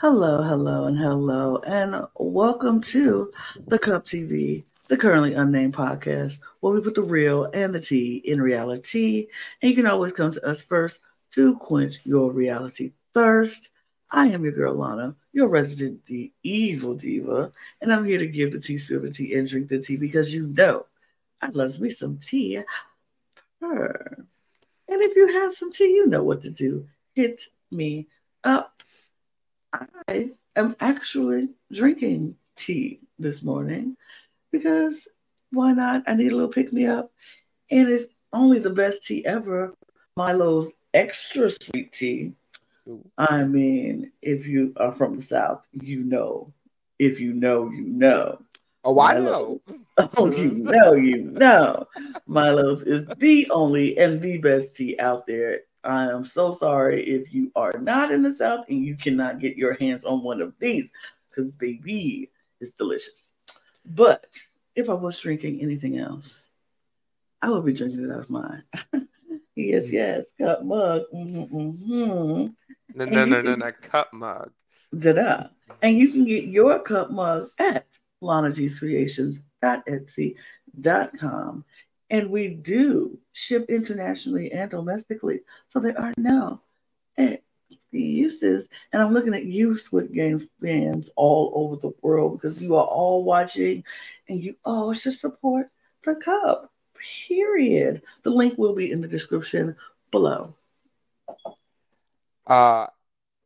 Hello, hello, and hello, and welcome to the Cup TV, the currently unnamed podcast, where we put the real and the tea in reality. And you can always come to us first to quench your reality thirst. I am your girl Lana, your resident the evil diva, and I'm here to give the tea, spill the tea, and drink the tea because you know I love me some tea. Purr. And if you have some tea, you know what to do. Hit me up. I am actually drinking tea this morning because why not? I need a little pick me up. And it's only the best tea ever Milo's extra sweet tea. Ooh. I mean, if you are from the South, you know. If you know, you know. Oh, I know. Oh, you know, you know. Milo's is the only and the best tea out there. I am so sorry if you are not in the South and you cannot get your hands on one of these because, baby, it's delicious. But if I was drinking anything else, I would be drinking it out of mine. yes, mm. yes, cup mug. Mm-hmm, mm-hmm. No, no, no, no, no, cup mug. Da-da. And you can get your cup mug at lanagcreations.etsy.com. And we do ship internationally and domestically. So there are no uses. And I'm looking at you, Squid Game fans, all over the world because you are all watching and you all should support the cup. Period. The link will be in the description below. Uh,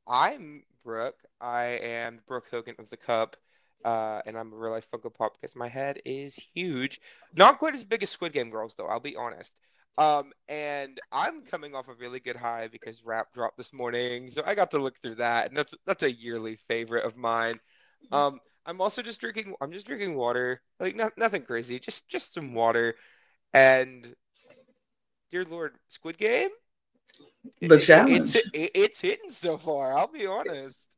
I'm Brooke. I am Brooke Hogan of the Cup. Uh, and I'm a real life Funko Pop because my head is huge. Not quite as big as Squid Game girls, though. I'll be honest. Um, and I'm coming off a really good high because Wrapped dropped this morning, so I got to look through that, and that's that's a yearly favorite of mine. Um, I'm also just drinking. I'm just drinking water, like not, nothing crazy, just just some water. And dear Lord, Squid Game, the challenge. It's, it's hitting so far. I'll be honest.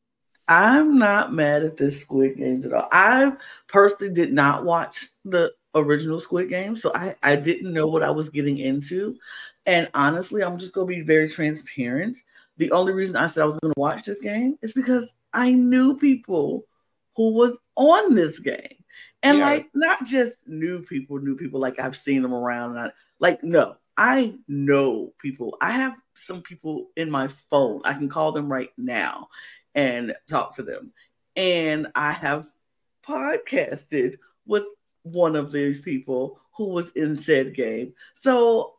I'm not mad at this Squid Games at all. I personally did not watch the original Squid Game, so I, I didn't know what I was getting into. And honestly, I'm just gonna be very transparent. The only reason I said I was gonna watch this game is because I knew people who was on this game. And yeah. like not just new people, new people, like I've seen them around. I, like, no, I know people. I have some people in my phone. I can call them right now and talk to them. And I have podcasted with one of these people who was in said game. So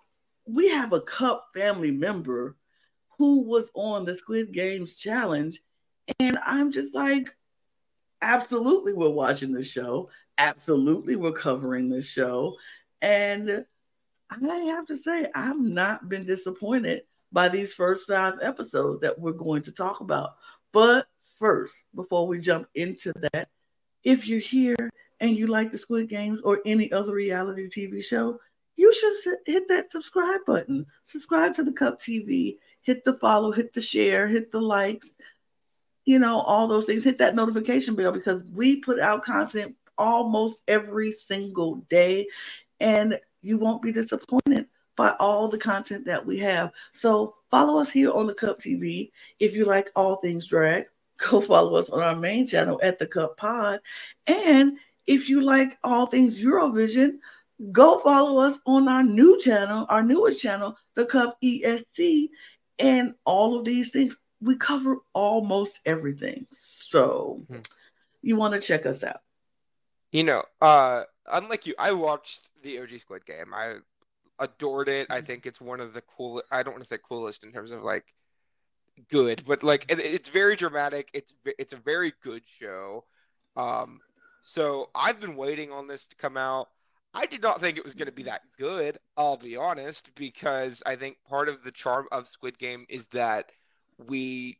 we have a Cup family member who was on the Squid Games challenge. And I'm just like, absolutely, we're watching the show. Absolutely, we're covering the show. And I have to say, I've not been disappointed by these first five episodes that we're going to talk about. But first, before we jump into that, if you're here and you like the Squid Games or any other reality TV show, you should hit that subscribe button. Subscribe to the Cup TV. Hit the follow, hit the share, hit the likes, you know, all those things. Hit that notification bell because we put out content almost every single day and you won't be disappointed by all the content that we have. So follow us here on the Cup TV. If you like all things drag, go follow us on our main channel at the Cup Pod. And if you like all things Eurovision, go follow us on our new channel, our newest channel, the Cup ESC, and all of these things. We cover almost everything. So hmm. you want to check us out. You know, uh unlike you, I watched the OG Squid Game. I adored it. I mm-hmm. think it's one of the cool. I don't want to say coolest in terms of like good, but like it, it's very dramatic. It's it's a very good show. Um, so I've been waiting on this to come out. I did not think it was going to be that good. I'll be honest, because I think part of the charm of Squid Game is that we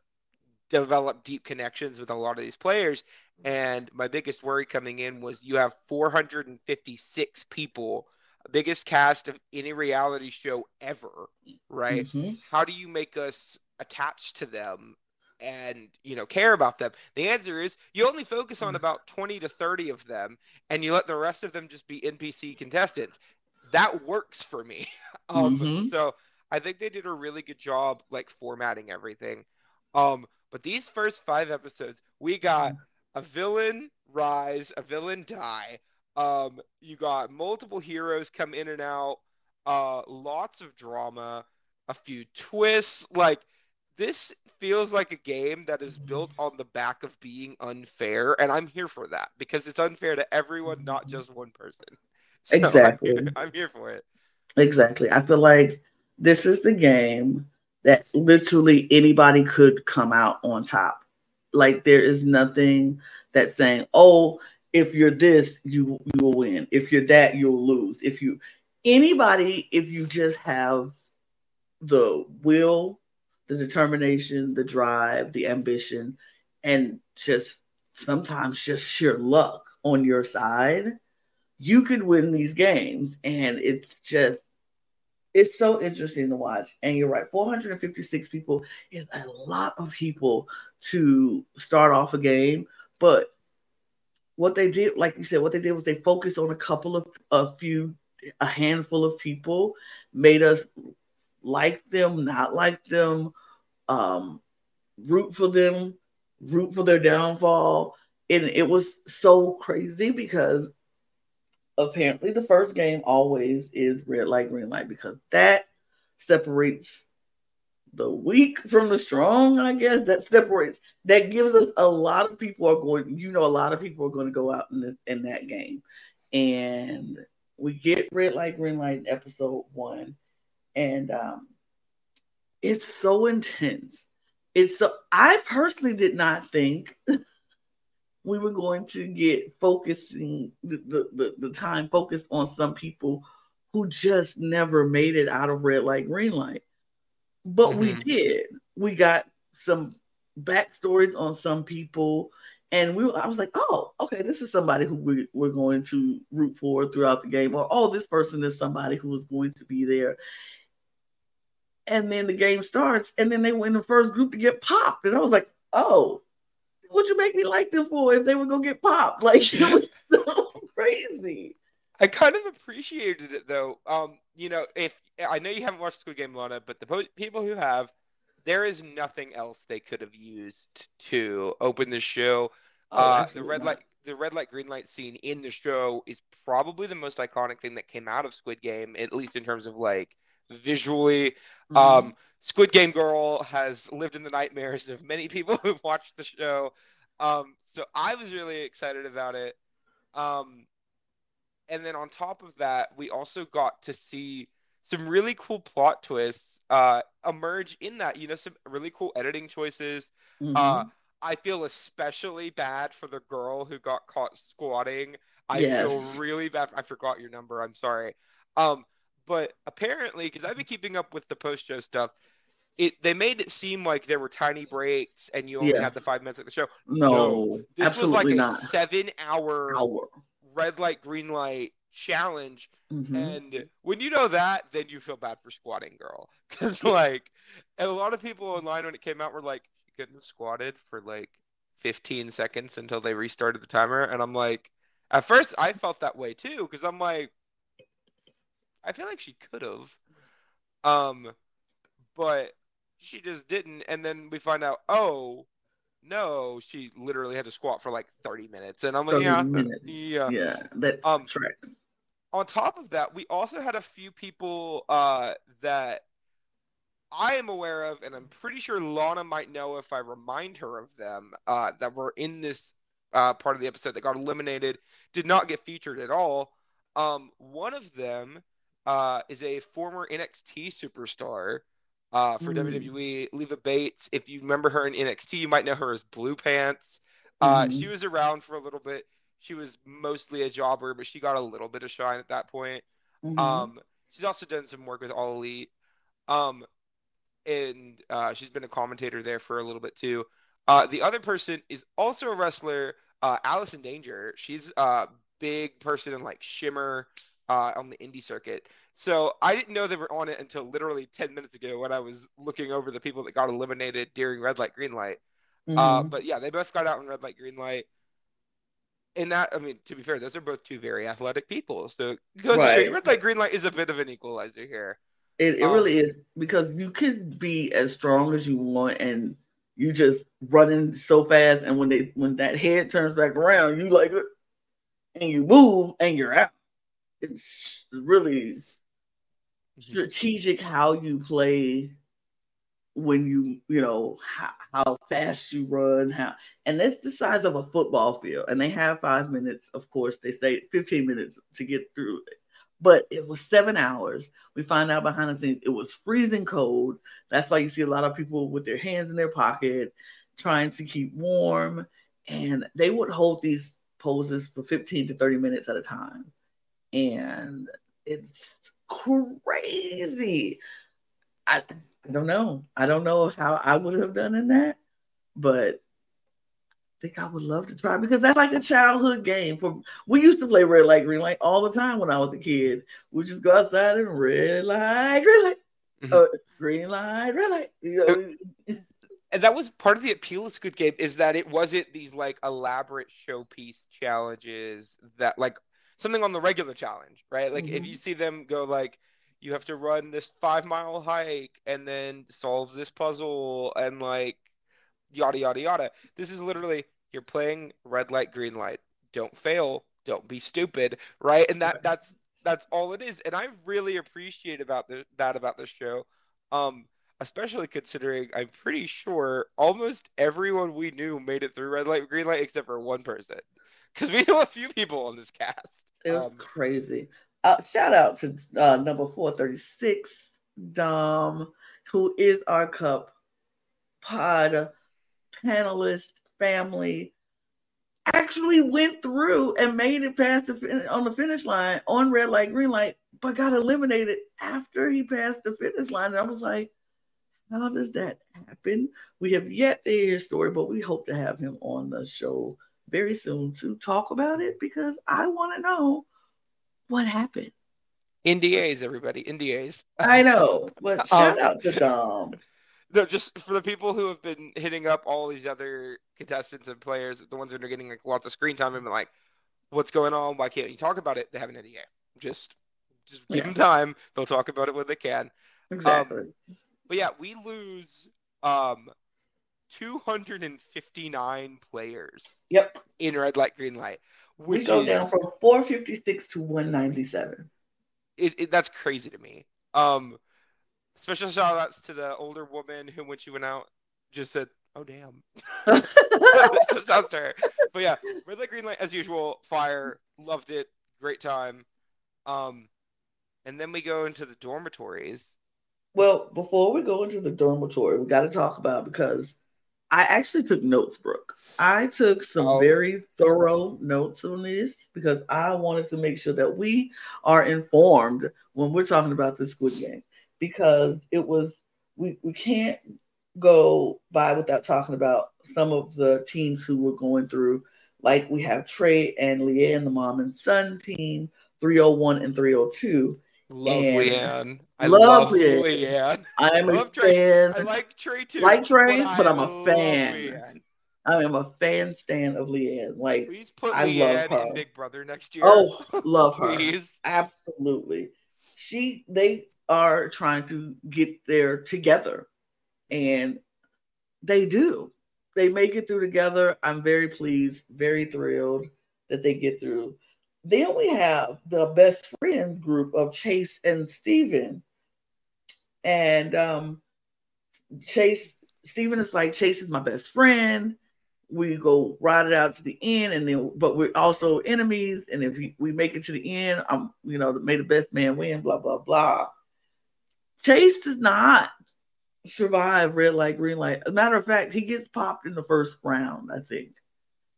develop deep connections with a lot of these players. And my biggest worry coming in was you have 456 people biggest cast of any reality show ever, right? Mm-hmm. How do you make us attached to them and you know care about them the answer is you only focus on mm. about 20 to 30 of them and you let the rest of them just be npc contestants that works for me um, mm-hmm. so i think they did a really good job like formatting everything um, But these first five episodes, we got a villain rise, a villain die. Um, you got multiple heroes come in and out. Uh, lots of drama, a few twists. Like this feels like a game that is built on the back of being unfair, and I'm here for that because it's unfair to everyone, not just one person. So exactly. I'm here, I'm here for it. Exactly. I feel like this is the game that literally anybody could come out on top. Like there is nothing that's saying, "Oh, if you're this, you you will win. If you're that, you'll lose." If you anybody, if you just have the will the determination, the drive, the ambition, and just sometimes just sheer luck on your side, you could win these games. And it's just, it's so interesting to watch. And you're right, 456 people is a lot of people to start off a game. But what they did, like you said, what they did was they focused on a couple of, a few, a handful of people, made us like them, not like them, um, root for them, root for their downfall. And it was so crazy because apparently the first game always is red light, green light, because that separates the weak from the strong, I guess. That separates, that gives us a lot of people are going, you know, a lot of people are going to go out in, the, in that game. And we get red light, green light episode one and um, it's so intense. It's so I personally did not think we were going to get focusing the, the, the time focused on some people who just never made it out of red light, green light. But mm-hmm. we did. We got some backstories on some people. And we, I was like, oh, okay, this is somebody who we, we're going to root for throughout the game. Or, oh, this person is somebody who is going to be there and then the game starts, and then they win the first group to get popped, and I was like, oh, what you make me like them for if they were gonna get popped? Like it was so crazy. I kind of appreciated it though. Um, you know, if I know you haven't watched Squid Game, Lana, but the po- people who have, there is nothing else they could have used to open the show. Oh, uh, the red light, the red light, green light scene in the show is probably the most iconic thing that came out of Squid Game, at least in terms of like visually. Mm-hmm. Um, Squid Game Girl has lived in the nightmares of many people who've watched the show. Um, so I was really excited about it. Um, and then on top of that, we also got to see some really cool plot twists uh, emerge in that. You know, some really cool editing choices. Mm-hmm. Uh, I feel especially bad for the girl who got caught squatting. I yes. feel really bad. I forgot your number. I'm sorry. Um, but apparently, because I've been keeping up with the post show stuff, it they made it seem like there were tiny breaks and you only yeah. had the five minutes of the show. No, no this absolutely was like not. a seven hour, hour red light, green light challenge. Mm-hmm. And when you know that, then you feel bad for squatting girl. Because like a lot of people online when it came out were like, she couldn't have squatted for like 15 seconds until they restarted the timer. And I'm like, at first I felt that way too, because I'm like, I feel like she could have. Um, but she just didn't. And then we find out, oh, no, she literally had to squat for like 30 minutes. And I'm like, yeah, minutes. yeah, yeah, that's um, right. On top of that, we also had a few people uh, that I am aware of, and I'm pretty sure Lana might know if I remind her of them uh, that were in this uh, part of the episode that got eliminated, did not get featured at all. Um, one of them uh, is a former NXT superstar uh, for mm. WWE. Leva Bates. If you remember her in NXT, you might know her as Blue Pants. Uh, mm. She was around for a little bit. She was mostly a jobber, but she got a little bit of shine at that point. Mm-hmm. Um, she's also done some work with All Elite. Um, and uh, she's been a commentator there for a little bit too. Uh, the other person is also a wrestler, uh, Allison Danger. She's a big person in like Shimmer, uh, on the indie circuit. So I didn't know they were on it until literally 10 minutes ago when I was looking over the people that got eliminated during red light, green light. Uh, mm-hmm. Uh, but yeah, they both got out in red light, green light. And that, I mean, to be fair, those are both two very athletic people. So goes right. straight, red light, green light is a bit of an equalizer here. It, it um, really is because you can be as strong as you want and you just running so fast, and when they when that head turns back around, you like and you move and you're out. It's really mm-hmm. strategic how you play when you you know how, how fast you run how and that's the size of a football field. And they have five minutes of course they say 15 minutes to get through it. But it was seven hours. We find out behind the scenes it was freezing cold. That's why you see a lot of people with their hands in their pocket trying to keep warm. And they would hold these poses for 15 to 30 minutes at a time and it's crazy I, I don't know. I don't know how I would have done in that, but I think I would love to try because that's like a childhood game. For we used to play red light, green light all the time when I was a kid. We just go outside and red light, green light, mm-hmm. uh, green light, red light. You know? And that was part of the appeal of Squid Game is that it wasn't these like elaborate showpiece challenges that like something on the regular challenge, right? Like mm-hmm. if you see them go like you have to run this five mile hike and then solve this puzzle and like yada yada yada. This is literally you're playing red light, green light. Don't fail. Don't be stupid, right? And that that's that's all it is. And I really appreciate about the, that about this show. Um, especially considering I'm pretty sure almost everyone we knew made it through red light, green light, except for one person, because we know a few people on this cast. It was um, crazy. Uh, shout out to uh, number 436, Dom, who is our cup pod panelist family. Actually went through and made it past the on the finish line on red light, green light, but got eliminated after he passed the finish line. And I was like, how does that happen? We have yet to hear his story, but we hope to have him on the show very soon to talk about it because I want to know what happened? NDAs, everybody. NDAs. I know, but um, shout um, out to Dom. No, just for the people who have been hitting up all these other contestants and players, the ones that are getting like lots of screen time, and been like, "What's going on? Why can't you talk about it?" They have an NDA. Just, just give yeah. them time. They'll talk about it when they can. Exactly. Um, but yeah, we lose um 259 players. Yep. In red light, green light. We go is, down from 456 to 197. It, it, that's crazy to me. Um, special shout outs to the older woman who, when she went out, just said, "Oh damn." Shouts to her. But yeah, red light, green light as usual. Fire, loved it, great time. Um, and then we go into the dormitories. Well, before we go into the dormitory, we got to talk about because I actually took notes, Brooke. I took some oh. very thorough notes on this because I wanted to make sure that we are informed when we're talking about the Squid Game because it was we, we can't go by without talking about some of the teams who were going through. Like we have Trey and Leanne, the mom and son team, 301 and 302. Love and Leanne. I love, love Leanne. I'm a fan. I like Trey too. Like Trey, but, but I'm a fan. Leanne. I am a fan stand of Leanne. Like please put I Leanne love her. Big Brother next year. Oh, love her. please. Absolutely. She they are trying to get there together. And they do. They make it through together. I'm very pleased, very thrilled that they get through. Then we have the best friend group of Chase and Steven. And um, Chase, Steven is like, Chase is my best friend. We go ride it out to the end, and then, but we're also enemies. And if we, we make it to the end, I'm, you know, may the best man win, blah, blah, blah. Chase does not survive red light, green light. As a matter of fact, he gets popped in the first round, I think.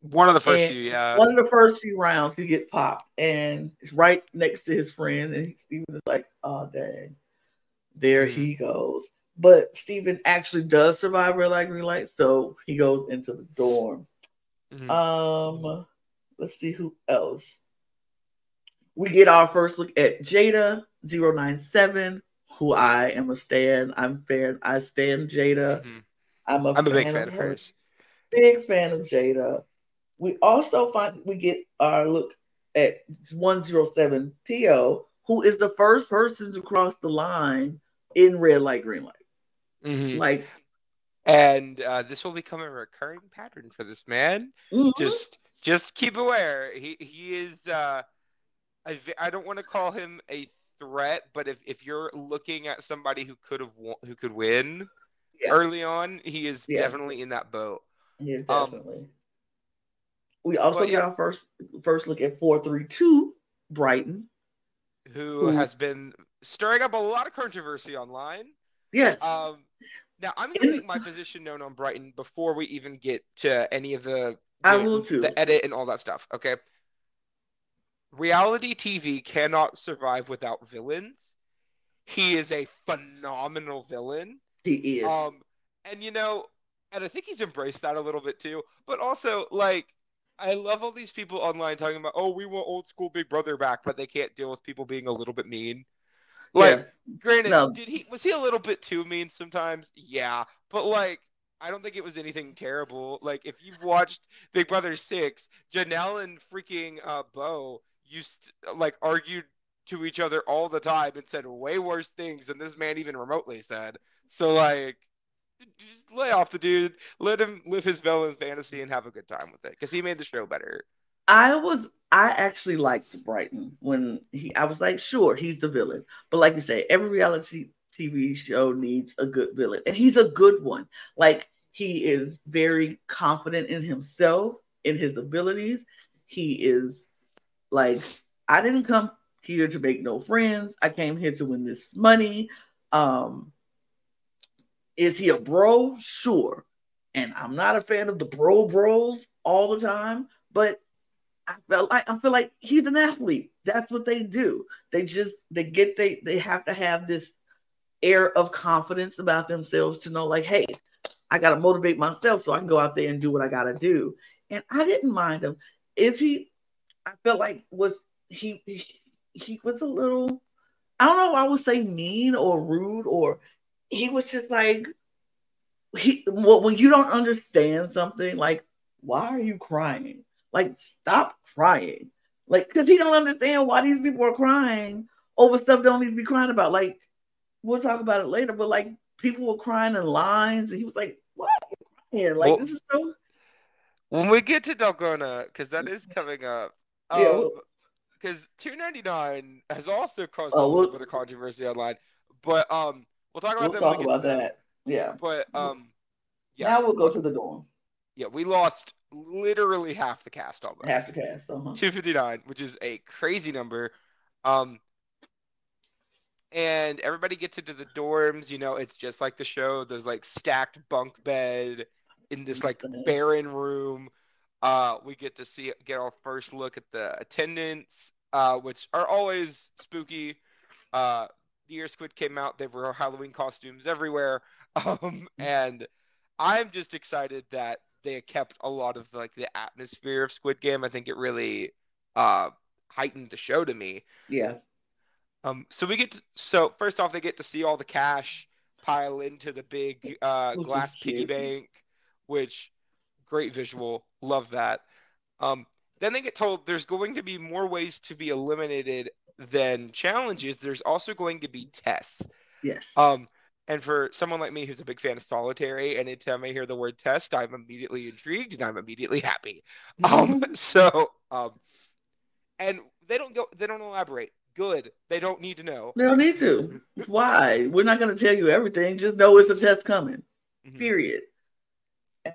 One of the first and few, yeah. One of the first few rounds, he gets popped, and it's right next to his friend, and Steven is like, "Oh dang, there mm-hmm. he goes." But Steven actually does survive red light, green light, so he goes into the dorm. Mm-hmm. Um, let's see who else. We get our first look at Jada 097, who I am a stan. I'm fan. I stand Jada. Mm-hmm. I'm a, I'm a big fan of, of hers. Big fan of Jada. We also find we get our look at 107 Tio, who is the first person to cross the line in red light, green light. Mm-hmm. Like, and uh, this will become a recurring pattern for this man. Mhm. Just just keep aware. He he is. Uh, I I don't want to call him a threat, but if, if you're looking at somebody who could have won, who could win Yeah. early on, he is Yeah. definitely in that boat. Yeah, Um, definitely. We also get yeah. our first first look at four three two Bryton. Who Who- has been stirring up a lot of controversy online. Yes. Um, now I'm going to make my position known on Bryton before we even get to any of the I the- will too. the edit and all that stuff. Okay. Reality TV cannot survive without villains. He is a phenomenal villain. he is. Um, and you know, and I think he's embraced that a little bit too. But also, like, I love all these people online talking about, oh, we want old school Big Brother back, but they can't deal with people being a little bit mean. Like, yeah. granted, No. did he was he a little bit too mean sometimes? Yeah, but like, I don't think it was anything terrible. Like, if you've watched Big Brother Six, Janelle and freaking uh, Beau used to, like argued to each other all the time and said way worse things than this man even remotely said. So like, just lay off the dude, let him live his villain fantasy and have a good time with it because he made the show better. I was I actually liked Bryton when he I was like, sure, he's the villain. But like you say, every reality TV show needs a good villain. And he's a good one. Like he is very confident in himself, in his abilities. He is like, I didn't come here to make no friends. I came here to win this money. Um is he a bro? Sure. And I'm not a fan of the bro bros all the time, but I felt like I feel like he's an athlete. That's what they do. They just they get they they have to have this air of confidence about themselves to know like, hey, I got to motivate myself so I can go out there and do what I got to do. And I didn't mind him. If he, I felt like was he he, he was a little. I don't know I would say mean or rude or he was just like he well, when you don't understand something like why are you crying like stop crying like because he don't understand why these people are crying over stuff they don't need to be crying about like we'll talk about it later but like people were crying in lines and he was like what are you crying like Well- this is so When we get to Dalgona, because that is coming up. Yeah, Um, well- because 299 has also caused Oh, a little we'll- bit of controversy online. But um, we'll talk about we'll that. talk about that yeah But um, yeah, now we'll go to the dorm yeah, we lost literally half the cast almost. half the cast uh-huh. 259, which is a crazy number. Um, and everybody gets into the dorms. You know, it's just like the show. There's like stacked bunk bed in this like barren room. Uh, we get to see get our first look at the attendants, uh, which are always spooky. Uh, the year Squid came out, there were Halloween costumes everywhere. Um, and I'm just excited that they kept a lot of like the atmosphere of Squid Game. I think it really uh heightened the show to me. yeah Um, so we get to, so first off, they get to see all the cash pile into the big uh, glass piggy bank, which great visual, love that. Um, then they get told there's going to be more ways to be eliminated than challenges. There's also going to be tests. yes Um, and for someone like me who's a big fan of solitary, anytime I hear the word test, I'm immediately intrigued and I'm immediately happy. Um, so um, and they don't go, they don't elaborate. Good. They don't need to know. they don't need to why we're not going to tell you everything just know it's the test coming Mhm. period. And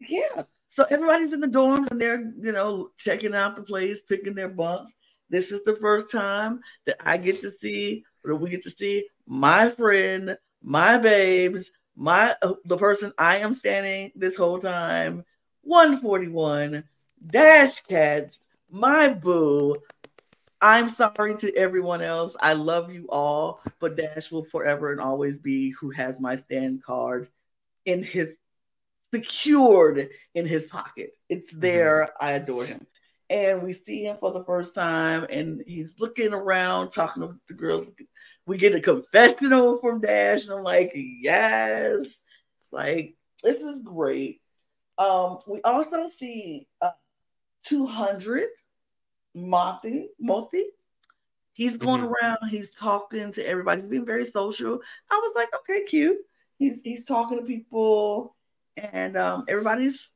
yeah, so everybody's in the dorms and they're, you know, checking out the place, picking their bunks. This is the first time that I get to see, or we get to see my friend, my babes, my uh, the person I am standing this whole time, 141, Dash Cats, my boo. I'm sorry to everyone else. I love you all, but Dash will forever and always be who has my stand card in his secured in his pocket. It's there. I adore him. And we see him for the first time, and he's looking around, talking to the girls. We get a confessional from Dash, and I'm like, yes, like this is great. Um, we also see uh, 200 Moti, Moti. He's going Mhm. around, he's talking to everybody, he's being very social. I was like, okay, cute. he's he's talking to people, and um, everybody's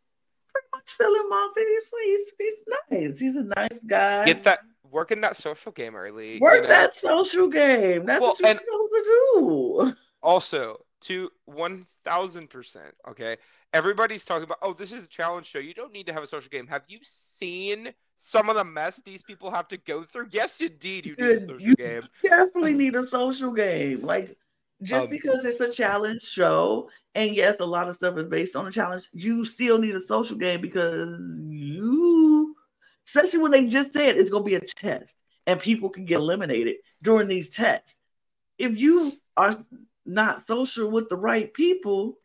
pretty much feeling out. He's, he's he's nice. He's a nice guy. Get that working that social game early. Work you know? that social game. That's Well, what you're supposed to do. Also, to one thousand percent. Okay, everybody's talking about. Oh, this is a challenge show. You don't need to have a social game. Have you seen some of the mess these people have to go through? Yes, indeed, you need a social you game. definitely need a social game. Like just Um, because it's a challenge show, and yes, a lot of stuff is based on a challenge, you still need a social game because you, especially when they just said it's gonna be a test and people can get eliminated during these tests. If you are not social with the right people,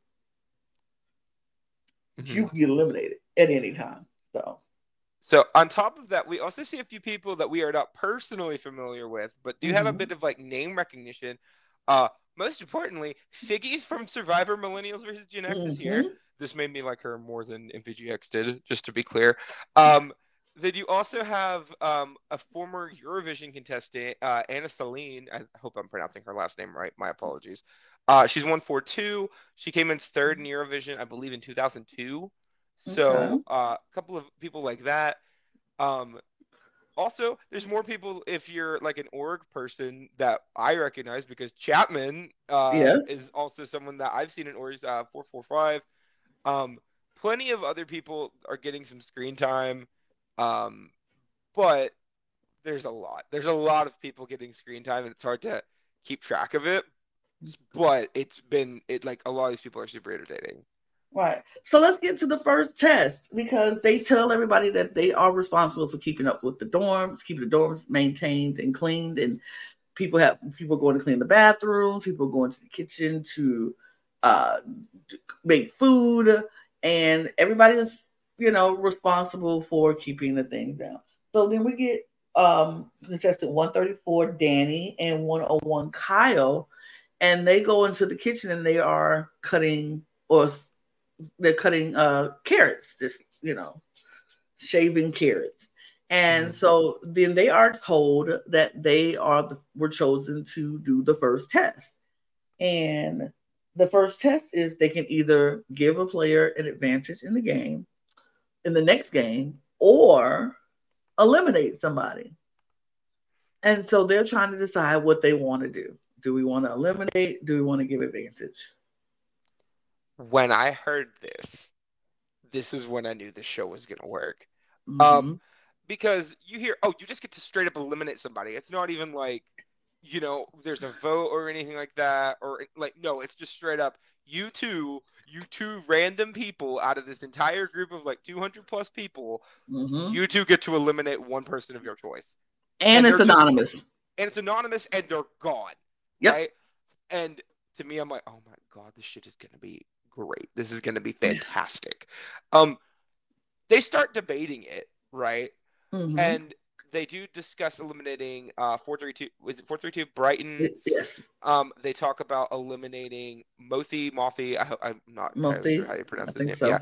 Mhm. you can get eliminated at any time. So So on top of that, we also see a few people that we are not personally familiar with, but do have a Mhm. bit of like name recognition. Uh, most importantly, Figgy's from Survivor Millennials versus Gen X is here. This made me like her more than MVGX did, just to be clear. Um, then you also have um, a former Eurovision contestant, uh, Anna Celine. I hope I'm pronouncing her last name right. My apologies. Uh, she's won four two. She came in third in Eurovision, I believe, in 2002. So Okay. uh, a couple of people like that. Um, also, there's more people if you're like an org person that I recognize because Chapman uh, Yeah. is also someone that I've seen in orgs uh, 445. Um, plenty of other people are getting some screen time, um, but there's a lot. There's a lot of people getting screen time, and it's hard to keep track of it. But it's been it like a lot of these people are super entertaining. Right. So let's get to the first test because they tell everybody that they are responsible for keeping up with the dorms, keeping the dorms maintained and cleaned, and people have people going to clean the bathrooms, people going to the kitchen to uh, make food, and everybody is you know responsible for keeping the things down. So then we get um contestant 134 Danny and 101 Kyle, and they go into the kitchen and they are cutting or they're cutting uh carrots, just you know, shaving carrots. And Mhm. so then they are told that they are the, were chosen to do the first test. And the first test is they can either give a player an advantage in the game, in the next game, or eliminate somebody. And so they're trying to decide what they want to do. Do we want to eliminate? Do we want to give advantage? When I heard this, this is when I knew the show was gonna work. Mhm. Um, because you hear, oh, you just get to straight up eliminate somebody. It's not even like, you know, there's a vote or anything like that, or like, no, it's just straight up. You two, you two random people out of this entire group of like 200 plus people, Mhm. you two get to eliminate one person of your choice, and, and it's they're just- anonymous. and it's anonymous, and they're gone. Yep. Right? And to me, I'm like, oh my god, this shit is gonna be great. This is gonna be fantastic. um, they start debating it, right? Mhm. and they do discuss eliminating uh 432 was it 432 bryton yes, um they talk about eliminating mothi mothi i hope i'm not Mothi, sure how you pronounce I his name so. yeah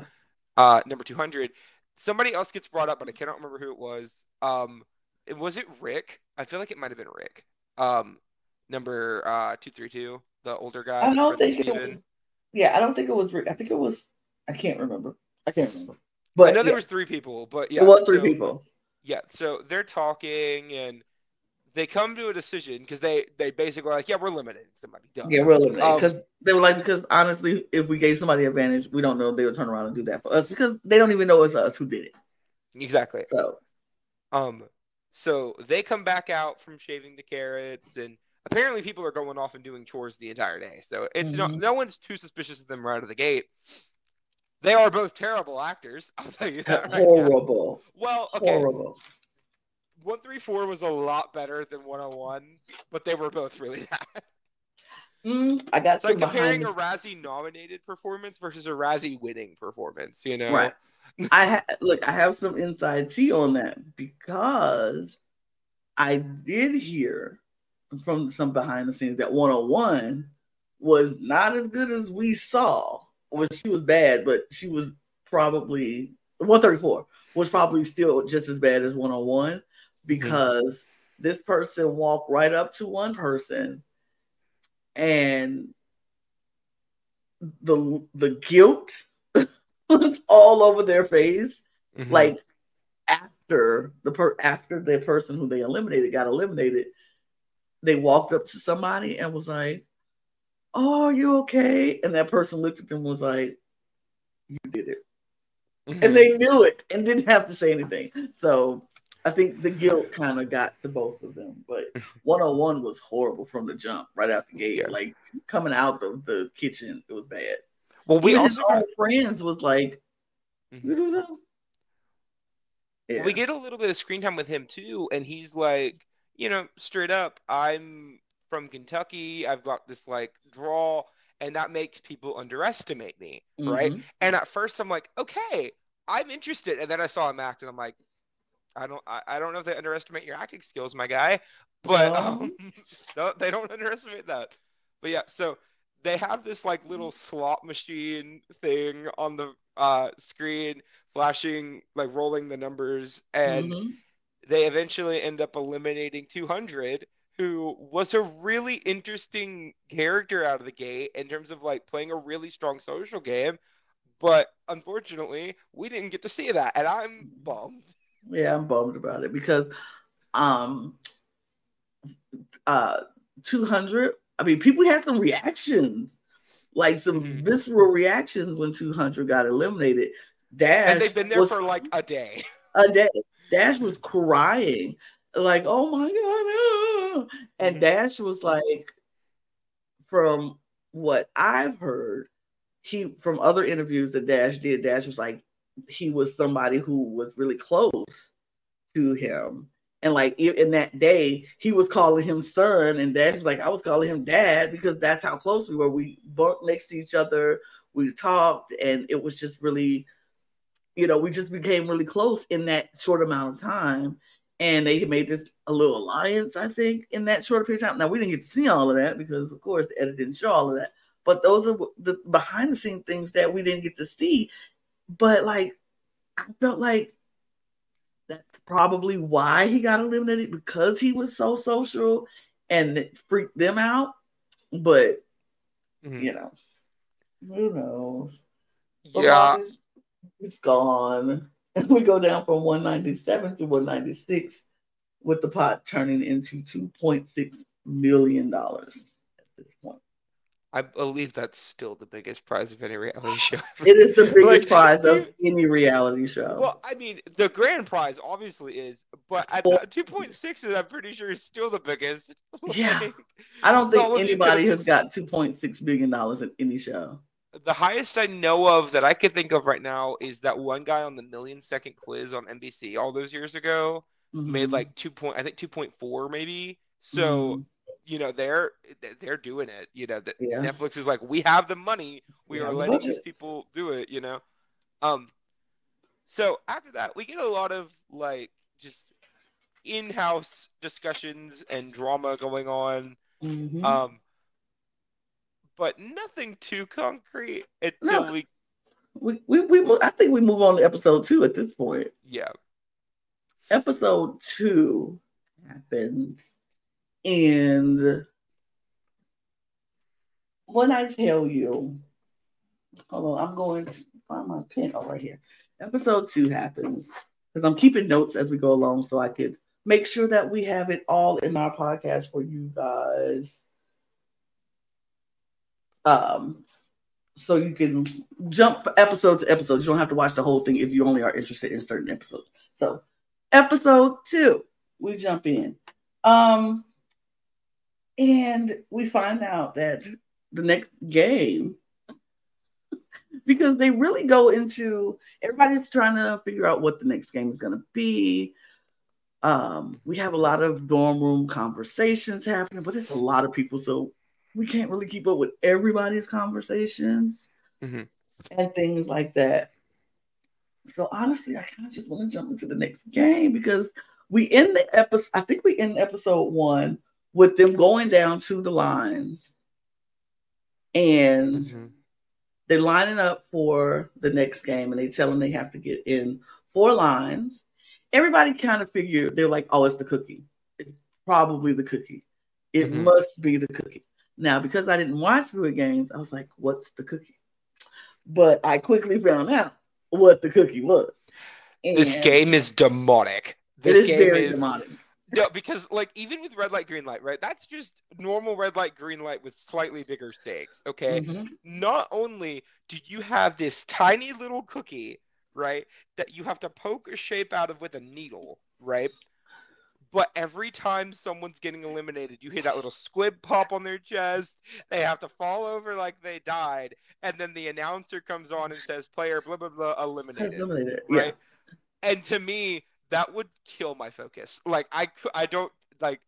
uh number 200 somebody else gets brought up but i cannot remember who it was um it was it rick i feel like it might have been rick um number uh 232 the older guy I don't think it was. Yeah, I don't think it was. I think it was. I can't remember. I can't remember. But i know there yeah, was three people but yeah it was three so- people. Yeah, so they're talking and they come to a decision because they they basically like, yeah, we're eliminating somebody. Done. Yeah, we're eliminated Um, because they were like because honestly, if we gave somebody advantage, we don't know if they would turn around and do that for us because they don't even know it's us who did it. Exactly. So Um, so they come back out from shaving the carrots, and apparently people are going off and doing chores the entire day. So it's no Mhm. no one's too suspicious of them right out of the gate. They are both terrible actors. I'll tell you that. Right now. horrible, Well, okay, horrible. one three four was a lot better than one hundred one, but they were both really bad. Mm, I got like comparing a Razzie nominated performance versus a Razzie winning performance, you know? Right. I ha- look, I have some inside tea on that because I did hear from some behind the scenes that 101 was not as good as we saw. Well, she was bad, but she was probably 134 was probably still just as bad as 101 because this person walked right up to one person and the the guilt was all over their face. Mm-hmm. Like after the per after the person who they eliminated got eliminated, they walked up to somebody and was like, "Oh, are you okay?" And that person looked at them and was like, "You did it," mm-hmm. and they knew it and didn't have to say anything. So I think the guilt kind of got to both of them, but one on one was horrible from the jump, right out the gate. Yeah. Like coming out of the kitchen, it was bad. Well, we Even also got... friends was like, mm-hmm. yeah. we get a little bit of screen time with him too, and he's like, you know, straight up, I'm from Kentucky. I've got this like draw, and that makes people underestimate me, mm-hmm. right? And at first, I'm like, okay, I'm interested, and then I saw him act, and I'm like I don't I, I don't know if they underestimate your acting skills, my guy, but um, no, they don't underestimate that. But yeah, so they have this like little slot machine thing on the uh, screen, flashing like rolling the numbers, and mm-hmm. They eventually end up eliminating 200, who was a really interesting character out of the gate in terms of like playing a really strong social game. But unfortunately, we didn't get to see that, and I'm bummed. Yeah, I'm bummed about it because um uh 200 I mean people had some reactions like some mm-hmm. visceral reactions when 200 got eliminated. Dash and they've been there was, for like a day. A day. Dash was crying, like, "Oh my god!" And mm-hmm. Dash was like, from what I've heard, he from other interviews that Dash did. Dash was like, he was somebody who was really close to him. And like in that day, he was calling him son, and Dash was like, I was calling him dad because that's how close we were. We bunked next to each other, we talked, and it was just really, you know, we just became really close in that short amount of time. And they made this a little alliance, I think, in that short period of time. Now we didn't get to see all of that because, of course, the edit didn't show all of that. But those are the behind the scene things that we didn't get to see but like, I felt like that's probably why he got eliminated because he was so social and it freaked them out. But mm-hmm. you know, who knows? Yeah, it's, it's gone. And we go down from 197 to 196 with the pot turning into 2.6 million dollars at this point. I believe that's still the biggest prize of any reality show. it is the biggest like, prize of any reality show. Well, I mean, the grand prize obviously is, but at well, 2.6 is, I'm pretty sure, is still the biggest. yeah. I don't think anybody has got $2.6 billion in any show. The highest I know of that I could think of right now is that one guy on the million second quiz on NBC all those years ago mm-hmm. made like 2. Point, I think 2.4 maybe. So. Mm-hmm you know they're they're doing it you know that yeah. netflix is like we have the money we yeah, are letting these people do it you know um so after that we get a lot of like just in-house discussions and drama going on mm-hmm. um but nothing too concrete until no. we we, we, we I think we move on to episode two at this point. Yeah. Episode two happens and when I tell you, hold on, I'm going to find my pen. Oh, right here. Episode two happens because I'm keeping notes as we go along so I could make sure that we have it all in our podcast for you guys. Um, so you can jump episode to episode. You don't have to watch the whole thing if you only are interested in certain episodes. So, episode two, we jump in. Um, and we find out that the next game, because they really go into everybody's trying to figure out what the next game is going to be. Um, we have a lot of dorm room conversations happening, but it's a lot of people, so we can't really keep up with everybody's conversations mm-hmm. and things like that. So honestly, I kind of just want to jump into the next game because we end the episode. I think we end episode one with them going down to the lines and mm-hmm. they're lining up for the next game and they tell them they have to get in four lines. Everybody kind of figured they're like, oh, it's the cookie. It's probably the cookie. It mm-hmm. must be the cookie. Now, because I didn't watch Squid Games, I was like, what's the cookie? But I quickly found out what the cookie was. And this game is demonic. This is game is demonic. no, because like even with red light, green light, right? That's just normal red light, green light with slightly bigger stakes. Okay. Mhm. Not only do you have this tiny little cookie, right, that you have to poke a shape out of with a needle, right? But every time someone's getting eliminated, you hear that little squib pop on their chest. They have to fall over like they died, and then the announcer comes on and says, "Player blah blah blah eliminated." eliminated. right? And to me, that would kill my focus. Like I, I don't like.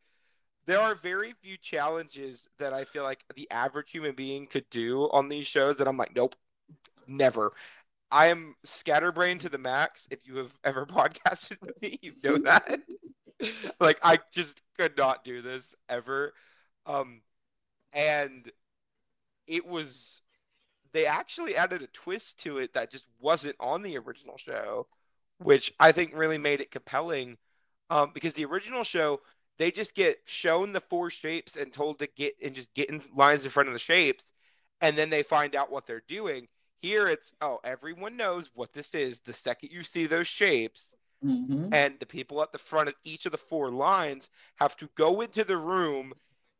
There are very few challenges that I feel like the average human being could do on these shows that I'm like, nope, never. I am scatterbrained to the max. If you have ever podcasted with me, you know that. like I just could not do this ever. Um, and it was they actually added a twist to it that just wasn't on the original show, which I think really made it compelling. Um, because the original show, they just get shown the four shapes and told to get and just get in lines in front of the shapes, and then they find out what they're doing. Here it's oh, everyone knows what this is the second you see those shapes, Mhm. and the people at the front of each of the four lines have to go into the room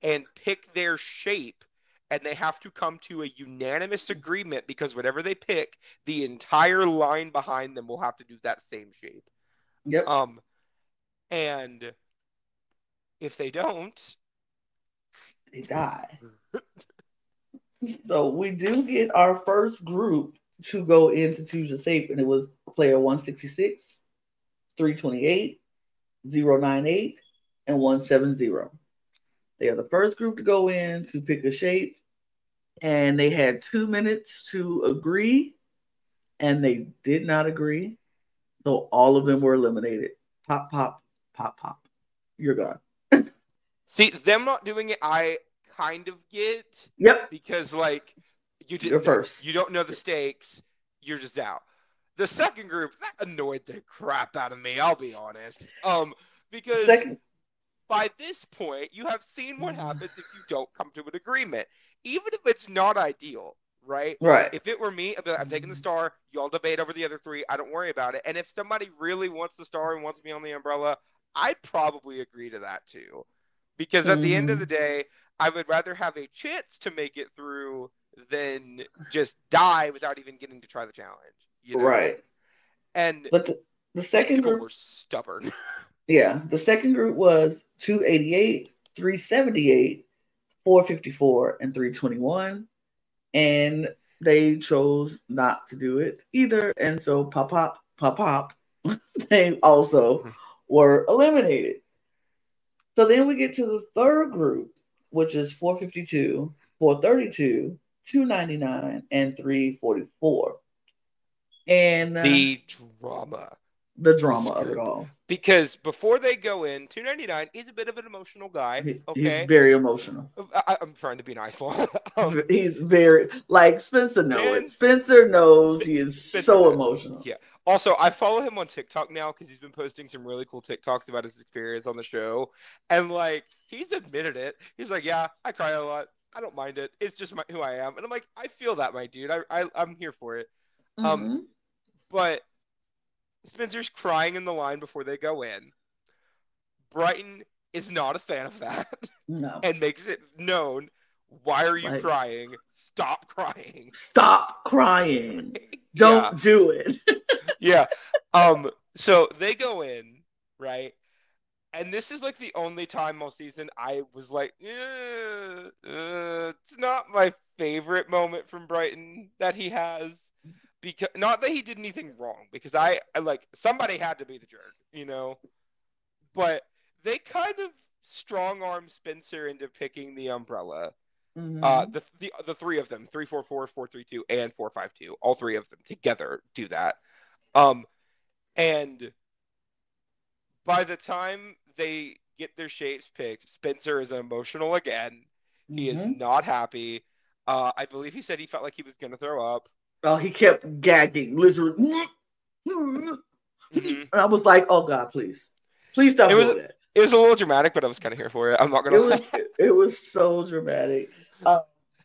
and pick their shape and they have to come to a unanimous agreement because whatever they pick the entire line behind them will have to do that same shape Yep. um and if they don't they die. so we do get our first group to go in to choose a shape, and it was player 166, 328, 098, and 170. They are the first group to go in to pick a shape, and they had two minutes to agree, and they did not agree. So all of them were eliminated. Pop, pop, pop, pop. You're gone. see them not doing it i kind of get Yep. because like you didn't You're first. you don't know the stakes you're just out the second group that annoyed the crap out of me i'll be honest. Um because Second, by this point you have seen what mm. happens if you don't come to an agreement. Even if it's not ideal right? Right. if it were me I'd be like, i'm taking the mm. star y'all debate over the other three i don't worry about it. And if somebody really wants the star and wants me on the umbrella i'd probably agree to that too. Because at the end of the mm. day i would rather have a chance to make it through than just die without even getting to try the challenge you know? Right. and But the, the second group, were stubborn yeah, the second group was 288, 378, 454, and 321. And they chose not to do it either. And so pop pop, pop pop, they also were eliminated. So then we get to the third group, which is 452, 432, 299, and 344. And uh, the drama the drama of it all. because before they go in 299 is a bit of an emotional guy okay He's very emotional. I, I'm trying to be nice, um, He's very like Spencer knows it. Spencer knows he is Spencer so knows. emotional. Yeah. also, I follow him on TikTok now because he's been posting some really cool TikToks about his experience on the show, and like he's admitted it. He's like, "Yeah, I cry a lot. I don't mind it. It's just my, who I am." And I'm like, "I feel that, my dude. I, I I'm here for it." Um, Mhm. But Spencer's crying in the line before they go in. Bryton is not a fan of that. no, and makes it known why are you Right. crying stop crying stop crying. Don't do it. yeah. yeah um so they go in right and this is like the only time all season i was like eh, uh, it's not my favorite moment from bryton that he has because not that he did anything wrong because i, I like somebody had to be the jerk you know but they kind of strong arm spencer into picking the umbrella Mhm. Uh, the, the the three of them, three four four, four three two, and four five two, all three of them together do that. Um, and by the time they get their shapes picked, Spencer is emotional again. He is Mhm. not happy. Uh, I believe he said he felt like he was gonna throw up. Oh, he kept gagging, literally. Mhm. And I was like, "Oh God, please, please stop It was- that." It was a little dramatic, but I was kind of here for it. I'm not gonna was lie. it was so dramatic. Uh,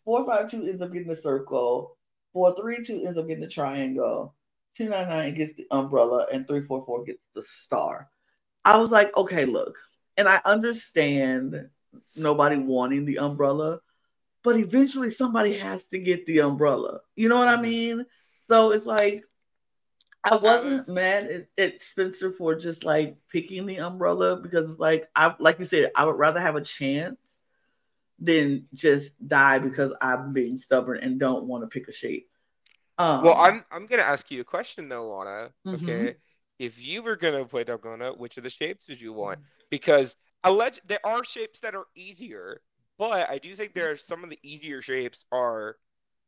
four five two ends up getting the circle. Four three two ends up getting the triangle. Two nine nine gets the umbrella, and three four four gets the star. I was like, okay, look, and I understand nobody wanting the umbrella, but eventually somebody has to get the umbrella. You know what I Mhm. mean? So it's like I wasn't was- mad at, at Spencer for just like picking the umbrella because it's like I like you said, I would rather have a chance than just die because I'm being stubborn and don't want to pick a shape. Um, Well, I'm I'm gonna ask you a question though, Lana. Mhm. Okay, if you were gonna play Dalgona, which of the shapes would you Mm-hmm. want? Because alleged there are shapes that are easier, but I do think there are some of the easier shapes are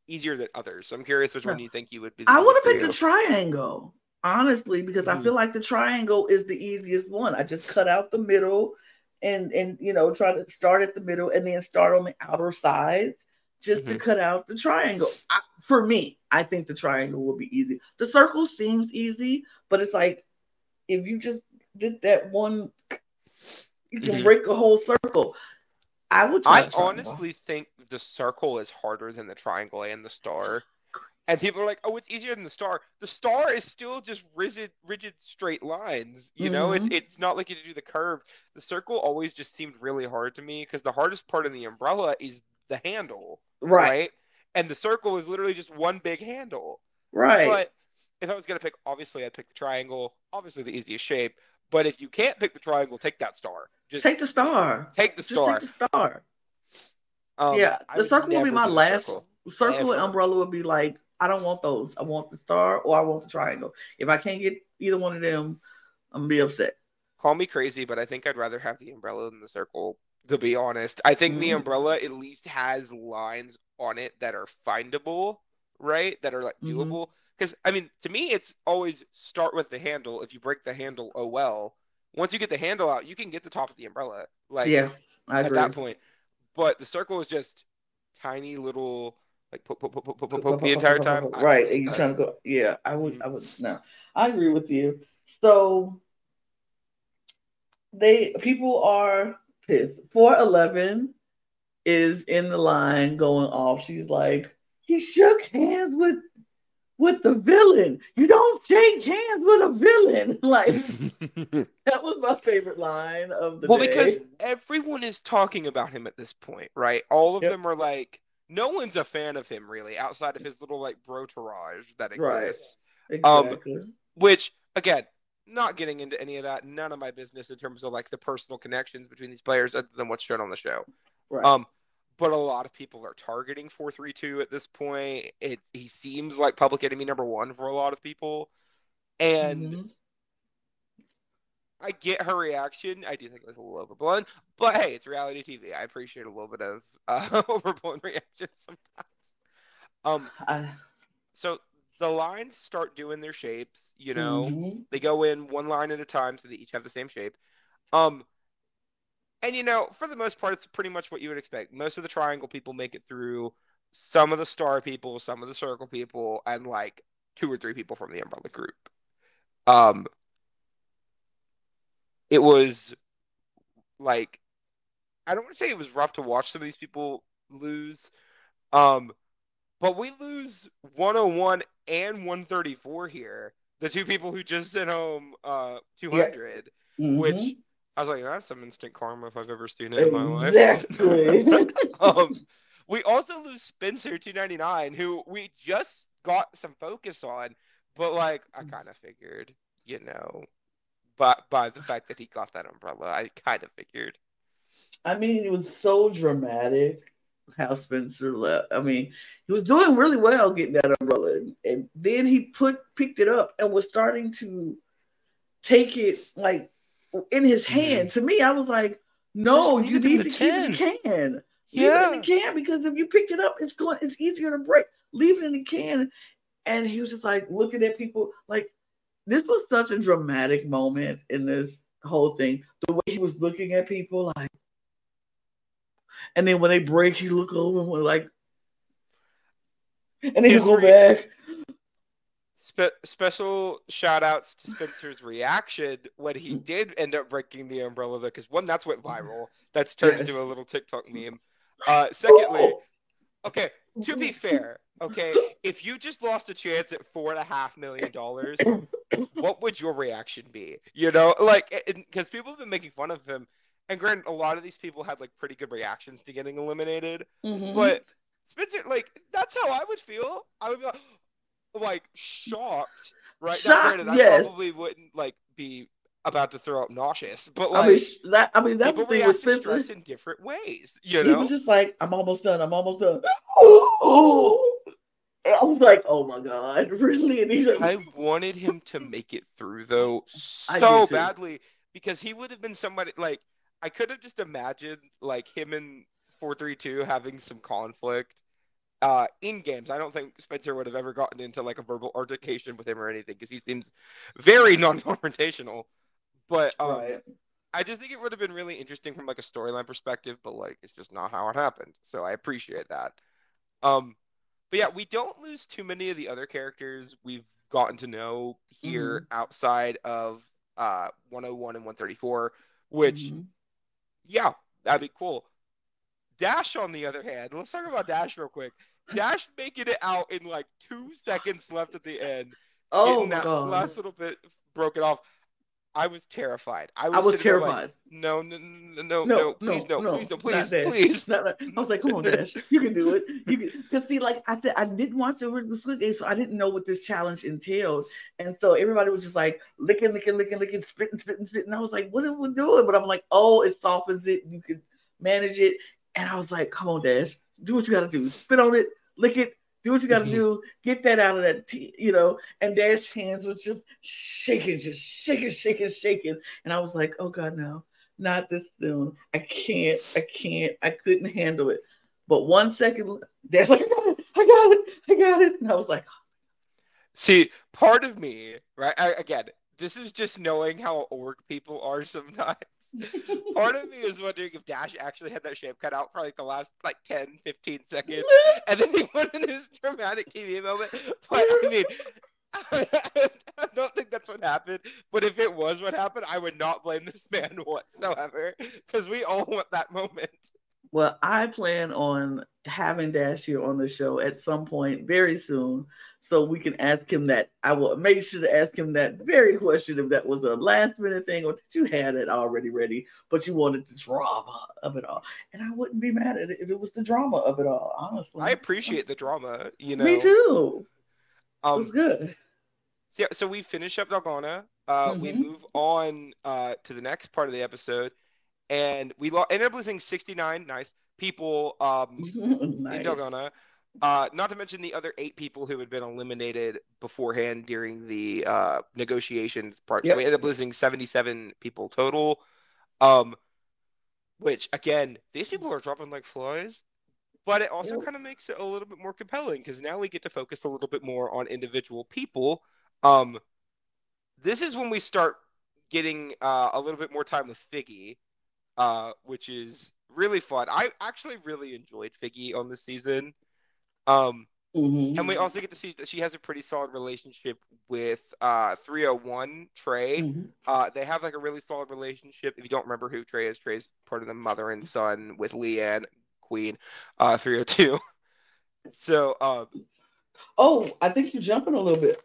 easier than others. So I'm curious which one you think you would be. I would have picked the triangle, honestly, because I Mhm. feel like the triangle is the easiest one. I just cut out the middle and and you know try to start at the middle and then start on the outer sides just to Mhm. cut out the triangle. I, for me, I think the triangle will be easy. The circle seems easy, but it's like if you just did that one, you can Mhm. break a whole circle. I would. I honestly think the circle is harder than the triangle and the star. And people are like, "Oh, it's easier than the star." The star is still just rigid, rigid straight lines. You know, it's Mhm. it's not like you to do the curve. The circle always just seemed really hard to me because the hardest part of the umbrella is the handle, right, right? And the circle is literally just one big handle. right, But if I was gonna pick, obviously I'd pick the triangle. Obviously the easiest shape. But if you can't pick the triangle, take that star. Just take the star. take the star. Just take the star. Um, yeah, the circle will be my last circle. circle, and umbrella would be like I don't want those. I want the star or I want the triangle. If I can't get either one of them, I'm gonna be upset. Call me crazy, but I think I'd rather have the umbrella than the circle, to be honest. I think the Mhm. umbrella at least has lines on it that are findable, right? That are like Mhm. doable. Because, I mean, to me, it's always start with the handle. If you break the handle, oh well. Once you get the handle out, you can get the top of the umbrella. Like, yeah, I at agree. that point. But the circle is just tiny little, like, poke, poke, poke, poke, poke, poke, poke the entire time. Right, and you're trying to go. Yeah, I would. Mhm. I would. No, I agree with you. So they people are pissed. Four eleven is in the line going off. She's like, he shook hands with with the villain. You don't shake hands with a villain. Like that was my favorite line of the well, day. because everyone is talking about him at this point, right? All of Yep. them are like, no one's a fan of him really, outside of his little like brotourage that Right. exists. exactly. Which, again, not getting into any of that. None of my business in terms of like the personal connections between these players, other than what's shown on the show. right. Um, but a lot of people are targeting 432 at this point. It he seems like public enemy number one for a lot of people. And Mhm. I get her reaction. I do think it was a little overblown, but hey, it's reality TV. I appreciate a little bit of uh, overblown reaction sometimes. Um, I, so the lines start doing their shapes. You know, mhm. they go in one line at a time, so they each have the same shape. Um, and you know, for the most part, it's pretty much what you would expect. Most of the triangle people make it through. Some of the star people, some of the circle people, and like two or three people from the umbrella group. Um, it was like I don't want to say it was rough to watch some of these people lose. Um, but we lose 101 and 134 here. The two people who just sent home uh 200, which Mhm. I was like, that's some instant karma if I've ever seen it in my life. Exactly. um, we also lose Spencer 299, who we just got some focus on, but like I kind of figured, you know, but by the fact that he got that umbrella, I kind of figured. I mean, it was so dramatic how Spencer left. I mean, he was doing really well getting that umbrella, and, and then he put picked it up and was starting to take it like in his hand. To me, I was like, "No, you need the to keep it in the tin." can. Leave it in the can because if you pick it up, it's going. It's easier to break. Leave it in the can." And he was just like looking at people like this was such a dramatic moment in this whole thing. The way he was looking at people like. And then when they break, he look over and was like, and then he go back. Spe- special shout outs to Spencer's reaction when he did end up breaking the umbrella, though, because one, that's went viral. That's turned Yes. into a little TikTok meme. Uh, secondly, Oh, Okay, to be fair, okay, if you just lost a chance at four and a half million dollars, what would your reaction be? You know, like because people have been making fun of him, and granted, a lot of these people had like pretty good reactions to getting eliminated, Mhm. but Spencer, like that's how I would feel. I would be like, like shocked, right? Now, Shocked, I yes. probably wouldn't like be about to throw up nauseous, but like I mean, that I mean that people was react with to stress in different ways. You know, He was just like, I'm almost done. I'm almost done. Oh, I was like, oh my god, really? And he's like, I wanted him to make it through though so badly because he would have been somebody like I could have just imagined like him and 432 having some conflict uh in games. I don't think Spencer would have ever gotten into like a verbal altercation with him or anything because he seems very non-confrontational. But um, right. I just think it would have been really interesting from like a storyline perspective, but like it's just not how it happened. So I appreciate that. Um, but yeah, we don't lose too many of the other characters we've gotten to know here outside of uh 101 and 134, which Mhm. yeah, that'd be cool. Dash, on the other hand, let's talk about Dash real quick. Dash making it out in like two seconds left at the end, Oh my that god, last little bit broke it off. I was terrified. I was, I was there like, terrified. no, no, no, no, no, No, please, no, no, please, no, please, please. Like- I was like, come on, Dash, you can do it. You can. Because see, like I said, I didn't watch the original Squid Game, so I didn't know what this challenge entailed, and so everybody was just like licking, licking, licking, licking, spitting, spitting, spitting. And I was like, what are we doing? But I'm like, oh, it softens it. You can manage it, and I was like, come on, Dash, do what you got to do. Spit on it, lick it. Do what you got to Mhm. do. Get that out of that, tea, you know. And Dash hands was just shaking, just shaking, shaking, shaking. And I was like, oh God, no, not this soon. I can't, I can't, I couldn't handle it. But one second, Dash like, I got it, I got it, I got it. And I was like, See, part of me, right? I, again, this is just knowing how org people are sometimes. part of me is wondering if Dash actually had that shape cut out for like the last like 10, 15 seconds, and then he went in his dramatic TV moment. But I mean, I don't think that's what happened. But if it was what happened, I would not blame this man whatsoever because we all want that moment. Well, I plan on having Dash here on the show at some point very soon. So we can ask him that. I will make sure to ask him that very question if that was a last minute thing or that you had it already ready, but you wanted the drama of it all. And I wouldn't be mad at it if it was the drama of it all, honestly. I appreciate the drama, you know. Me too. It Um, was good. So, yeah, so we finish up Dalgona. Uh, We Mhm. move on uh, to the next part of the episode, and we lo- ended up losing 69 nice people um, in nice. Dalgona. Uh, not to mention the other eight people who had been eliminated beforehand during the uh, negotiations part. So we ended up losing 77 people total. Um, which again, these people are dropping like flies. But it also Yep. kind of makes it a little bit more compelling because now we get to focus a little bit more on individual people. Um, this is when we start getting uh, a little bit more time with Figgy, uh, which is really fun. I actually really enjoyed Figgy on this season. Um, Mhm. and we also get to see that she has a pretty solid relationship with uh, 301 Trey. Mhm. Uh, they have like a really solid relationship. If you don't remember who Trey is, Trey's part of the mother and son with Leanne Queen, uh, 302. So, um, Oh, I think you're jumping a little bit.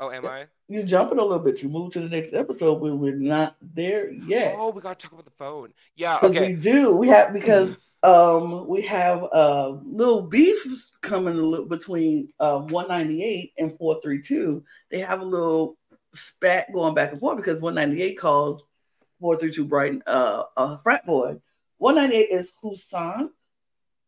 Oh, am I? You're jumping a little bit. You move to the next episode when we're not there yet. Oh, we gotta talk about the phone. Yeah. Okay. we do. We have because um we have uh little beefs coming a little between um 198 and 432. They have a little spat going back and forth because 198 calls 432 Bryton uh a frat boy. 198 is Husan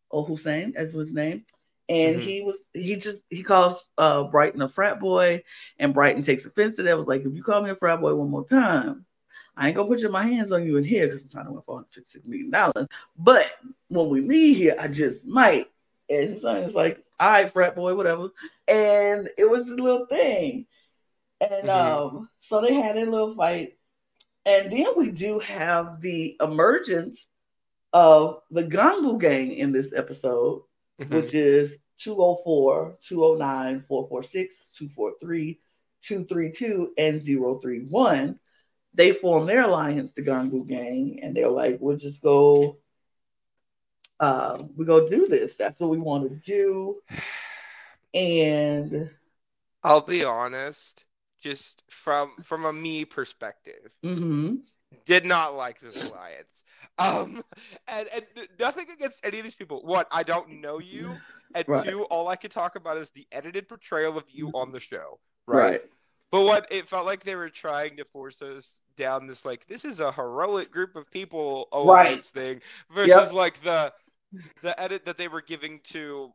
or Hussein as was his name. And Mhm. he was he just he calls uh Bryton a frat boy, and Bryton takes offense to that. Was like, if you call me a frat boy one more time, I ain't gonna put my hands on you in here because I'm trying to win four hundred fifty-six million dollars. But when we leave here, I just might. And his son is like, all right, frat boy, whatever. And it was a little thing. And Mhm. um, so they had a little fight. And then we do have the emergence of the Gangu gang in this episode Mhm. which is 204, 209, 446, 243, 232, and 031. They formed their alliance, the Gangu Gang, and they're like, we'll just go uh, we go do this. That's what we want to do. And I'll be honest, just from from a me perspective, mm-hmm. did not like this alliance. Um, and and nothing against any of these people. What I don't know you, and Right. two, all I could talk about is the edited portrayal of you on the show. Right. right, But what it felt like they were trying to force us down this like this is a heroic group of people alliance thing versus Yep. like the the edit that they were giving to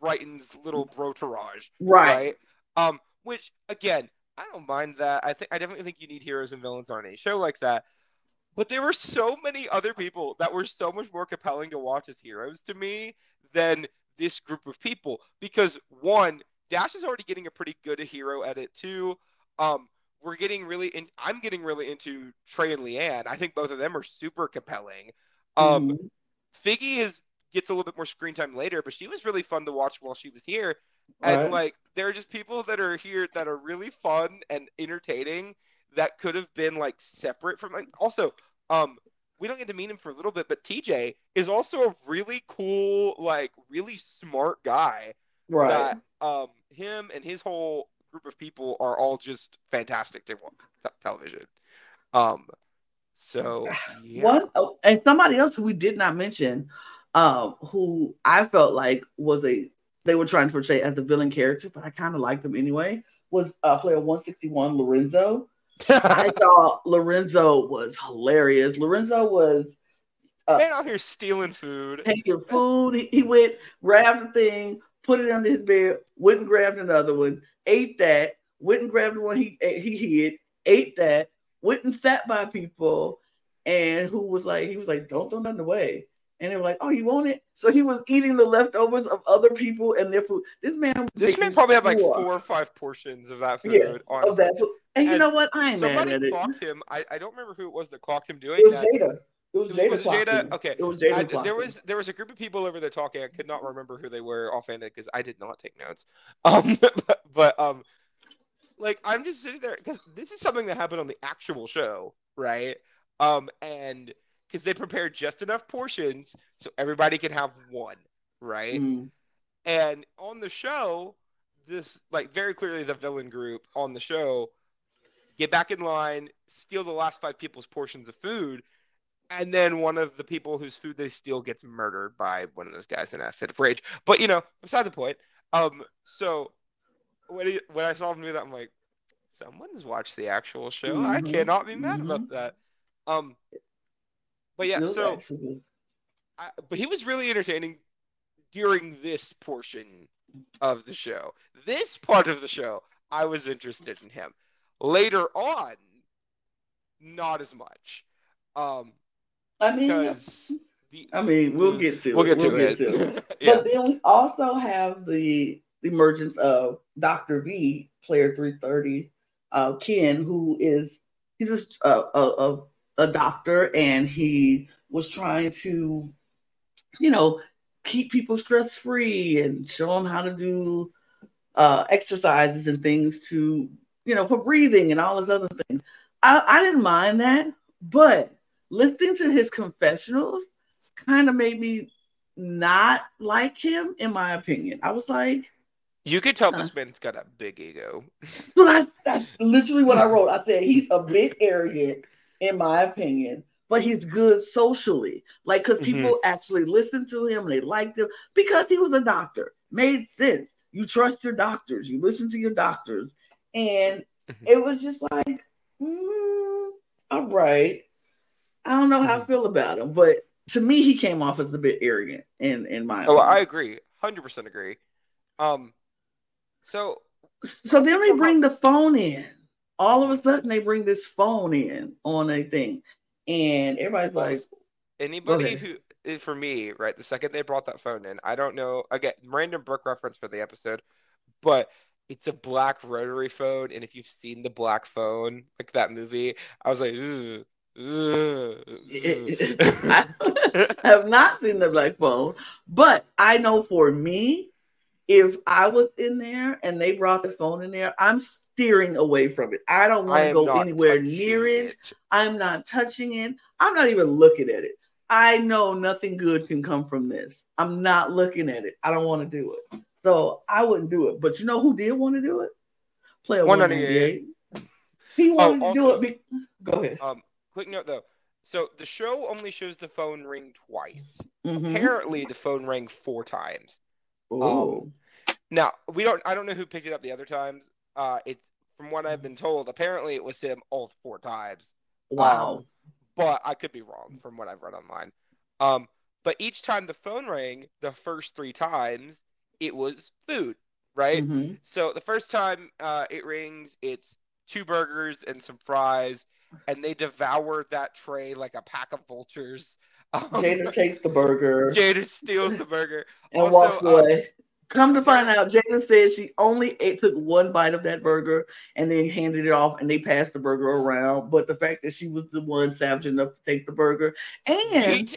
Bryton's little brotarage right, right? Um, which again, I don't mind that. I think I definitely think you need heroes and villains on a show like that. But there were so many other people that were so much more compelling to watch as heroes to me than this group of people. Because one, Dash is already getting a pretty good hero edit too. Um, we're getting really in. I'm getting really into Trey and Leanne. I think both of them are super compelling. Um, Mhm. Figgy is gets a little bit more screen time later, but she was really fun to watch while she was here. And Right. like there are just people that are here that are really fun and entertaining that could have been like separate from like also um we don't get to meet him for a little bit, but TJ is also a really cool, like really smart guy. right. That um him and his whole group of people are all just fantastic to watch television. Um so yeah. One oh, and somebody else who we did not mention, um, who I felt like was a they were trying to portray as a villain character, but I kind of liked him anyway. Was uh, player one sixty one Lorenzo. I thought Lorenzo was hilarious. Lorenzo was uh, Man out here stealing food. taking food. He, he went, grabbed the thing, put it under his bed, went and grabbed another one, ate that, went and grabbed the one he eh, he hid, ate that, went and sat by people, and who was like, he was like, don't throw nothing away. And they were like, oh, you want it? So he was eating the leftovers of other people and their food. This man, This man probably had like four or five portions of that food. Yeah, honestly. of that food. And, you know what? I ain't mad Somebody at it. clocked him. I, I don't remember who it was that clocked him doing It was that. Jada. It was Was- Jada. it Jada? Okay. It was Jada. I- there was there was a group of people over there talking. I could not remember who they were offhanded because I did not take notes. Um, but, but um, like I'm just sitting there because this is something that happened on the actual show, right? Um, and because they prepare just enough portions so everybody can have one, right? Mm, And on the show, this like very clearly the villain group on the show get back in line, steal the last five people's portions of food, and then one of the people whose food they steal gets murdered by one of those guys in a fit of rage. But you know, beside the point. Um, so when he, when I saw him do that, I'm like, someone's watched the actual show. I Mhm, cannot be mad about that. Um, but yeah, was so I, but he was really entertaining during this portion of the show. This part of the show, I was interested in him. Later on, not as much. Um, I mean, because the I mean, we'll get to we'll it. get to we'll it. Get to it. yeah. But then we also have the, the emergence of Dr. V, player 330, uh, Ken, who is he's just a, a, a, a doctor and he was trying to, you know, keep people stress free and show them how to do uh, exercises and things to, you know, for breathing and all those other things. I, I didn't mind that, but listening to his confessionals kind of made me not like him, in my opinion. I was like, You could tell Huh. this man's got a big ego. I, that's literally what I wrote. I said he's a bit arrogant, in my opinion, but he's good socially. Like, because people actually listened to him and they liked him because he was a doctor. Made sense. You trust your doctors, you listen to your doctors. And Mhm. it was just like, mm, all right. I don't know how I Mhm. feel about him, but to me, he came off as a bit arrogant in, in my Oh, I agree, hundred percent agree. Um, so So then they bring the phone in. All of a sudden, they bring this phone in on a thing, and everybody's like, anybody who eh, for me right the second they brought that phone in i don't know again random book reference for the episode but it's a black rotary phone. And if you've seen the black phone like that movie i was like "Ugh, ugh, I have not seen the black phone, but I know for me, if I was in there and they brought the phone in there, I'm steering away from it. I don't want to go anywhere near it. I'm not touching it. I'm not even looking at it. I know nothing good can come from this. I'm not looking at it. I don't want to do it. So I wouldn't do it. But you know who did want to do it? Play Player 198. He wanted oh, also, to do it. Be- Go ahead. Um, quick note though. So the show only shows the phone ring twice. Mm-hmm. Apparently, the phone rang four times. Oh. Um, now we don't. I don't know who picked it up the other times. Uh, it's from what I've been told. Apparently, it was him all four times. Wow. Um, but I could be wrong from what I've read online. Um, but each time the phone rang, the first three times, it was food, right? Mm-hmm. So the first time uh, it rings, it's two burgers and some fries, and they devour that tray like a pack of vultures. Um, Jada takes the burger. Jada steals the burger and also, walks um, away. Um, Come to find out, Jada said she only ate, took one bite of that burger and then handed it off, and they passed the burger around. But the fact that she was the one savage enough to take the burger, and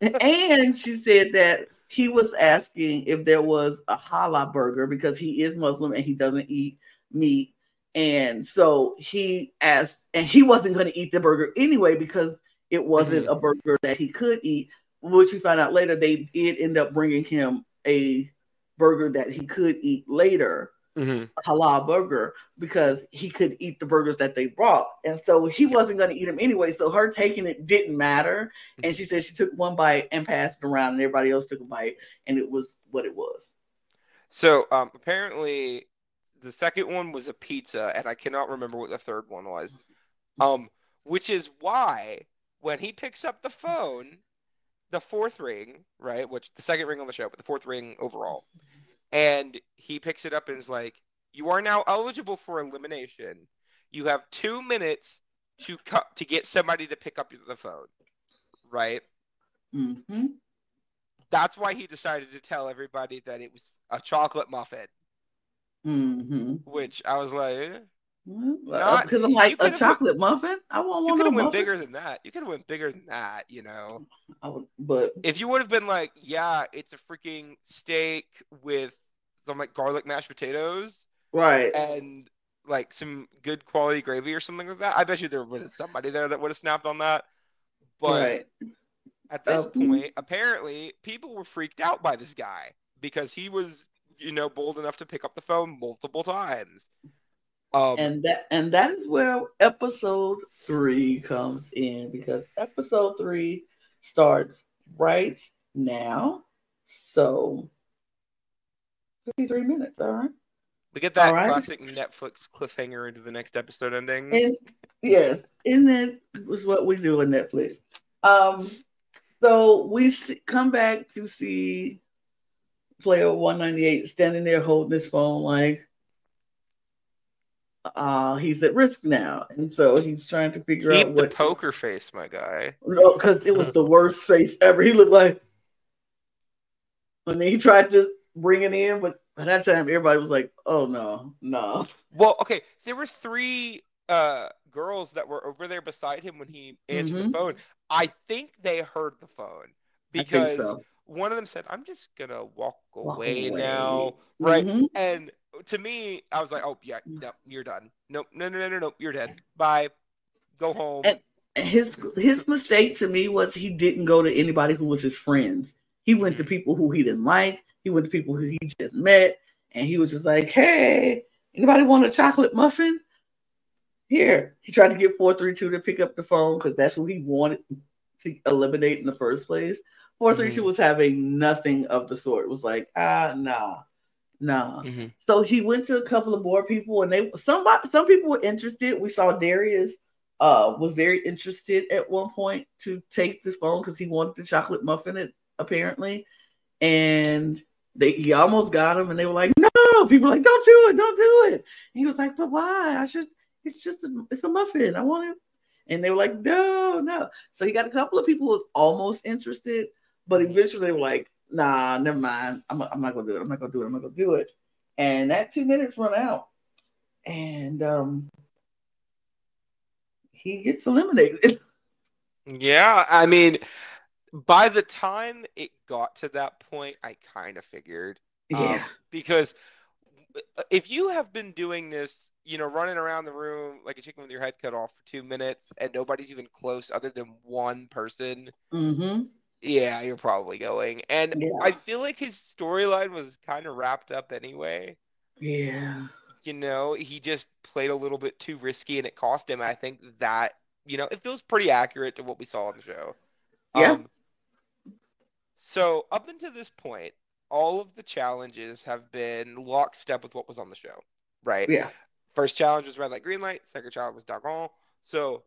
and she said that he was asking if there was a halal burger because he is Muslim and he doesn't eat meat, and so he asked, and he wasn't going to eat the burger anyway because it wasn't mm-hmm. a burger that he could eat. Which we found out later, they did end up bringing him a burger that he could eat later, mm-hmm. halal burger, because he could eat the burgers that they brought. And so he wasn't going to eat them anyway. So her taking it didn't matter. And she said she took one bite and passed it around, and everybody else took a bite, and it was what it was. So um, apparently, the second one was a pizza, and I cannot remember what the third one was. Um, which is why when he picks up the phone, the fourth ring, right, which the second ring on the show, but the fourth ring overall, and he picks it up and is like, "You are now eligible for elimination. You have two minutes to cut to get somebody to pick up the phone." Right. Mm-hmm. That's why he decided to tell everybody that it was a chocolate muffin. Mm-hmm. Which I was like, eh. Not, because I'm like a chocolate went, muffin. I want one. You could have went bigger than that. You could have went bigger than that. You know. I Would, but if you would have been like, yeah, it's a freaking steak with some like garlic mashed potatoes, right, and like some good quality gravy or something like that, I bet you there would have somebody there that would have snapped on that. But right. at this um, point, apparently, people were freaked out by this guy because he was, you know, bold enough to pick up the phone multiple times. Um, and that and that is where episode three comes in because episode three starts right now. So 53 minutes, all right. We get that right. classic Netflix cliffhanger into the next episode ending. And yes, and that was what we do on Netflix. Um, so we see, come back to see player 198 standing there holding his phone like uh, he's at risk now, and so he's trying to figure Keep out what the poker face, my guy. No, because it was the worst face ever. He looked like when he tried to bring it in, but by that time everybody was like, "Oh no, no." Well, okay, there were three uh, girls that were over there beside him when he answered mm-hmm. the phone. I think they heard the phone because so. one of them said, "I'm just gonna walk, walk away, away, now," right? Mm-hmm. And to me, I was like, oh yeah, no, you're done. Nope, no, no, no, no, no, you're dead. Bye. Go home. And his his mistake to me was he didn't go to anybody who was his friends. He went to people who he didn't like. He went to people who he just met, and he was just like, "Hey, anybody want a chocolate muffin?" Here, he tried to get four three two to pick up the phone because that's who he wanted to eliminate in the first place. Four three two mm-hmm. was having nothing of the sort. It was like, ah, nah, no. Mm-hmm. So he went to a couple of more people, and they somebody some people were interested. We saw Darius uh was very interested at one point to take this phone because he wanted the chocolate muffin it apparently. And they he almost got him, and they were like, No, people like, Don't do it, don't do it. And he was like, But why? I should it's just a, it's a muffin. I want it. And they were like, No, no. So he got a couple of people who was almost interested, but eventually they were like, nah, never mind. I'm, I'm not gonna do it. I'm not gonna do it. I'm not gonna do it. And that two minutes run out, and um, he gets eliminated. Yeah, I mean, by the time it got to that point, I kind of figured. Um, yeah. Um, because if you have been doing this, you know, running around the room like a chicken with your head cut off for two minutes and nobody's even close other than one person, Mm-hmm. Yeah, you're probably going. And Yeah. I feel like his storyline was kind of wrapped up anyway. Yeah. You know, he just played a little bit too risky and it cost him. I think that, you know, it feels pretty accurate to what we saw on the show. Yeah. Um, so up until this point, all of the challenges have been lockstep with what was on the show, right? Yeah. First challenge was red light, green light. Second challenge was Dalgona. So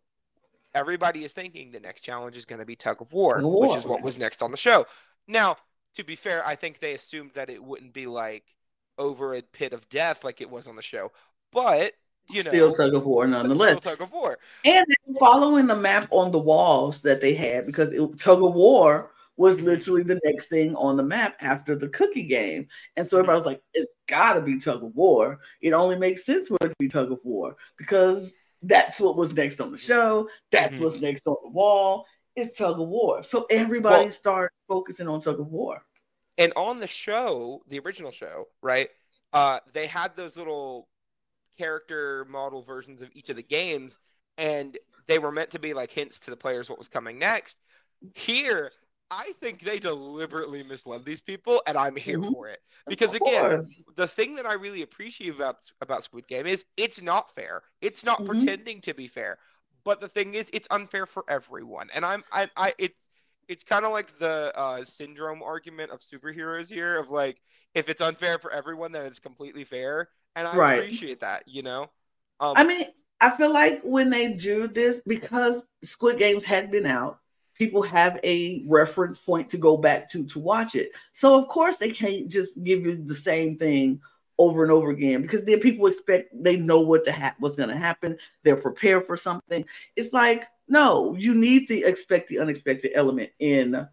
everybody is thinking the next challenge is going to be tug of war, of which is what was next on the show. Now, to be fair, I think they assumed that it wouldn't be like over a pit of death like it was on the show, but you know, Still tug of war nonetheless. still tug of war. And following the map on the walls that they had because it, tug of war was mm-hmm. literally the next thing on the map after the cookie game. And so everybody was like, it's got to be tug of war. It only makes sense for it to be tug of war because that's what was next on the show. That's Mhm. what's next on the wall. It's tug of war. So everybody Well- started focusing on tug of war. And on the show, the original show, right? Uh, they had those little character model versions of each of the games, and they were meant to be like hints to the players what was coming next. Here, I think they deliberately misled these people, and I'm here Mhm. for it because again, the thing that I really appreciate about about Squid Game is it's not fair. It's not Mhm. pretending to be fair. But the thing is, it's unfair for everyone, and I'm I I it it's kind of like the uh, syndrome argument of superheroes here of like if it's unfair for everyone, then it's completely fair, and I Right. appreciate that. You know, um, I mean, I feel like when they do this, because Squid Games had been out, people have a reference point to go back to to watch it. So of course they can't just give you the same thing over and over again because then people expect they know what the ha- what's going to happen. They're prepared for something. It's like no, you need to expect the unexpected element in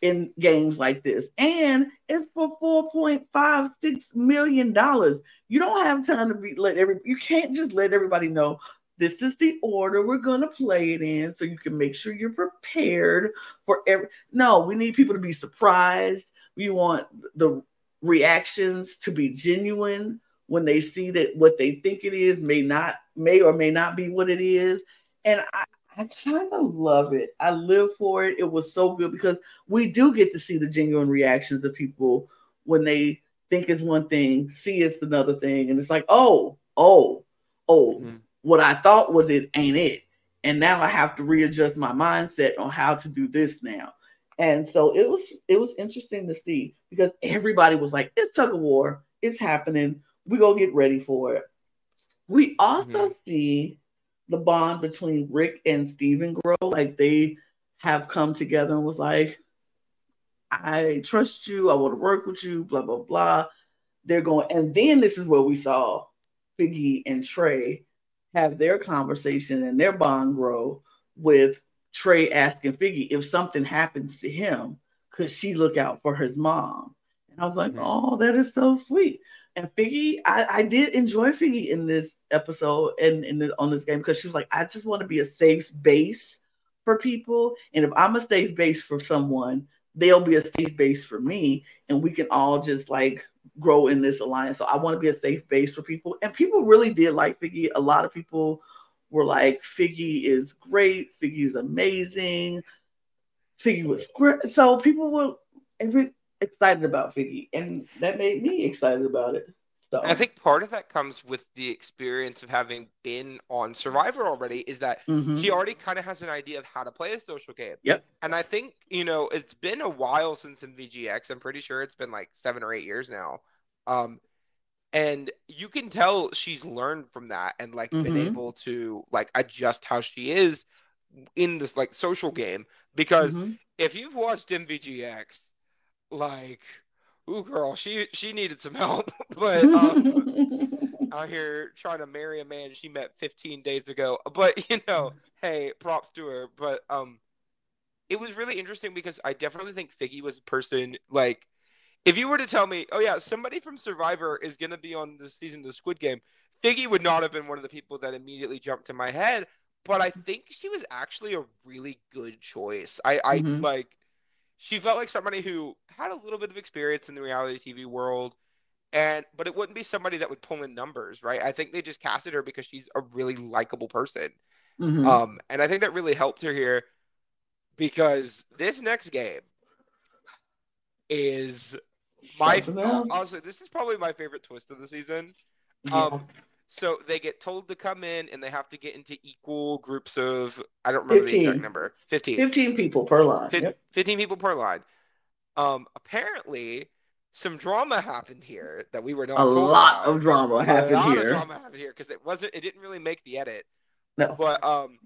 in games like this, and it's for four point five six million dollars. You don't have time to be let every. You can't just let everybody know this is the order we're gonna play it in, so you can make sure you're prepared for every. No, we need people to be surprised. We want the reactions to be genuine when they see that what they think it is may not may or may not be what it is. And I, I kind of love it. I live for it. It was so good because we do get to see the genuine reactions of people when they think it's one thing, see it's another thing, and it's like, oh, oh, oh, Mhm. What I thought was it ain't it. And now I have to readjust my mindset on how to do this now. And so it was it was interesting to see because everybody was like, it's tug of war, it's happening. We gonna get ready for it. We also Mhm. see the bond between Rick and Steven grow. Like they have come together and was like, I trust you, I want to work with you, blah, blah, blah. They're going, and then this is where we saw Figgy and Trey have their conversation and their bond grow with Trey asking Figgy if something happens to him, could she look out for his mom? And I was like, Mhm. oh, that is so sweet. And Figgy, I, I did enjoy Figgy in this episode and in the, on this game because she was like, I just want to be a safe base for people. And if I'm a safe base for someone, they'll be a safe base for me. And we can all just like grow in this alliance. So I want to be a safe base for people. And people really did like Figgy. A lot of people were like, Figgy is great. Figgy is amazing. Figgy was great. So people were every excited about Figgy. And that made me excited about it. So I think part of that comes with the experience of having been on Survivor already. Is that Mhm. she already kind of has an idea of how to play a social game. Yep. And I think, you know, it's been a while since MVGX. I'm pretty sure it's been like seven or eight years now. Um, and you can tell she's learned from that and like been Mhm. able to like adjust how she is in this like social game. Because Mhm. if you've watched MVGX, like, ooh, girl, she she needed some help. but um, out here trying to marry a man she met 15 days ago. But you know, hey, props to her. But um, it was really interesting because I definitely think Figgy was a person like, if you were to tell me, oh yeah, somebody from Survivor is gonna be on this season of the Squid Game, Figgy would not have been one of the people that immediately jumped to my head. But I think she was actually a really good choice. I, I Mhm. like she felt like somebody who had a little bit of experience in the reality TV world and but it wouldn't be somebody that would pull in numbers, right? I think they just casted her because she's a really likable person. Mm-hmm. Um, and I think that really helped her here because this next game is my honestly, this is probably my favorite twist of the season. Yeah. Um, so they get told to come in and they have to get into equal groups of I don't remember 15. the exact number. 15. 15 people per line. 15, yep. 15 people per line. Um apparently some drama happened here that we were not a lot about. of drama happened a here. Drama happened here because it wasn't it didn't really make the edit. No. But um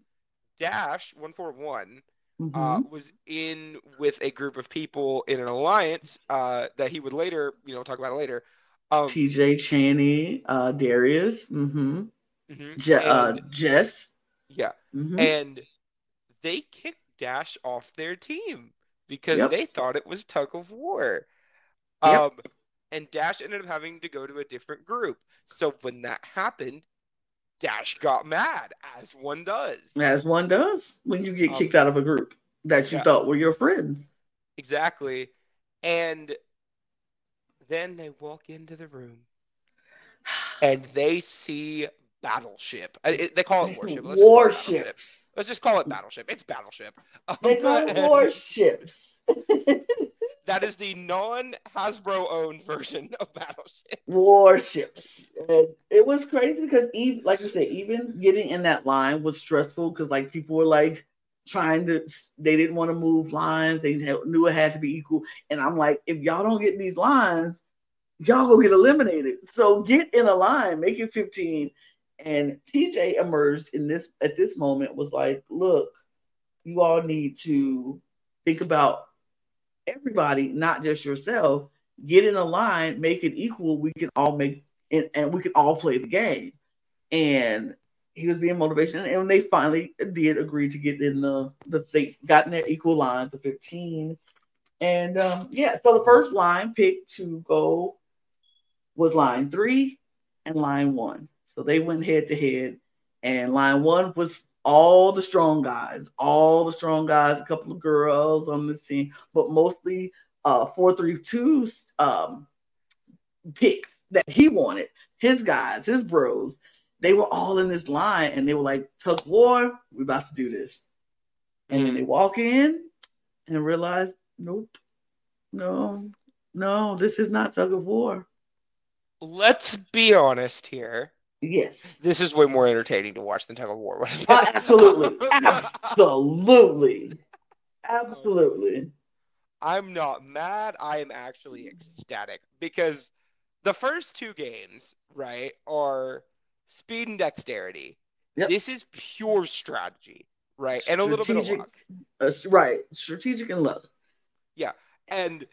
Dash 141 mm-hmm. uh, was in with a group of people in an alliance uh, that he would later, you know, talk about later. Um, TJ Chaney, uh, Darius, mm-hmm. Mm-hmm. Je- uh, and, uh, Jess. Yeah. Mm-hmm. And they kicked Dash off their team because yep. they thought it was tug of war. Yep. Um, and Dash ended up having to go to a different group. So when that happened, Dash got mad, as one does. As one does when you get um, kicked out of a group that you yeah. thought were your friends. Exactly. And then they walk into the room and they see Battleship. They call it Warship. Let's Warships. Let's just call it Battleship. It's Battleship. They call it Warships. that is the non Hasbro owned version of Battleship. Warships. And it was crazy because even like you said, even getting in that line was stressful because like people were like trying to they didn't want to move lines. They knew it had to be equal. And I'm like, if y'all don't get these lines, y'all go get eliminated. So get in a line, make it 15. And TJ emerged in this at this moment was like, look, you all need to think about everybody, not just yourself. Get in a line, make it equal. We can all make and, and we can all play the game. And he was being motivation, and they finally did agree to get in the the they got in their equal lines of 15. And um, yeah, so the first line picked to go was line three and line one. So they went head to head, and line one was all the strong guys, all the strong guys, a couple of girls on the team, but mostly uh 432's um pick that he wanted, his guys, his bros. They were all in this line and they were like, Tug of War, we're about to do this. And mm-hmm. then they walk in and realize, nope, no, no, this is not tug of war. Let's be honest here. Yes. This is way more entertaining to watch than Tug of War. uh, absolutely. Absolutely. Absolutely. I'm not mad. I am actually ecstatic because the first two games, right, are speed and dexterity. Yep. This is pure strategy, right? Strategic, and a little bit of luck. Uh, right. Strategic and luck. Yeah. And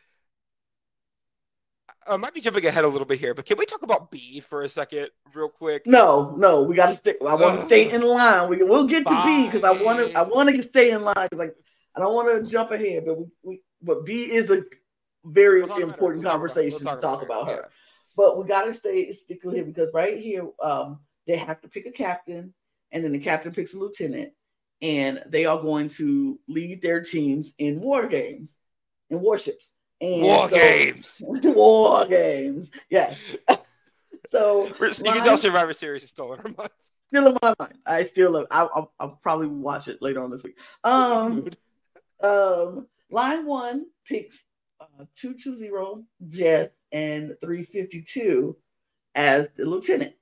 I might be jumping ahead a little bit here, but can we talk about B for a second, real quick? No, no, we got to stay. I want to stay in line. We will get to B because I want to. I want to stay in line like I don't want to jump ahead, but we, we but B is a very we'll important conversation we'll talk to talk about, her. Yeah. But we got to stay stick with here because right here, um, they have to pick a captain, and then the captain picks a lieutenant, and they are going to lead their teams in war games, in warships. And war so, games. war games. Yes. so you can tell Survivor Series is still in our mind. Still in my mind. I still love. I, will I'll probably watch it later on this week. Um, um, line one picks uh, two two zero Jess and three fifty two as the lieutenant.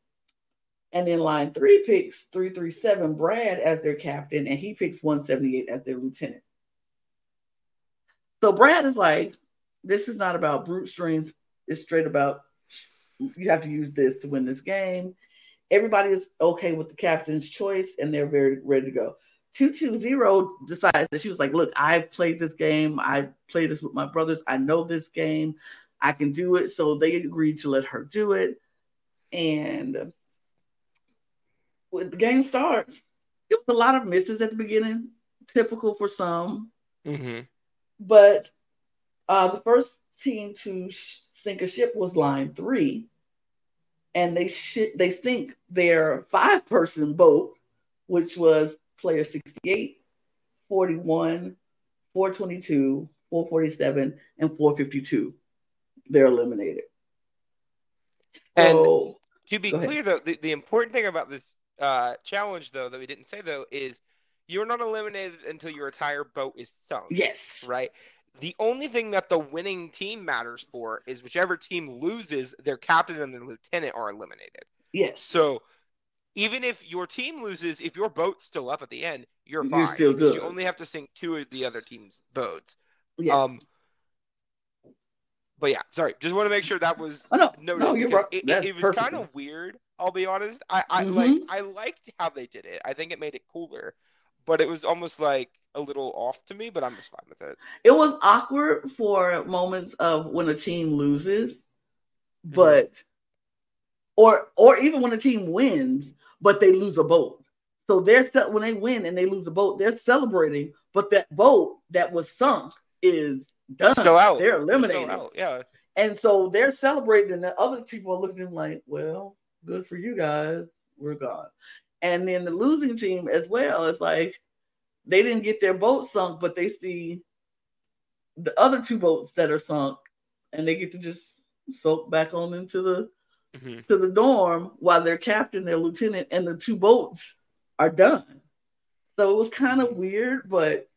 And then line three picks 337 Brad as their captain, and he picks 178 as their lieutenant. So Brad is like, this is not about brute strength. It's straight about you have to use this to win this game. Everybody is okay with the captain's choice and they're very ready to go. 220 decides that she was like, Look, I've played this game. I played this with my brothers. I know this game. I can do it. So they agreed to let her do it. And when the game starts, it was a lot of misses at the beginning, typical for some. Mm-hmm. But uh, the first team to sink a ship was Line Three, and they sh- they sink their five person boat, which was player 68, 41, 422, 447, and 452. They're eliminated. So, and to be go ahead. clear, though, the, the important thing about this uh, challenge, though, that we didn't say, though, is you're not eliminated until your entire boat is sunk. yes, Right? The only thing that the winning team matters for is whichever team loses, their captain and their lieutenant are eliminated. yes. So even if your team loses, if your boat's still up at the end, you're You're fine. still good. You only have to sink two of the other team's boats. yes. Um, but yeah, sorry, just want to make sure that was Oh, no, noted no, you're right. It, it, it was kind of weird. I'll be honest. I, I Mhm. like I liked how they did it. I think it made it cooler, but it was almost like a little off to me. But I'm just fine with it. it was awkward for moments of when a team loses, Mm-hmm. but or or even when a team wins, but they lose a boat. So they're when they win and they lose a boat, they're celebrating, but that boat that was sunk is done. Still out. They're They're eliminated. still out. Yeah. And so they're celebrating, and the other people are looking at them like, well, good for you guys. We're gone. And then the losing team as well, it's like they didn't get their boat sunk, but they see the other two boats that are sunk, and they get to just soak back on into the Mhm. to the dorm while their captain, their lieutenant, and the two boats are done. So it was kind of weird, but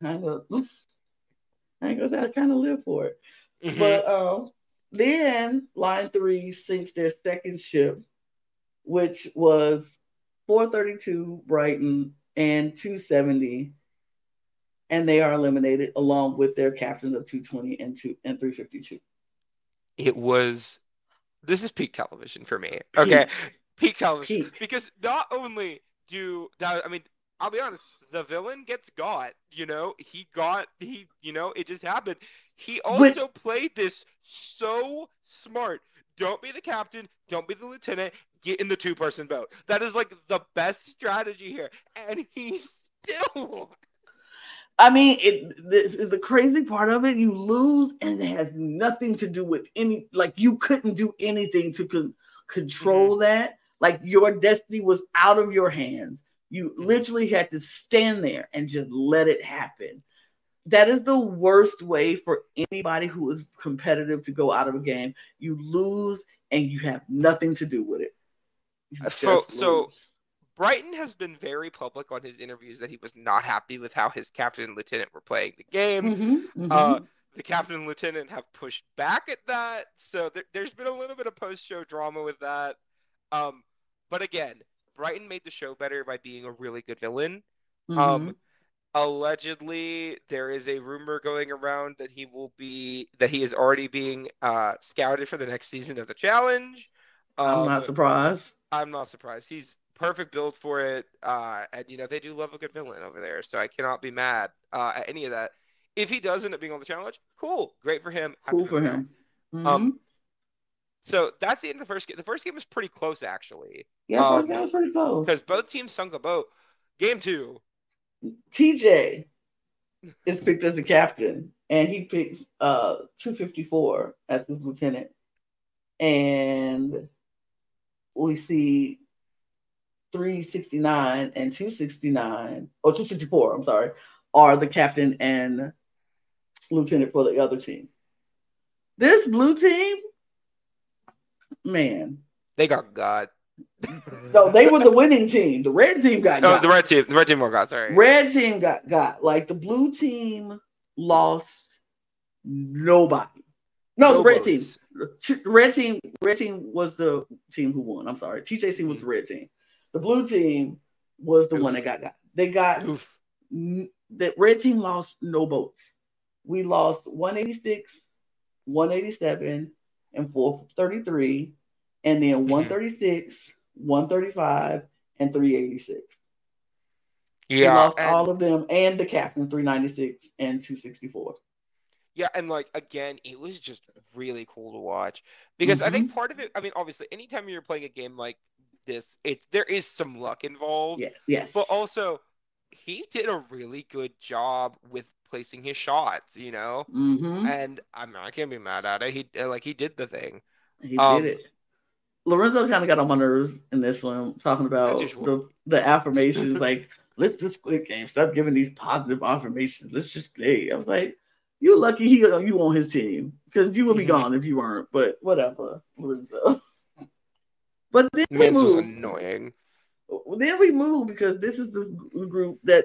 kind of I ain't gonna say I kind of live for it. Mhm. But um, then Line Three sinks their second ship, which was 432 Bryton and 270, and they are eliminated along with their captains of 220 and two and 352. it was. This is peak television for me. Okay, peak television Peak. because not only do that, I mean, I'll be honest, the villain gets got. You know, he got he. You know, it just happened. He also played this so smart. Don't be the captain. Don't be the lieutenant. Get in the two-person boat. That is like the best strategy here, and he still. I mean, it the, the crazy part of it, you lose, and it has nothing to do with any. Like you couldn't do anything to con- control mm-hmm. that. Like your destiny was out of your hands. You mm-hmm. literally had to stand there and just let it happen. That is the worst way for anybody who is competitive to go out of a game. You lose, and you have nothing to do with it. Uh, so- so- Bryton has been very public on his interviews that he was not happy with how his captain and lieutenant were playing the game. Mhm, mhm. Uh, the captain and lieutenant have pushed back at that, so there, there's been a little bit of post-show drama with that. Um, but again, Bryton made the show better by being a really good villain. Mhm. Um, allegedly, there is a rumor going around that he will be that he is already being uh, scouted for the next season of the challenge. I'm Um, not surprised. I'm not surprised. He's perfect build for it. Uh, and you know, they do love a good villain over there, so I cannot be mad uh, at any of that. If he does end up being on the challenge, cool, great for him. Cool for that. him. Mhm. Um, So that's the end of the first game. The first game was pretty close actually, yeah, um, first game was pretty close. because both teams sunk a boat. Game two, TJ is picked as the captain, and he picks uh 254 as his lieutenant. And we see 369 and 269, or 264, I'm sorry, are the captain and lieutenant for the other team. This blue team, man, they got God. no, they were the winning team. The red team got No, got. the red team. The red team got. Sorry. Red team got got like the blue team lost nobody. No, the red team. Red team. Red team was the team who won. I'm sorry. TJ team was the red team. The blue team was the Oof. one that got got. They got Oof. n- the red team lost no boats. We lost 186, 187, and 433, and then Mhm. 136, 135, and 386. We Yeah. lost and- all of them and the captain 396 and 264. Yeah, and like again, it was just really cool to watch because I Mm-hmm. think part of it. I mean, obviously, anytime you're playing a game like this, it's there is some luck involved, Yeah, yes. but also he did a really good job with placing his shots. You know, hmm and I mean, I can't be mad at it. He like he did the thing. He um, did it. Lorenzo kind of got on my nerves in this one, talking about the, the affirmations, like, let's just quit game. Stop giving these positive affirmations. Let's just play. I was like, you lucky he you on his team because you would be Mhm. gone if you weren't. But whatever, Lorenzo. But then we Mans was move. annoying. Then we move because this is the group that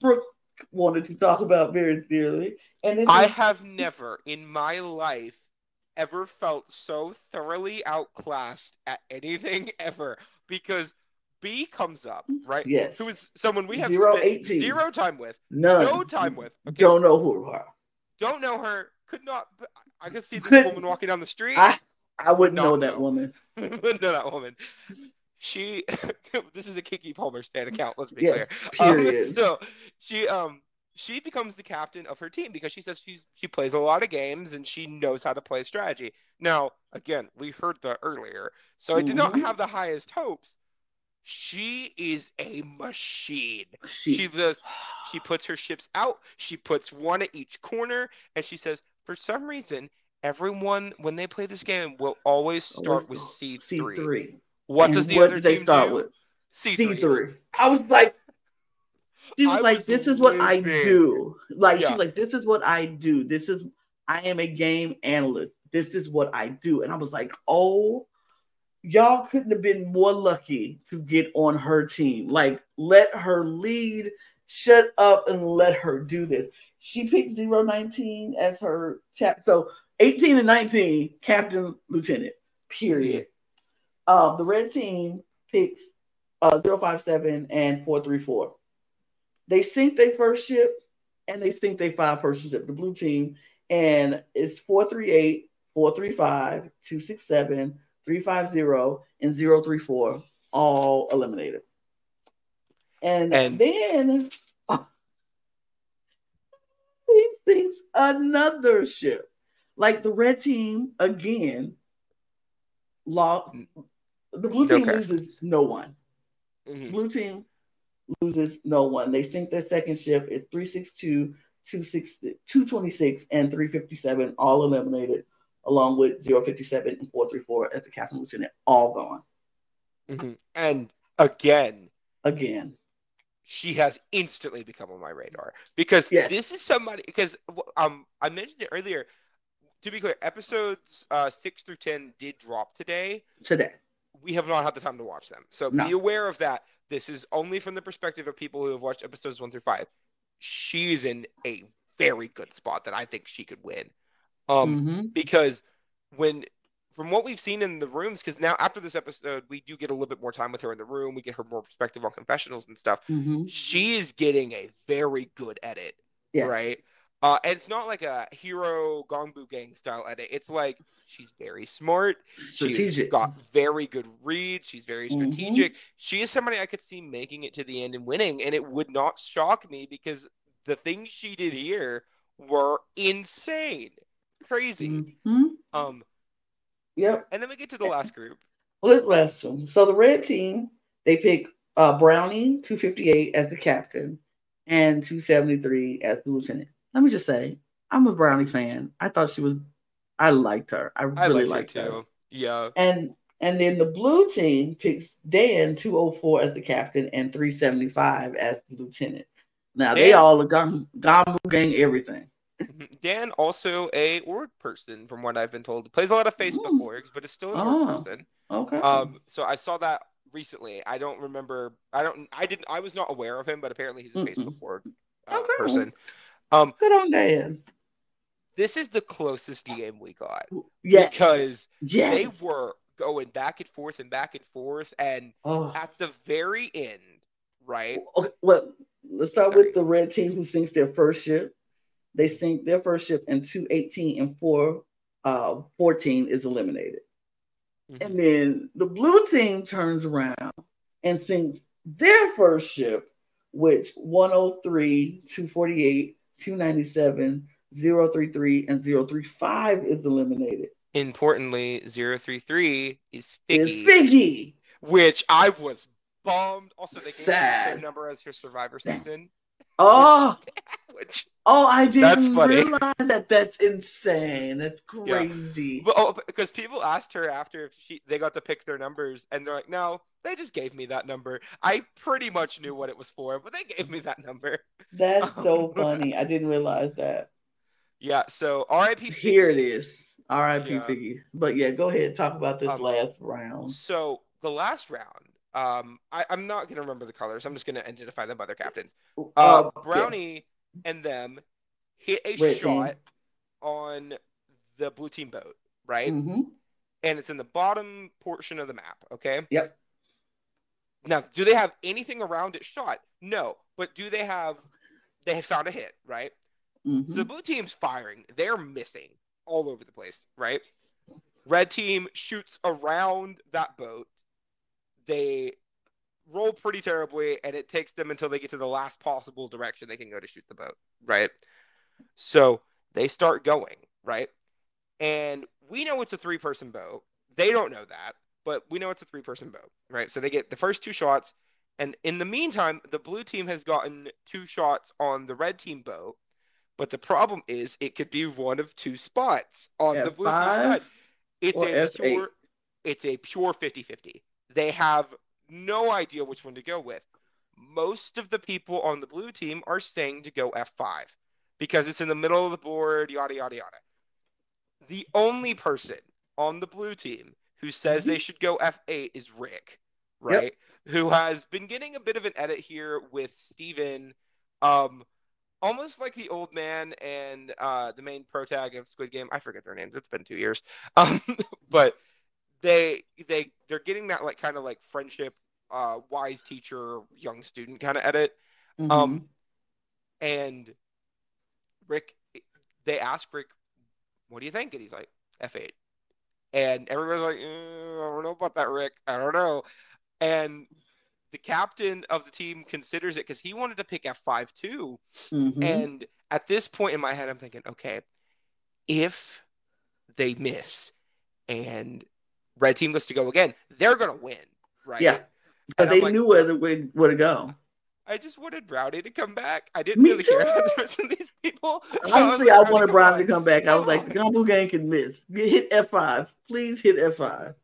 Brooke wanted to talk about very clearly, and I is- have never in my life ever felt so thoroughly outclassed at anything ever because B comes up, right? Yes. Who is someone we have Zero spent 18. zero time with, none. no time with. Okay? Don't know who her. Don't know her. Could not. I could see this woman walking down the street. I I wouldn't No, know that woman. Wouldn't know that woman. She. this is a Keke Palmer stand account. Let's be clear. Um, period. so she um she becomes the captain of her team because she says she's she plays a lot of games and she knows how to play strategy. Now, again, we heard that earlier, so I did not Mhm. have the highest hopes. She is a machine. She, She does. She puts her ships out. She puts one at each corner, and she says, for some reason, everyone when they play this game will always start with C three. What And does the what other they team start do? with? C three. I was like, she was I like, was this is what I do. Like Yeah. she's like, this is what I do. This is I am a game analyst. This is what I do. And I was like, oh, y'all couldn't have been more lucky to get on her team. Like, let her lead. Shut up and let her do this. She picked 019 as her chap. So 18 and 19, captain, lieutenant, period. Um, the red team picks uh, 057 and 434. They sink their first ship and they sink their five person ship, the blue team, and it's 438, 435, 267, 350, and 034, all eliminated. And, And- then he thinks another ship. Like the red team again lost the blue team characters. loses no one. Mhm. Blue team loses no one. They think their second ship is 362, 260 226, and 357, all eliminated, along with 057 and 434 as the captain lieutenant, all gone Mhm. And again, again. she has instantly become on my radar because Yes. this is somebody because um I mentioned it earlier. To be clear, episodes uh, six through ten did drop today. Today. We have not had the time to watch them, so No. be aware of that. This is only from the perspective of people who have watched episodes one through five. She's in a very good spot that I think she could win. Um, Mhm. because when from what we've seen in the rooms because now after this episode we do get a little bit more time with her in the room we get her more perspective on confessionals and stuff Mhm. she is getting a very good edit Yes. right uh and it's not like a hero gongbu gang style edit it's like she's very smart Strategic. she's got very good reads she's very Mhm. strategic she is somebody i could see making it to the end and winning and it would not shock me because the things she did here were insane crazy Mhm. um Yep. and then we get to the last group. Let's last one. So the red team, they pick uh, Brownie 258 as the captain and 273 as the lieutenant. Let me just say, I'm a Brownie fan. I thought she was, I liked her. I I really liked liked her. too. Yeah. And and then the blue team picks Dan 204 as the captain and 375 as the lieutenant. Now they Dan- all are gone, Gombu gang everything. Mhm. Dan also a org person, from what I've been told. Plays a lot of Facebook Mm. orgs, but is still an Oh. org person. Okay. Um, so I saw that recently. I don't remember. I don't. I didn't. I was not aware of him, but apparently he's a Mm-mm. Facebook org uh, Okay. person. Um, Good on Dan. this is the closest game we got Yeah. because Yeah. they were going back and forth and back and forth, and Oh. at the very end, right? Okay, well, let's start Sorry. with the red team who sinks their first ship. They sink their first ship in 218 and 4 uh 14 is eliminated. Mhm. And then the blue team turns around and sinks their first ship, which 103, 248, 297, 033, and 035 is eliminated. Importantly, 033 is Figgy. Figgy. which I was bummed. Also, they gave her the same number as her Survivor season, Oh, which oh, I didn't funny. realize that. That's insane. That's crazy. but, oh, because people asked her after if she they got to pick their numbers, and they're like, "No, they just gave me that number. I pretty much knew what it was for, but they gave me that number." That's so Um, funny. I didn't realize that. Yeah. So R.I.P. Here it is. R.I.P. Yeah. Figgy. But yeah, go ahead. And talk about this Um, last round. So the last round, um, I, I'm not gonna remember the colors. I'm just gonna identify them by their captains. Uh, Uh, Brownie and them hit a Red shot on the blue team boat, right? hmm And it's in the bottom portion of the map. Okay. Yep. Now, do they have anything around it shot? No. But do they have? They have found a hit, right? hmm So the blue team's firing. They're missing all over the place, right? Red team shoots around that boat. They roll pretty terribly, and it takes them until they get to the last possible direction they can go to shoot the boat, right? So they start going, right? And we know it's a three person boat. They don't know that, but we know it's a three person boat, right? So they get the first two shots. And in the meantime, the blue team has gotten two shots on the red team boat. But the problem is it could be one of two spots on the blue team side. It's a F8? pure it's a pure 50-50. They have no idea which one to go with. Most of the people on the blue team are saying to go F5 because it's in the middle of the board, yada yada yada. The only person on the blue team who says they should go F8 is Rick, Yep. right? Who has been getting a bit of an edit here with Steven. Um, almost like the old man and uh, the main protag of Squid Game. I forget their names. It's been two years. Um, but they they they're getting that like kind of like friendship, uh, wise teacher, young student kind of edit. Mhm. Um, and Rick, they ask Rick, "What do you think?" And he's like, "F8." And everybody's like, "Eh, "I don't know about that, Rick. I don't know." And the captain of the team considers it because he wanted to pick F5 too. Mhm. And at this point in my head, I'm thinking, okay, if they miss and red team goes to go again, they're gonna win, right? Yeah. Because they like, knew where the where to go. I just wanted Brownie to come back. I didn't Me really care about the rest of these people. So Honestly, like, I wanted Brown to come back. I was like, the Gumbo gang can miss. Hit F5. Please hit F5.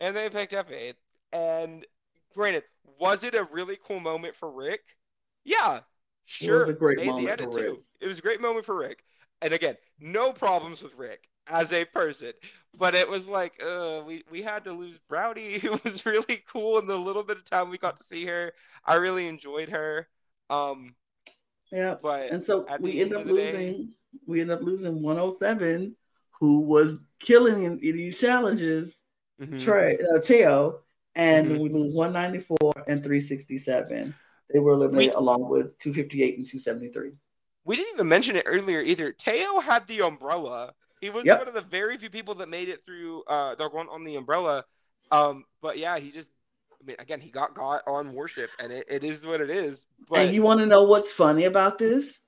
And they picked F8. And granted, was it a really cool moment for Rick? Yeah, sure. It was a great Made moment for Rick. too. It was a great moment for Rick. And again, no problems with Rick as a person. But it was like, uh, we, we had to lose Brownie, who was really cool in the little bit of time we got to see her. I really enjoyed her. Um, Yeah. but And so we end end up the day- losing. We end up losing 107, who was killing in these challenges. mhm. Trey, uh, Teo, and Mhm. we lose 194 and 367. They were eliminated We- along with 258 and 273. we didn't even mention it earlier either. Teo had the umbrella. He was Yep. one of the very few people that made it through uh Doggone on the umbrella. Um, but yeah, he just I mean again he got got on worship and it, it is what it is. But and you want to know what's funny about this?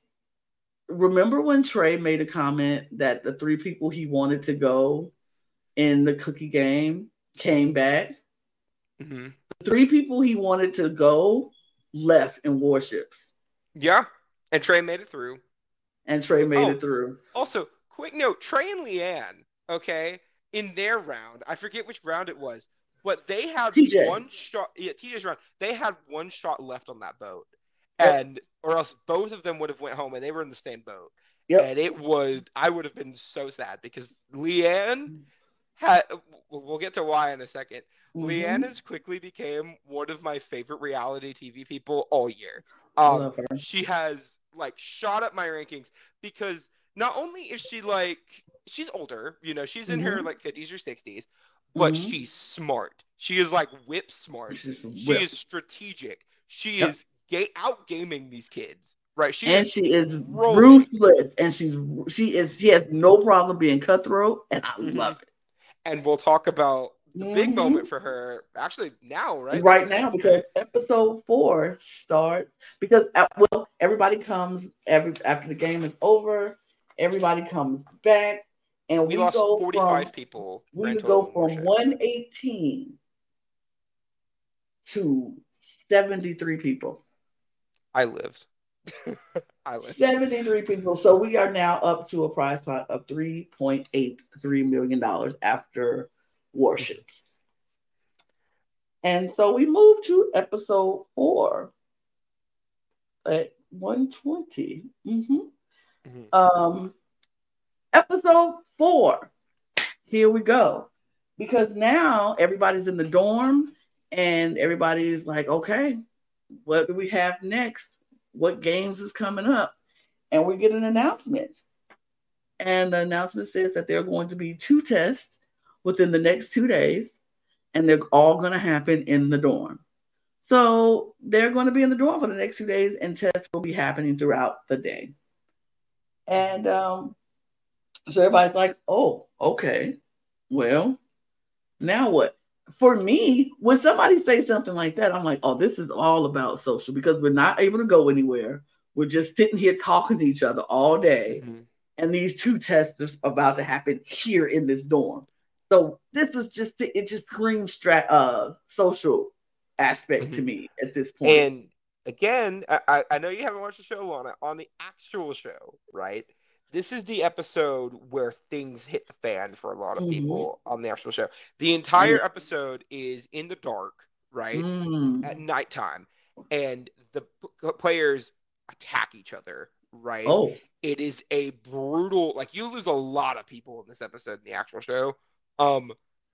Remember when Trey made a comment that the three people he wanted to go in the cookie game came back? Mhm. The three people he wanted to go left in warships, yeah, and Trey made it through. and Trey made Oh. it through. Also, quick note: Trey and Leanne, okay, in their round, I forget which round it was, but they had TJ. one shot. Yeah, TJ's round. They had one shot left on that boat, Yep. and or else both of them would have went home, and they were in the same boat. Yep. And it would, I would have been so sad because Leanne had. We'll get to why in a 2nd Mhm. Leanne has quickly became one of my favorite reality TV people all year. Um, she has like shot up my rankings because not only is she like she's older, you know, she's in her Mhm. like 50s or 60s, but Mhm. she's smart. She is like whip smart. She's She is strategic. She Yep. is ga- out gaming these kids. Right? She and is she is rolling. ruthless, and she's she is she has no problem being cutthroat, and I Mhm. love it. and we'll talk about the big Mhm. moment for her actually now, right? right now because episode four starts because uh, well everybody comes every after the game is over everybody comes back and we, we, lost go 45 from people. we go from in 118 to 73 people I lived. I lived. 73 people so we are now up to a prize pot of 3.83 million dollars after warships and so we move to episode four at 120 hmm Mhm. um Episode four. Here we go. Because now everybody's in the dorm and everybody's like, okay, what do we have next? What games is coming up? And we get an announcement. And the announcement says that there are going to be two tests within the next two days, and they're all going to happen in the dorm. So they're going to be in the dorm for the next two days, and tests will be happening throughout the day. And um, so everybody's like, oh, okay, well, now what? For me, when somebody says something like that, I'm like, oh, this is all about social because we're not able to go anywhere. We're just sitting here talking to each other all day. Mm-hmm. And these two tests are about to happen here in this dorm. So this was just it just screams stra- uh social aspect mm-hmm. to me at this point. And again, I, I know you haven't watched the show on it on the actual show, right? This is the episode where things hit the fan for a lot of mm-hmm. people on the actual show. The entire episode is in the dark, right? Mm. At nighttime. And the p- players attack each other, right? Oh. It is a brutal like you lose a lot of people in this episode in the actual show. Um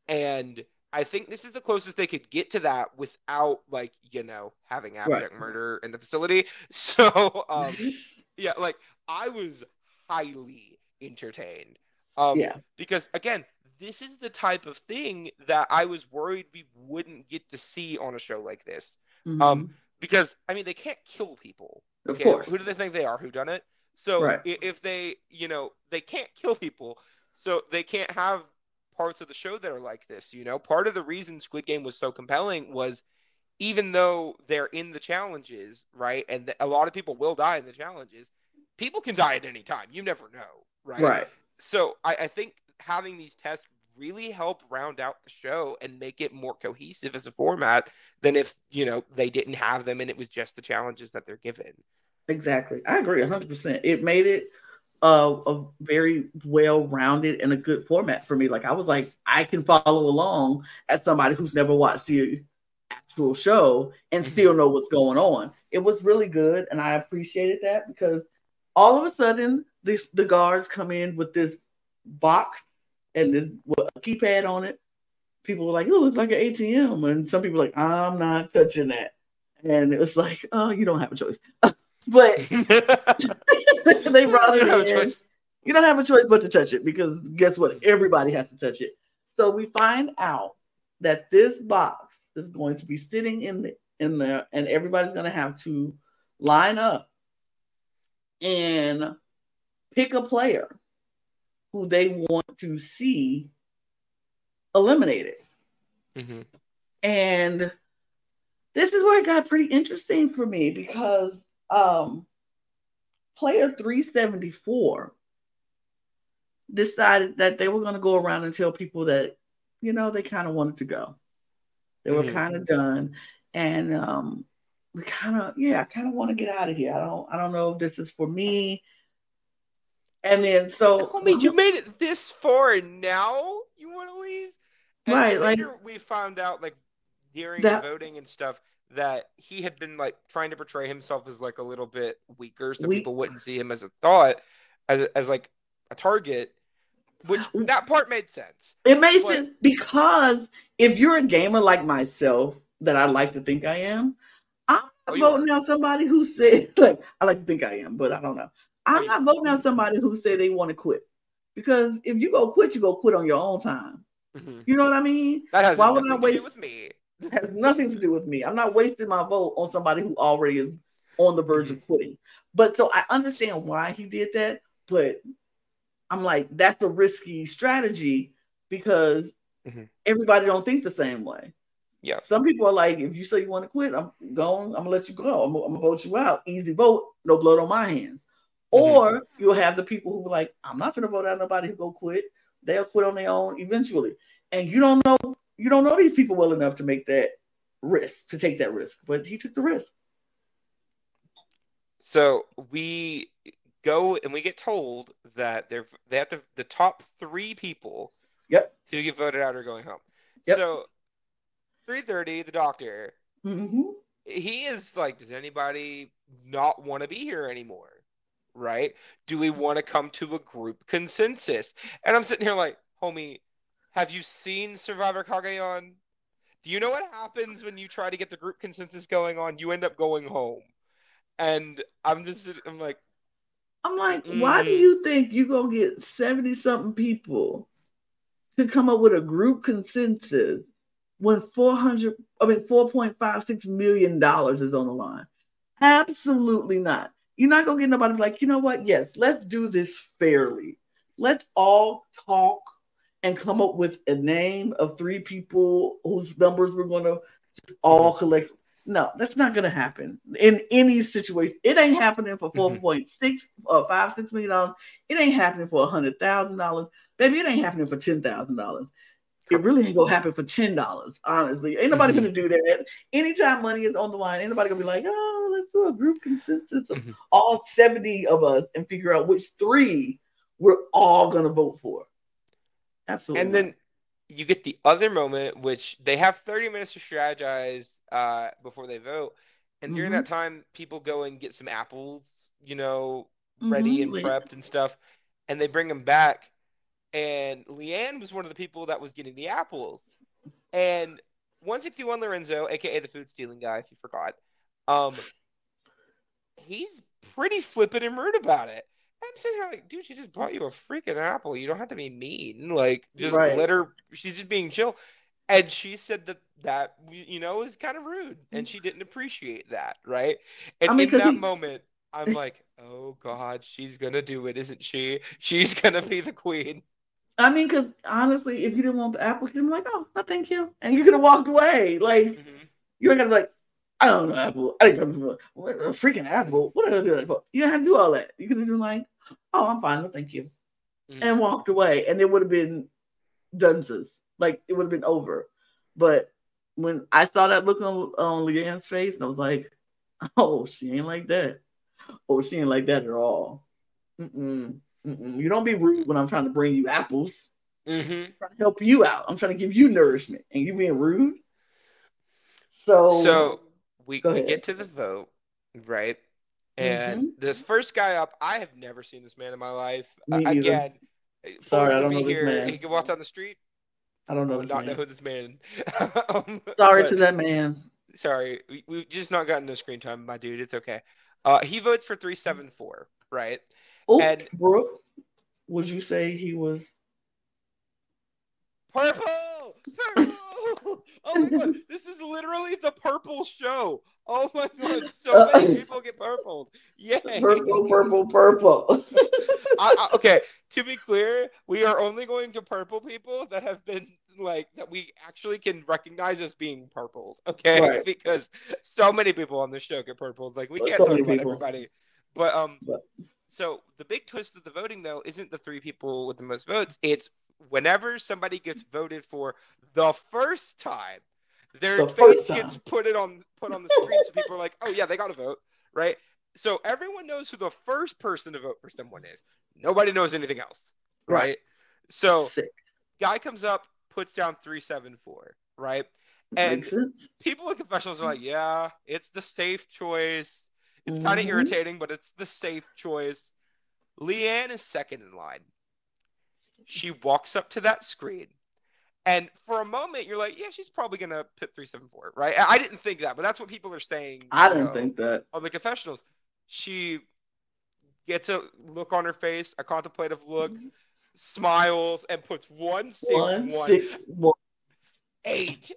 and I think this is the closest they could get to that without like, you know, having abject right. murder in the facility. So um yeah, like I was highly entertained. Um yeah. because again, this is the type of thing that I was worried we wouldn't get to see on a show like this. Mm-hmm. Um because I mean they can't kill people. Okay? Of course. Who do they think they are? Who done it? So right. if they, you know, they can't kill people, so they can't have parts of the show that are like this. You know, part of the reason Squid Game was so compelling was even though they're in the challenges, right, and a lot of people will die in the challenges, people can die at any time. You never know, right? Right. So I, I think having these tests really help round out the show and make it more cohesive as a format than if you know they didn't have them and it was just the challenges that they're given. Exactly, I agree 100. percent It made it uh, a very well rounded and a good format for me. Like I was like, I can follow along as somebody who's never watched the actual show and mm-hmm. still know what's going on. It was really good, and I appreciated that because all of a sudden, this the guards come in with this box and this what, a keypad on it. People were like, "Oh, it looks like an ATM," and some people like, "I'm not touching that." And it was like, "Oh, you don't have a choice." but they brought it in. Choice. You don't have a choice but to touch it because guess what? Everybody has to touch it. So we find out that this box is going to be sitting in the in there, and everybody's going to have to line up and pick a player who they want to see eliminated. Mm-hmm. And this is where it got pretty interesting for me because um, player 374 decided that they were going to go around and tell people that, you know, they kind of wanted to go. They were mm-hmm. kind of done. And um, we kind of, yeah, I kind of want to get out of here. I don't, I don't know if this is for me. And then so I mean, you made it this far and now you want to leave? And right. Like we found out like during that, voting and stuff that he had been like trying to portray himself as like a little bit weaker so Weak. people wouldn't see him as a thought as, as like a target which that part made sense. It made but... sense because if you're a gamer like myself that i like to think i am i'm oh, voting out somebody who said like i like to think i am but i don't know. I'm not voting out somebody who said they want to quit because if you go quit you go quit on your own time. Mm-hmm. you know what i mean? That has why would i waste with me has nothing to do with me. I'm not wasting my vote on somebody who already is on the verge of mm-hmm. quitting. But so I understand why he did that, but I'm like, that's a risky strategy because mm-hmm. everybody don't think the same way. Yeah. Some people are like, if you say you want to quit, I'm going, I'm gonna let you go. I'm, I'm gonna vote you out. Easy vote, no blood on my hands. Mm-hmm. Or you'll have the people who are like, I'm not gonna vote out nobody who go quit. They'll quit on their own eventually. And you don't know you don't know these people well enough to make that risk, to take that risk. But he took the risk. So we go and we get told that they're they have to, the top three people yep who get voted out are going home. Yep. So 330, the doctor, mm-hmm. he is like, does anybody not want to be here anymore? right? Do we want to come to a group consensus? And I'm sitting here like, homie, have you seen Survivor Cagayan? Do you know what happens when you try to get the group consensus going on? You end up going home. And I'm just, I'm like, I'm like, mm. why do you think you gonna get 70 something people to come up with a group consensus when 400, I mean, 4.56 million dollars is on the line? Absolutely not. You're not gonna get nobody like, you know what? Yes, let's do this fairly. Let's all talk and come up with a name of three people whose numbers we're gonna all mm-hmm. collect. No, that's not gonna happen in any situation. It ain't happening for mm-hmm. 4.6 or uh, five, six million dollars. It ain't happening for a hundred thousand dollars. Baby, it ain't happening for ten thousand dollars. It really ain't gonna happen for ten dollars. Honestly, ain't nobody mm-hmm. gonna do that. Anytime money is on the line, ain't nobody gonna be like, "Oh, let's do a group consensus of mm-hmm. all seventy of us and figure out which three we're all gonna vote for." Absolutely. And then you get the other moment, which they have thirty minutes to strategize uh, before they vote, and during mm-hmm. that time, people go and get some apples, you know, ready mm-hmm. and prepped and stuff, and they bring them back and Leanne was one of the people that was getting the apples. And 161 Lorenzo, aka the food stealing guy, if you forgot, um, he's pretty flippant and rude about it. I'm sitting here like, dude, she just brought you a freaking apple. You don't have to be mean. Like, just right. let her. She's just being chill. And she said that that you know is kind of rude, and she didn't appreciate that, right? And I mean, in that he... moment, I'm like, oh god, she's gonna do it, isn't she? She's gonna be the queen. I mean, because honestly, if you didn't want the apple, you'd be like, "Oh, no, thank you," and you could have walked away. Like mm-hmm. you ain't gonna be like, "I don't know apple. I didn't come a freaking apple. What are you do that for?" You don't have to do all that. You could have been like, "Oh, I'm fine. No, thank you," mm-hmm. and walked away, and it would have been dunces. Like it would have been over. But when I saw that look on on Leanne's face, I was like, "Oh, she ain't like that. Oh, she ain't like that at all." Mm-mm. Mm-mm. You don't be rude when I'm trying to bring you apples. Mm-hmm. trying to help you out. I'm trying to give you nourishment, and you being rude. So, so we, we get to the vote, right? And mm-hmm. this first guy up, I have never seen this man in my life. Uh, again, sorry, I don't know here, this man. He can walk down the street. I don't know. I not know who this man. um, sorry but, to that man. Sorry, we, we've just not gotten no screen time, my dude. It's okay. Uh, he votes for three seven four, right? Oh, and Brooke, would you say he was purple? Purple! oh my god, this is literally the purple show. Oh my god, so many people get purpled. Yay! Purple, purple, purple. I, I, okay, to be clear, we are only going to purple people that have been like that we actually can recognize as being purpled. Okay, right. because so many people on this show get purpled. Like we can't so talk about people. everybody. But um, but. So the big twist of the voting, though, isn't the three people with the most votes. It's whenever somebody gets voted for the first time, their the face gets put it on put on the screen, so people are like, "Oh yeah, they got to vote," right? So everyone knows who the first person to vote for someone is. Nobody knows anything else, right? right. So, Sick. guy comes up, puts down three seven four, right? And people in confessionals are like, "Yeah, it's the safe choice." It's mm-hmm. kind of irritating, but it's the safe choice. Leanne is second in line. She walks up to that screen. And for a moment, you're like, yeah, she's probably going to put 374, right? I didn't think that, but that's what people are saying. I didn't know, think that. On the confessionals. She gets a look on her face, a contemplative look, mm-hmm. smiles, and puts one, six, one, one, six, one. eight.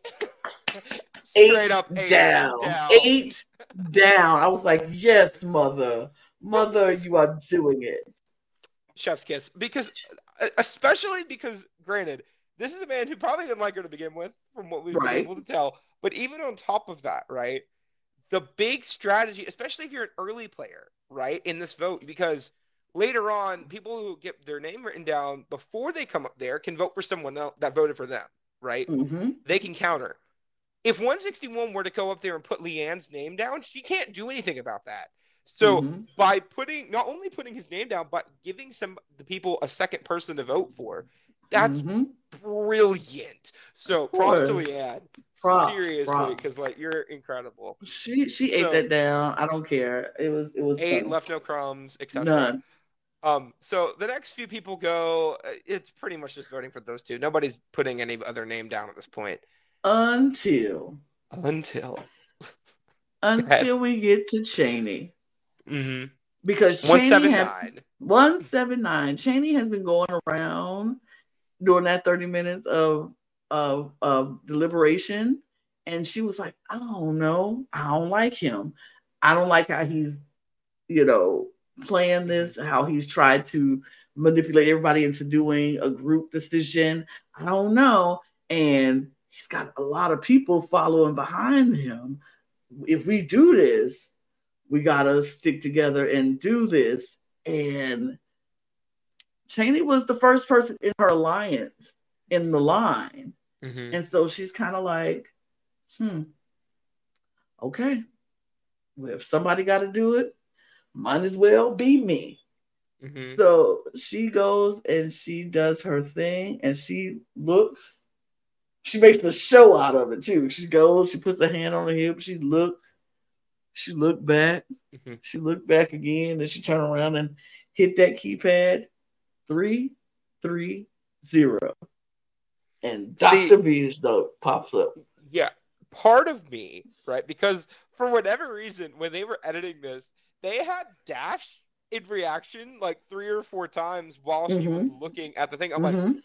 eight up eight down. down. Eight down. I was like, yes, mother. Mother, you are doing it. Chef's kiss. Because, especially because, granted, this is a man who probably didn't like her to begin with, from what we've right. been able to tell. But even on top of that, right? The big strategy, especially if you're an early player, right, in this vote, because later on, people who get their name written down before they come up there can vote for someone else that voted for them, right? Mm-hmm. They can counter if 161 were to go up there and put Leanne's name down, she can't do anything about that. So mm-hmm. by putting not only putting his name down, but giving some the people a second person to vote for, That's mm-hmm. brilliant. So props to Leanne. Props, Seriously, because like you're incredible. She she so, ate that down. I don't care. It was it was ate, left no crumbs, etc. None. Um, so the next few people go. Uh, it's pretty much just voting for those two. Nobody's putting any other name down at this point. Until. Until. until we get to Chaney. Mm-hmm. Because Chaney 179. 179. Chaney has been going around during that 30 minutes of, of, of deliberation. And she was like, I don't know. I don't like him. I don't like how he's, you know, playing this, how he's tried to manipulate everybody into doing a group decision. I don't know. And he's got a lot of people following behind him if we do this, we gotta stick together and do this. And Chaney was the first person in her alliance in the line. Mm-hmm. And so she's kind of like, hmm, okay. Well, if somebody got to do it, might as well be me. Mm-hmm. So she goes and she does her thing and she looks she makes the show out of it too. She goes, she puts her hand on her hip, she look, she looked back, mm-hmm. she looked back again, and she turned around and hit that keypad three, three, zero. And Dr. V's though pops up. Yeah. Part of me, right? Because for whatever reason, when they were editing this, they had Dash in reaction like three or four times while mm-hmm. she was mm-hmm. looking at the thing. I'm mm-hmm. like,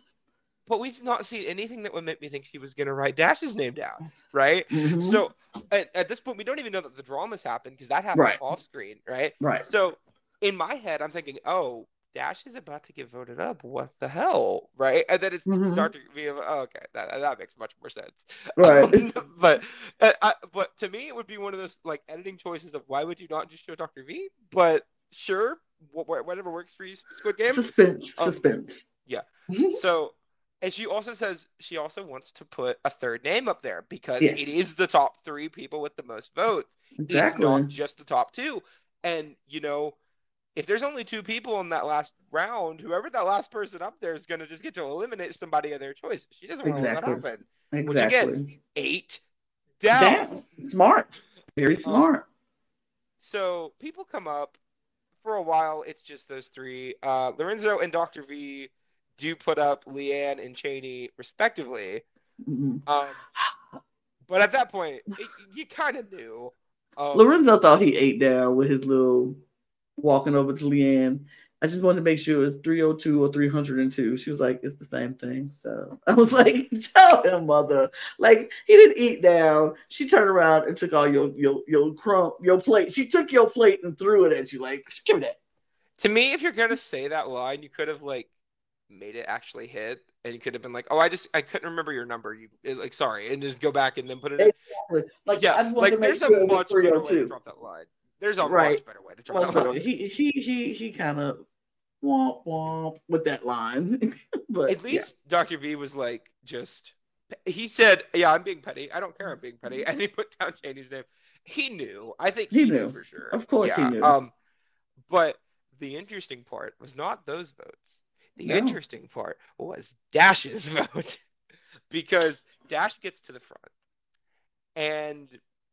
but we've not seen anything that would make me think she was going to write Dash's name down, right? Mm-hmm. So at, at, this point, we don't even know that the dramas happened because that happened right. off screen, right? Right. So in my head, I'm thinking, oh, Dash is about to get voted up. What the hell, right? And then it's mm-hmm. Dr. V. Oh, okay, that that makes much more sense, right? Um, but uh, I, but to me, it would be one of those like editing choices of why would you not just show Dr. V? But sure, whatever works for you, Squid Game. Suspense, um, suspense. Yeah. Mm-hmm. So and she also says she also wants to put a third name up there because yes. it is the top three people with the most votes. Exactly. It's not just the top two. And, you know, if there's only two people in that last round, whoever that last person up there is going to just get to eliminate somebody of their choice. She doesn't want exactly. to let that happen. Exactly. Which, again, eight down. down. Smart. Very um, smart. Um, so people come up. For a while, it's just those three. Uh, Lorenzo and Dr. V do put up Leanne and Cheney respectively. Mm-hmm. Um, but at that point, it, you kind of knew. Um, Lorenzo thought he ate down with his little walking over to Leanne. I just wanted to make sure it was 302 or 302. She was like, it's the same thing. So I was like, tell him, mother. Like, he didn't eat down. She turned around and took all your your your crumb, your plate. She took your plate and threw it at you. Like, give me that. To me, if you're gonna say that line, you could have like made it actually hit and you could have been like oh i just i couldn't remember your number you like sorry and just go back and then put it exactly. in. like yeah like there's a much better way to drop that line there's a right. much better way to drop that line he he he he kind of womp womp with that line but at least yeah. dr v was like just he said yeah i'm being petty i don't care i'm being petty and he put down Chaney's name he knew i think he, he knew. knew. for sure of course yeah. he knew um but the interesting part was not those votes the no. interesting part was Dash's vote because Dash gets to the front and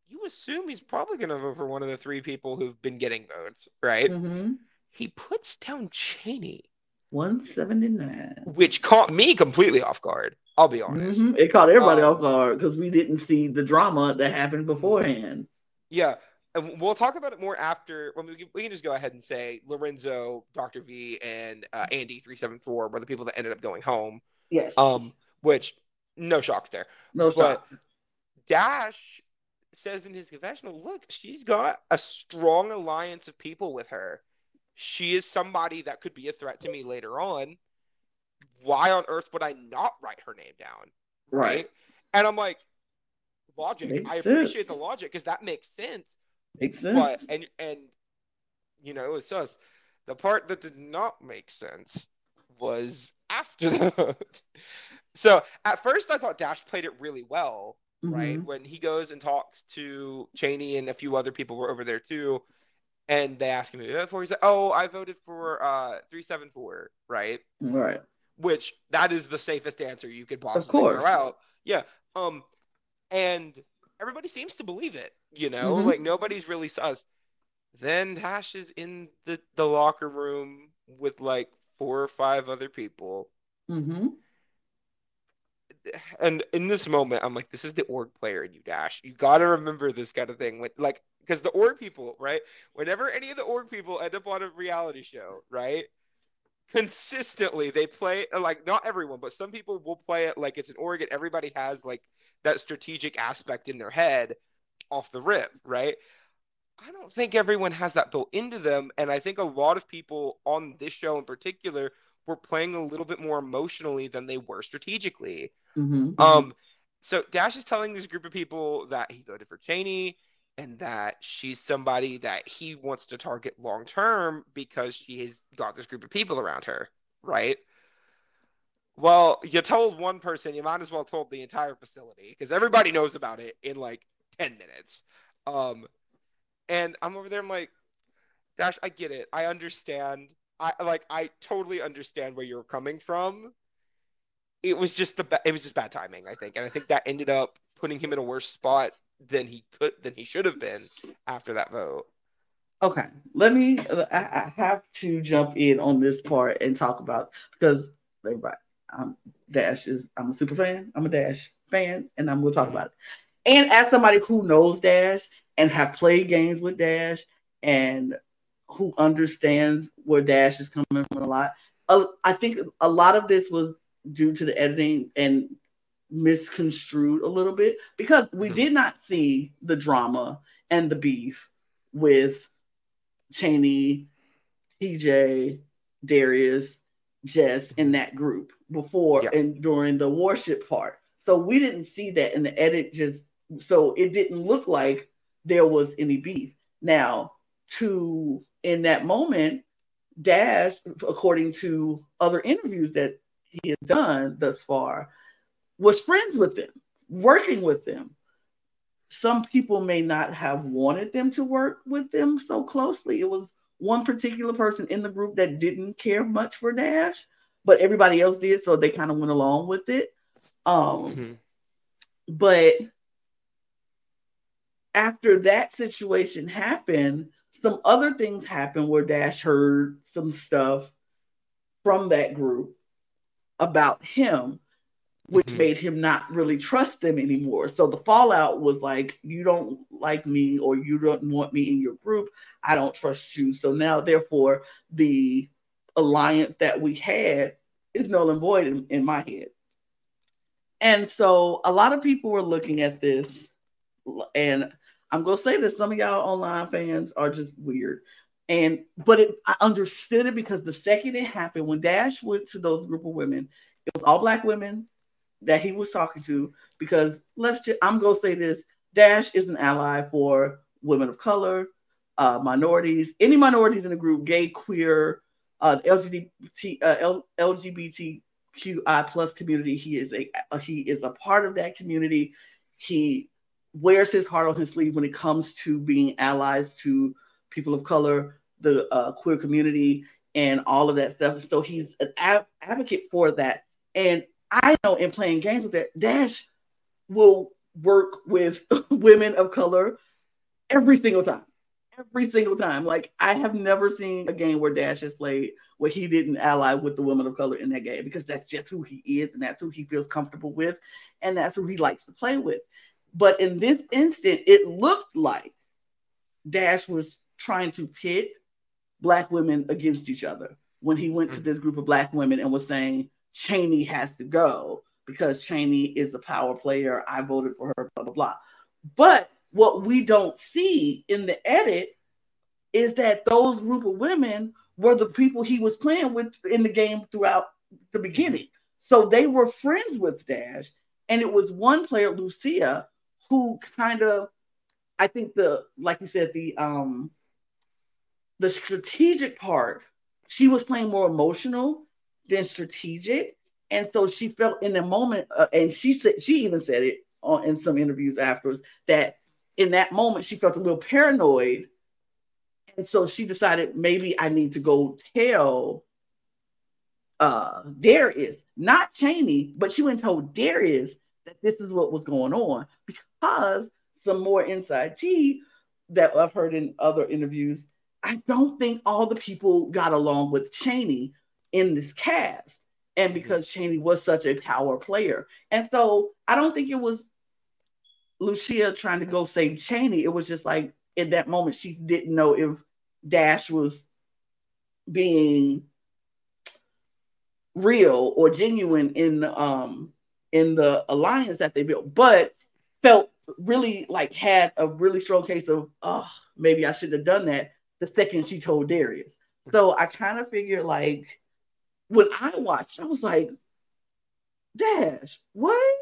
you assume he's probably going to vote for one of the three people who've been getting votes, right? Mm-hmm. He puts down Cheney. 179. Which caught me completely off guard. I'll be honest. Mm-hmm. It caught everybody um, off guard because we didn't see the drama that happened beforehand. Yeah we'll talk about it more after when we, we can just go ahead and say Lorenzo, Dr. V, and uh, Andy three seven four were the people that ended up going home. Yes. Um, which no shocks there. No shock. But Dash says in his confessional, look, she's got a strong alliance of people with her. She is somebody that could be a threat to me later on. Why on earth would I not write her name down? Right. right? And I'm like, logic. Makes I appreciate sense. the logic because that makes sense. Makes sense. But and and you know, it was us. The part that did not make sense was after the. So at first I thought Dash played it really well, mm-hmm. right? When he goes and talks to Cheney and a few other people were over there too. And they ask him for. He's like, "Oh, I voted for uh three seven four, right?" Right. which that is the safest answer you could possibly throw out. Yeah. Um, and everybody seems to believe it. You know, mm-hmm. like nobody's really sus. Then Dash is in the the locker room with like four or five other people. Mm-hmm. And in this moment, I'm like, this is the org player in you, Dash. You got to remember this kind of thing. When, like, because the org people, right? Whenever any of the org people end up on a reality show, right? Consistently, they play like not everyone, but some people will play it like it's an org, and everybody has like that strategic aspect in their head off the rip, right? I don't think everyone has that built into them. And I think a lot of people on this show in particular were playing a little bit more emotionally than they were strategically. Mm-hmm. Um, so Dash is telling this group of people that he voted for Cheney and that she's somebody that he wants to target long term because she has got this group of people around her, right? Well, you told one person, you might as well told the entire facility because everybody knows about it in like 10 minutes. Um, and I'm over there, I'm like, Dash, I get it. I understand. I like, I totally understand where you're coming from. It was just the, it was just bad timing, I think. And I think that ended up putting him in a worse spot than he could, than he should have been after that vote. Okay, let me. I have to jump in on this part and talk about because everybody, I'm Dash is. I'm a super fan. I'm a Dash fan, and I'm gonna talk about it. And as somebody who knows Dash and have played games with Dash and who understands where Dash is coming from a lot, I think a lot of this was due to the editing and misconstrued a little bit because we mm-hmm. did not see the drama and the beef with Chaney, TJ, Darius, Jess in that group before yeah. and during the worship part. So we didn't see that in the edit just so it didn't look like there was any beef. Now, to in that moment, Dash, according to other interviews that he has done thus far, was friends with them, working with them. Some people may not have wanted them to work with them so closely. It was one particular person in the group that didn't care much for Dash, but everybody else did, so they kind of went along with it. Um, mm-hmm. But after that situation happened, some other things happened where Dash heard some stuff from that group about him, which mm-hmm. made him not really trust them anymore. So the fallout was like, you don't like me or you don't want me in your group. I don't trust you. So now, therefore, the alliance that we had is null and void in, in my head. And so a lot of people were looking at this and I'm gonna say this: some of y'all online fans are just weird. And but it, I understood it because the second it happened, when Dash went to those group of women, it was all black women that he was talking to. Because let's just, I'm gonna say this: Dash is an ally for women of color, uh, minorities, any minorities in the group, gay, queer, uh, LGBT, uh, L- LGBTQI plus community. He is a, a he is a part of that community. He wears his heart on his sleeve when it comes to being allies to people of color, the uh, queer community, and all of that stuff. So he's an advocate for that. And I know in playing games with that, Dash will work with women of color every single time. Every single time. Like I have never seen a game where Dash has played where he didn't ally with the women of color in that game because that's just who he is and that's who he feels comfortable with and that's who he likes to play with. But in this instant, it looked like Dash was trying to pit black women against each other when he went to mm. this group of black women and was saying Cheney has to go because Cheney is a power player. I voted for her, blah, blah, blah. But what we don't see in the edit is that those group of women were the people he was playing with in the game throughout the beginning. So they were friends with Dash. And it was one player, Lucia, who kind of I think the like you said the um the strategic part she was playing more emotional than strategic. And so she felt in the moment uh, and she said she even said it on in some interviews afterwards that in that moment she felt a little paranoid. And so she decided maybe I need to go tell uh Darius, not Cheney, but she went and told Darius that this is what was going on because some more inside tea that I've heard in other interviews. I don't think all the people got along with Cheney in this cast. And because Cheney was such a power player. And so I don't think it was Lucia trying to go save Cheney. It was just like in that moment, she didn't know if Dash was being real or genuine in the um in the alliance that they built, but felt really like had a really strong case of oh maybe I shouldn't have done that the second she told Darius. So I kind of figured like when I watched, I was like, Dash, what?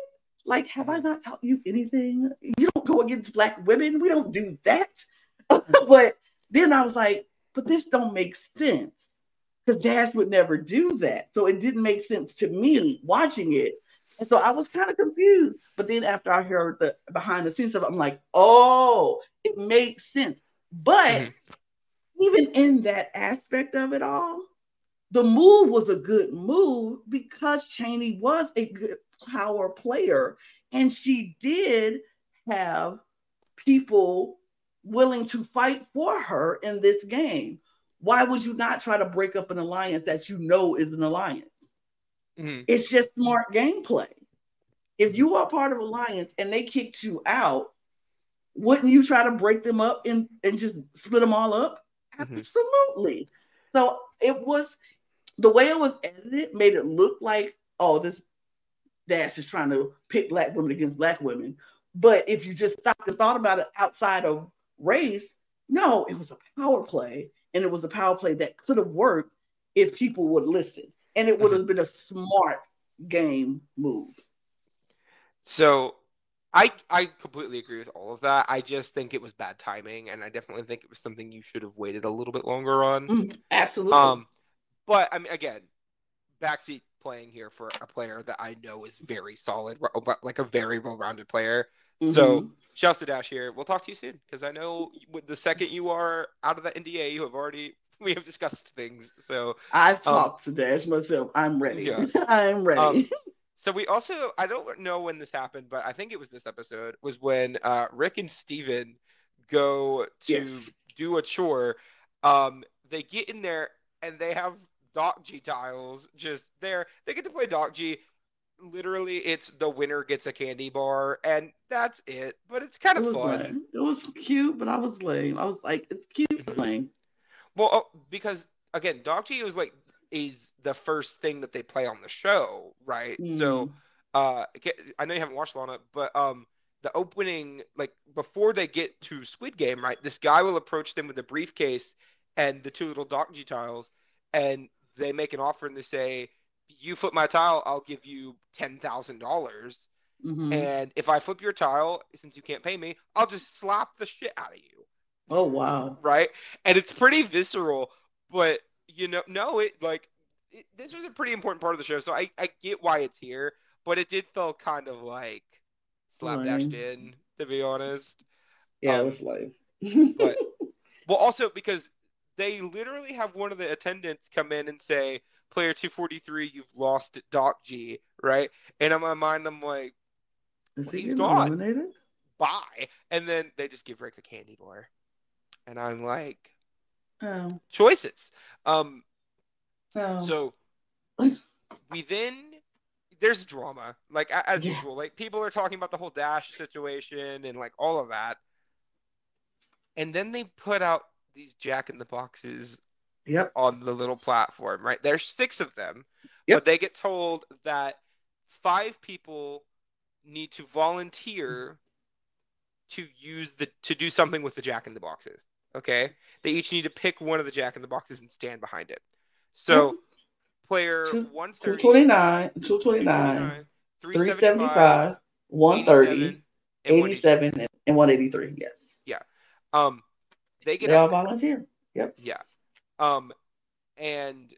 Like, have I not taught you anything? You don't go against black women. We don't do that. but then I was like, but this don't make sense because Dash would never do that. So it didn't make sense to me watching it. And so I was kind of confused. But then after I heard the behind the scenes stuff, I'm like, oh, it makes sense. But mm-hmm. even in that aspect of it all, the move was a good move because Cheney was a good power player. And she did have people willing to fight for her in this game. Why would you not try to break up an alliance that you know is an alliance? Mm-hmm. It's just smart gameplay. If you are part of alliance and they kicked you out, wouldn't you try to break them up and, and just split them all up? Mm-hmm. Absolutely. So it was the way it was edited made it look like, oh, this Dash is trying to pit black women against black women. But if you just stopped and thought about it outside of race, no, it was a power play. And it was a power play that could have worked if people would listen. And it would have mm-hmm. been a smart game move. So I I completely agree with all of that. I just think it was bad timing, and I definitely think it was something you should have waited a little bit longer on. Mm, absolutely. Um, but I mean, again, backseat playing here for a player that I know is very solid, but like a very well-rounded player. Mm-hmm. So shouts to Dash here. We'll talk to you soon because I know the second you are out of the NDA, you have already we have discussed things. So I've um, talked um, to Dash myself. I'm ready. Yeah. I'm ready. Um, so we also I don't know when this happened, but I think it was this episode was when uh, Rick and Steven go to yes. do a chore. Um, they get in there and they have Ddakji tiles just there. They get to play Ddakji. Literally, it's the winner gets a candy bar, and that's it. But it's kind of it fun. Lame. It was cute, but I was lame. I was like, it's cute, lame. Well, oh, because again, Ddakji was like is the first thing that they play on the show, right? Mm. So, uh, I know you haven't watched Lana, but um, the opening, like before they get to Squid Game, right? This guy will approach them with a briefcase and the two little Ddakji tiles, and they make an offer and they say, "You flip my tile, I'll give you ten thousand dollars." Mm-hmm. And if I flip your tile, since you can't pay me, I'll just slap the shit out of you. Oh wow! Right, and it's pretty visceral, but you know, no, it like it, this was a pretty important part of the show, so I I get why it's here, but it did feel kind of like slapdashed in, to be honest. Yeah, um, it was lame. but well, also because they literally have one of the attendants come in and say, "Player 243, you've lost Ddakji," right? And in my mind, I'm like, Is he "He's gone." Eliminated? Bye. And then they just give Rick a candy bar, and I'm like, "Oh, choices." Um, oh. so we then there's drama, like as yeah. usual. Like people are talking about the whole Dash situation and like all of that, and then they put out these Jack in the Boxes yep. on the little platform, right? There's six of them, yep. but they get told that five people need to volunteer to use the to do something with the Jack in the Boxes. Okay, they each need to pick one of the Jack in the Boxes and stand behind it. So, yep. player 130, 229, 229, 375, 130, 87, and 183. Yes. Yeah. Um, they get they all volunteer. Yep. Yeah. Um, and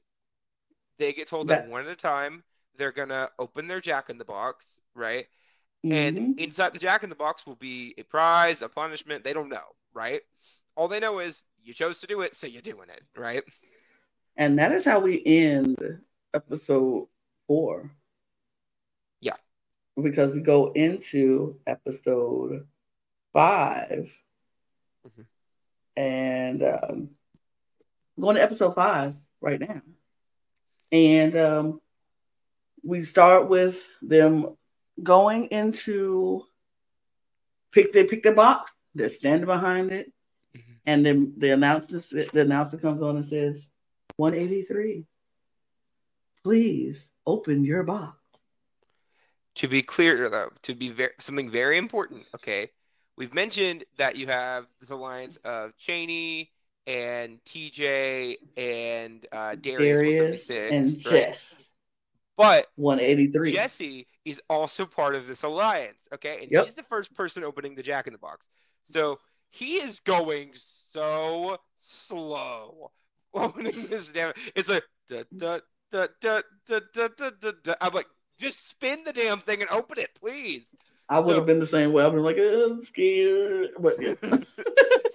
they get told that, that one at a time they're gonna open their Jack in the Box, right? Mm-hmm. And inside the Jack in the Box will be a prize, a punishment. They don't know, right? All they know is you chose to do it, so you're doing it, right? And that is how we end episode four. Yeah. Because we go into episode 5 Mhm. and um, going to episode five right now. And um, we start with them going into pick they pick their box, they're standing behind it. And then the announcement the announcer comes on and says 183. Please open your box. To be clear, though, to be very something very important. Okay, we've mentioned that you have this alliance of Cheney and TJ and uh, Darius, Darius and right? Jess But 183. Jesse is also part of this alliance, okay? And Yep. he's the first person opening the Jack in the Box. So he is going so slow opening this damn. It's like da, da, da, da, da, da, da, da. I'm like, just spin the damn thing and open it, please. I would have been the same way. I've been like, I'm scared.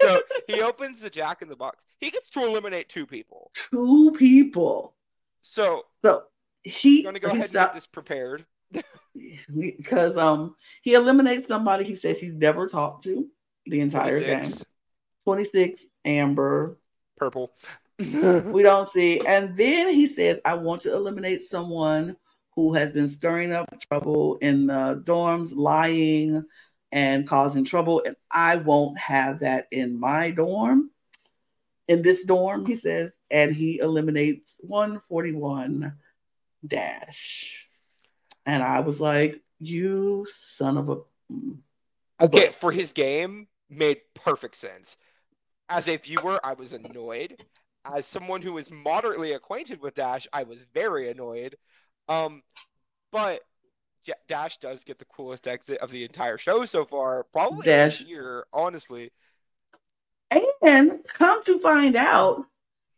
So he opens the Jack in the Box. He gets to eliminate two people. Two people. So so he going to go ahead and get this prepared. because um he eliminates somebody he says he's never talked to the entire game. 26 Amber. purple. We don't see. And then he says, I want to eliminate someone who has been stirring up trouble in the dorms, lying and causing trouble. And I won't have that in my dorm. In this dorm, he says, and he eliminates 141 dash. And I was like, you son of a. Okay, But- for his game, made perfect sense. As a viewer, I was annoyed. As someone who is moderately acquainted with Dash, I was very annoyed. Um, but J- Dash does get the coolest exit of the entire show so far, probably Dash- of year, honestly. And come to find out,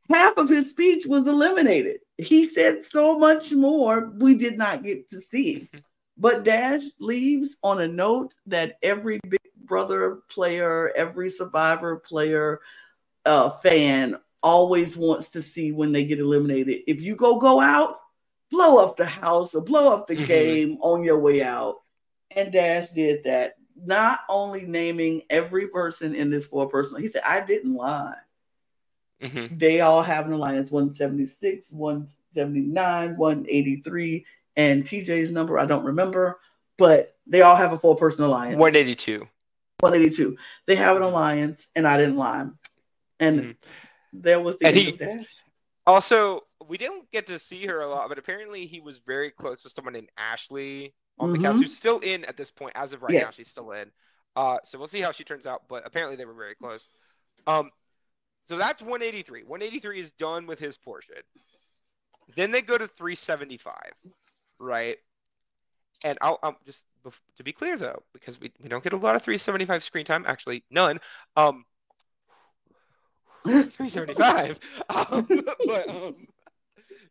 half of his speech was eliminated. He said so much more we did not get to see. But Dash leaves on a note that every Big Brother player, every Survivor player, uh, fan always wants to see when they get eliminated. If you go go out, blow up the house or blow up the Mhm. game on your way out. And Dash did that, not only naming every person in this four person. He said, I didn't lie. Mhm. They all have an alliance 176, 179, 183, and TJ's number, I don't remember, but they all have a four person alliance. 182. 182. They have an alliance, and I didn't lie. And Mhm. there was the And he- Dash. Also, we didn't get to see her a lot, but apparently he was very close with someone named Ashley on the couch, Mhm. who's still in at this point. As of right Yes. now, she's still in. Uh, so we'll see how she turns out, but apparently they were very close. Um, so that's 183. 183 is done with his portion. Then they go to 375, right? And I'll, i just to be clear though, because we, we don't get a lot of 375 screen time, actually none. Um, 375. Um, but, um,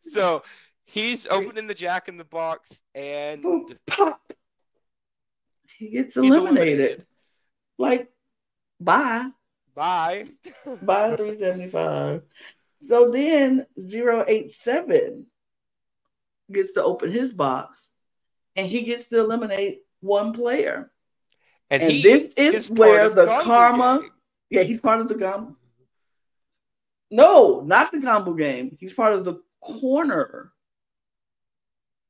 so he's opening the jack in the box and pop. He gets he's eliminated. Like, bye. Bye. Bye, 375. So then 087 gets to open his box and he gets to eliminate one player. And, And this is where the karma- Gang. Yeah, he's part of the Gumbo. No, not the Gumbo game. He's part of the corner.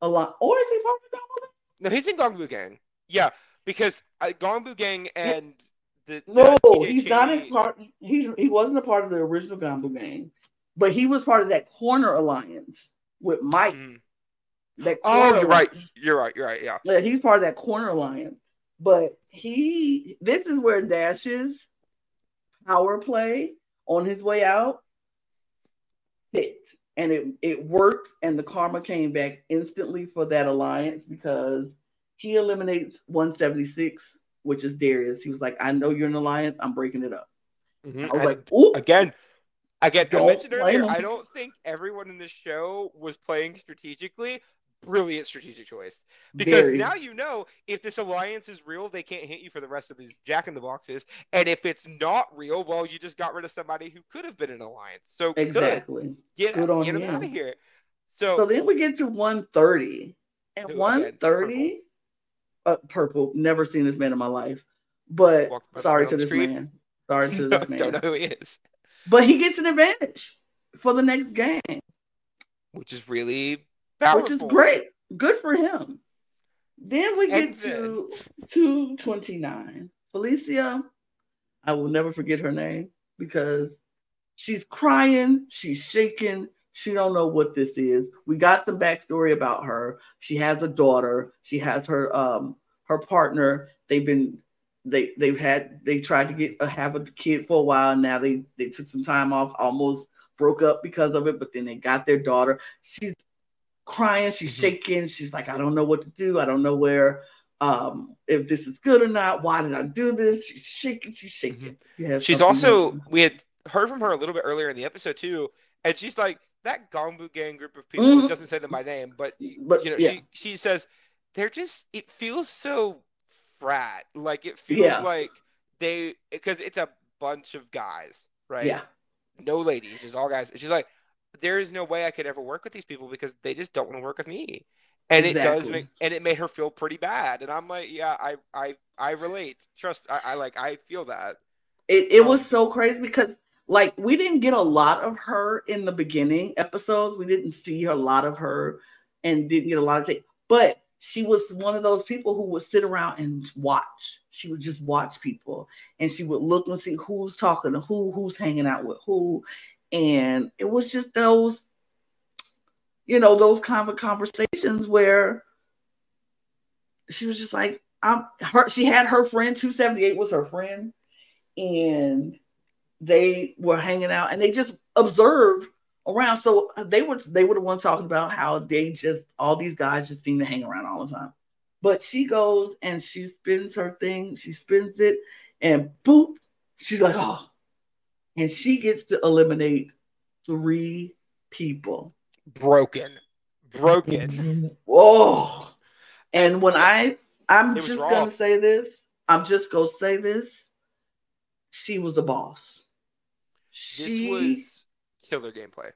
A lot. Or is he part of the Gumbo game? No, he's in Gongbu Gang. Yeah, because uh, Gongbu Gang and the, the No, he's not in part. He he wasn't a part of the original Gumbo Gang, but he was part of that corner alliance with Mike. Mhm. That Oh, you're right. You're right. You're right. Yeah. Yeah, he's part of that corner alliance. But he, this is where Dash's power play on his way out hit. And it, it worked, and the karma came back instantly for that alliance because he eliminates 176, which is Darius. He was like, I know you're an alliance, I'm breaking it up. Mhm. I was And like, ooh, again, again, I Don't mentioned earlier. I don't think everyone in this show was playing strategically. Brilliant strategic choice. Because very. now you know if this alliance is real, they can't hit you for the rest of these Jack in the Boxes. And if it's not real, well, you just got rid of somebody who could have been an alliance. So good. exactly. Get, Good on get him out of here. So, So then we get to 130. And Who again? 130, uh, purple. Never seen this man in my life. But sorry to the this street? man. Sorry to this man. don't know who he is, But he gets an advantage for the next game, which is really powerful. which is great. Good for him. Then we get to 229. Felicia, I will never forget her name because she's crying, she's shaking, she don't know what this is. We got some backstory about her. She has a daughter. She has her um her partner. They've been they they've had they tried to get uh, have a kid for a while. Now they they took some time off, almost broke up because of it, but then they got their daughter. She's crying, she's Mhm. shaking. She's like, I don't know what to do. I don't know where um if this is good or not. Why did I do this? She's shaking, she's shaking. You have She's also else? we had heard from her a little bit earlier in the episode too, and she's like that Gongbu gang group of people. Mhm. Doesn't say them by name, but but you know, yeah. she she says they're just. It feels so frat. Like it feels Yeah. like they because it's a bunch of guys, right? yeah. No ladies, just all guys. She's like, there is no way I could ever work with these people because they just don't want to work with me. And it does make and it made her feel pretty bad. And I'm like, yeah, I I I relate. Trust I, I like I feel that. It it was Um, so crazy because like we didn't get a lot of her in the beginning episodes. We didn't see a lot of her and didn't get a lot of things. But she was one of those people who would sit around and watch. She would just watch people and she would look and see who's talking to who, who's hanging out with who. And it was just those, you know, those kind of conversations where she was just like, I'm her, she had her friend, 278 was her friend, and they were hanging out and they just observed around. So they were they were the ones talking about how they just all these guys just seem to hang around all the time. But she goes and she spins her thing, she spins it, and boop, she's like, oh, and she gets to eliminate three people. Broken. Broken. Whoa! Oh. and when I, I'm just gonna say this. I'm just gonna say this. She was a boss. This She was killer gameplay.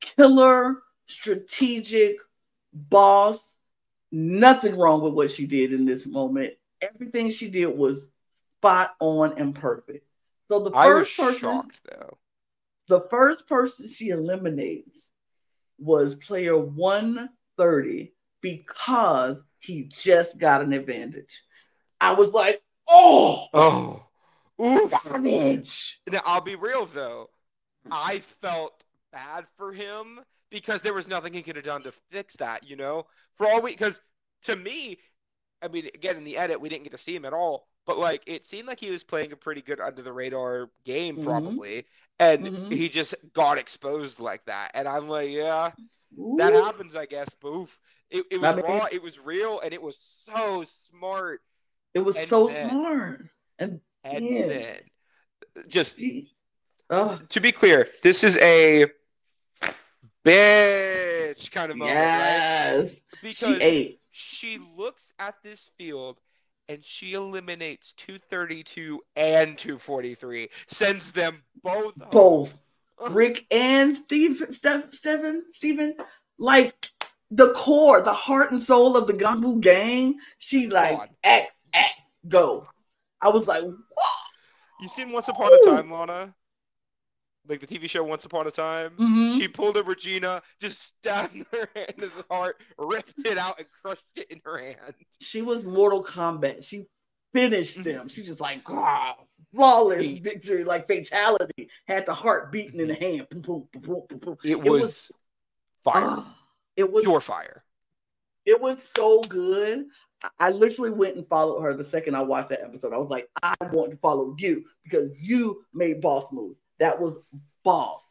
killer, strategic, boss. Nothing wrong with what she did in this moment. Everything she did was spot on and perfect. So the I first person, shocked though. the first person she eliminates was player 130 because he just got an advantage. I was like, oh, Oh. Oof. advantage. Now I'll be real though. I felt bad for him because there was nothing he could have done to fix that, you know? For all we because to me, I mean, again in the edit we didn't get to see him at all, but like it seemed like he was playing a pretty good under the radar game Mhm. probably. And Mhm. he just got exposed like that. And I'm like, yeah, that happens, I guess. But oof. It, it was I mean- raw, it was real, and it was so smart. It was And so then- smart. And And Yeah. then just oh, to be clear, this is a bitch kind of moment, right? Because She ate. She looks at this field and she eliminates 232 and 243, sends them both. Both. Rick and Steve, Steph, Stephen, Stephen, like the core, the heart and soul of the Gumbo gang. She like God. X X go. I was like, what? You seen Once Upon a Time, Lana? Like the TV show Once Upon a Time? Mhm. She pulled a Regina, just stabbed her hand in the heart, ripped it out, and crushed it in her hand. She was Mortal Kombat. She finished them. She just like ah, flawless victory, like fatality. Had the heart beating in the hand. Boom, boom, boom, boom, boom. It, It was, was- fire. Ah, it was Pure fire. It was so good. I literally went and followed her the second I watched that episode. I was like, I want to follow you because you made boss moves. That was boss.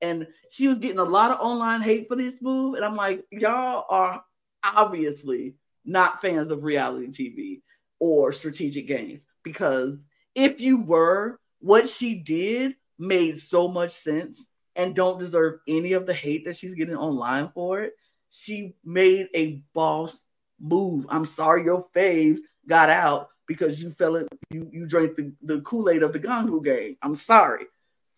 And she was getting a lot of online hate for this move. And I'm like, y'all are obviously not fans of reality TV or strategic games because if you were, what she did made so much sense and don't deserve any of the hate that she's getting online for it she made a boss move. I'm sorry your faves got out because you fell in, you you drank the, the Kool-Aid of the Gongu game. I'm sorry.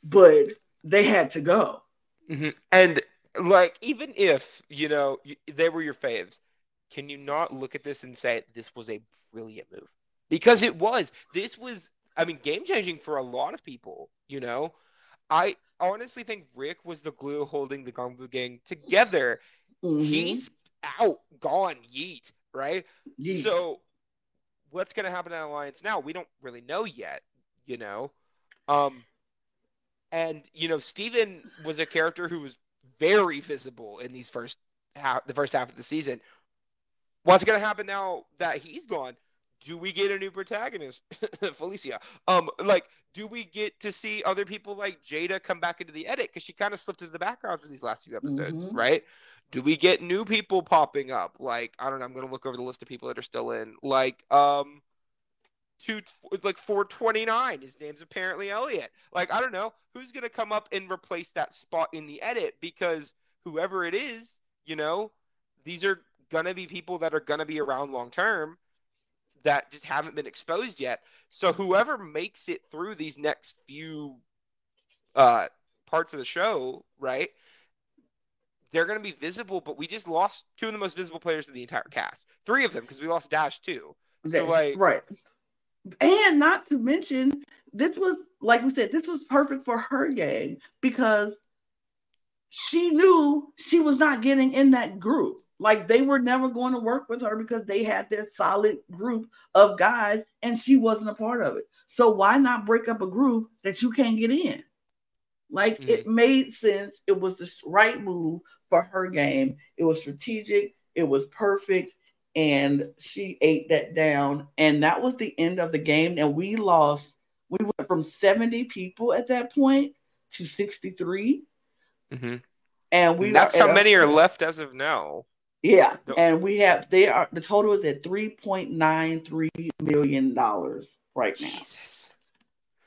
But they had to go. Mhm. And like even if you know they were your faves, can you not look at this and say this was a brilliant move? Because it was. This was, I mean, game changing for a lot of people. You know, I honestly think Rick was the glue holding the Gongbu gang together. Mm-hmm. He's out, gone, yeet, right? Yeet. So, what's going to happen to Alliance now? We don't really know yet. You know, um, and you know, Steven was a character who was very visible in these first half, the first half of the season. What's going to happen now that he's gone? Do we get a new protagonist, Felicia? Um, like, do we get to see other people like Jada come back into the edit because she kind of slipped into the background for these last few episodes, mm-hmm. right? Do we get new people popping up? Like, I don't know. I'm going to look over the list of people that are still in. Like, um, two like 429 his name's apparently elliot. Like i don't know. Who's going to come up and replace that spot in the edit? Because whoever it is you know these are going to be people that are going to be around long term that just haven't been exposed yet. So whoever makes it through these next few uh parts of the show right they're going to be visible but we just lost two of the most visible players in the entire cast. Three of them because we lost dash too. So like right and not to mention, this was like we said, this was perfect for her game because she knew she was not getting in that group. Like they were never going to work with her because they had their solid group of guys and she wasn't a part of it. So why not break up a group that you can't get in? Like mm-hmm. it made sense. It was the right move for her game. It was strategic. It was perfect and she ate that down. And that was the end of the game. And we lost, we went from 70 people at that point to 63. Mm-hmm. And we that's how many are left as of now. Yeah. And we have they are the total is at 3.93 million dollars right now. Jesus.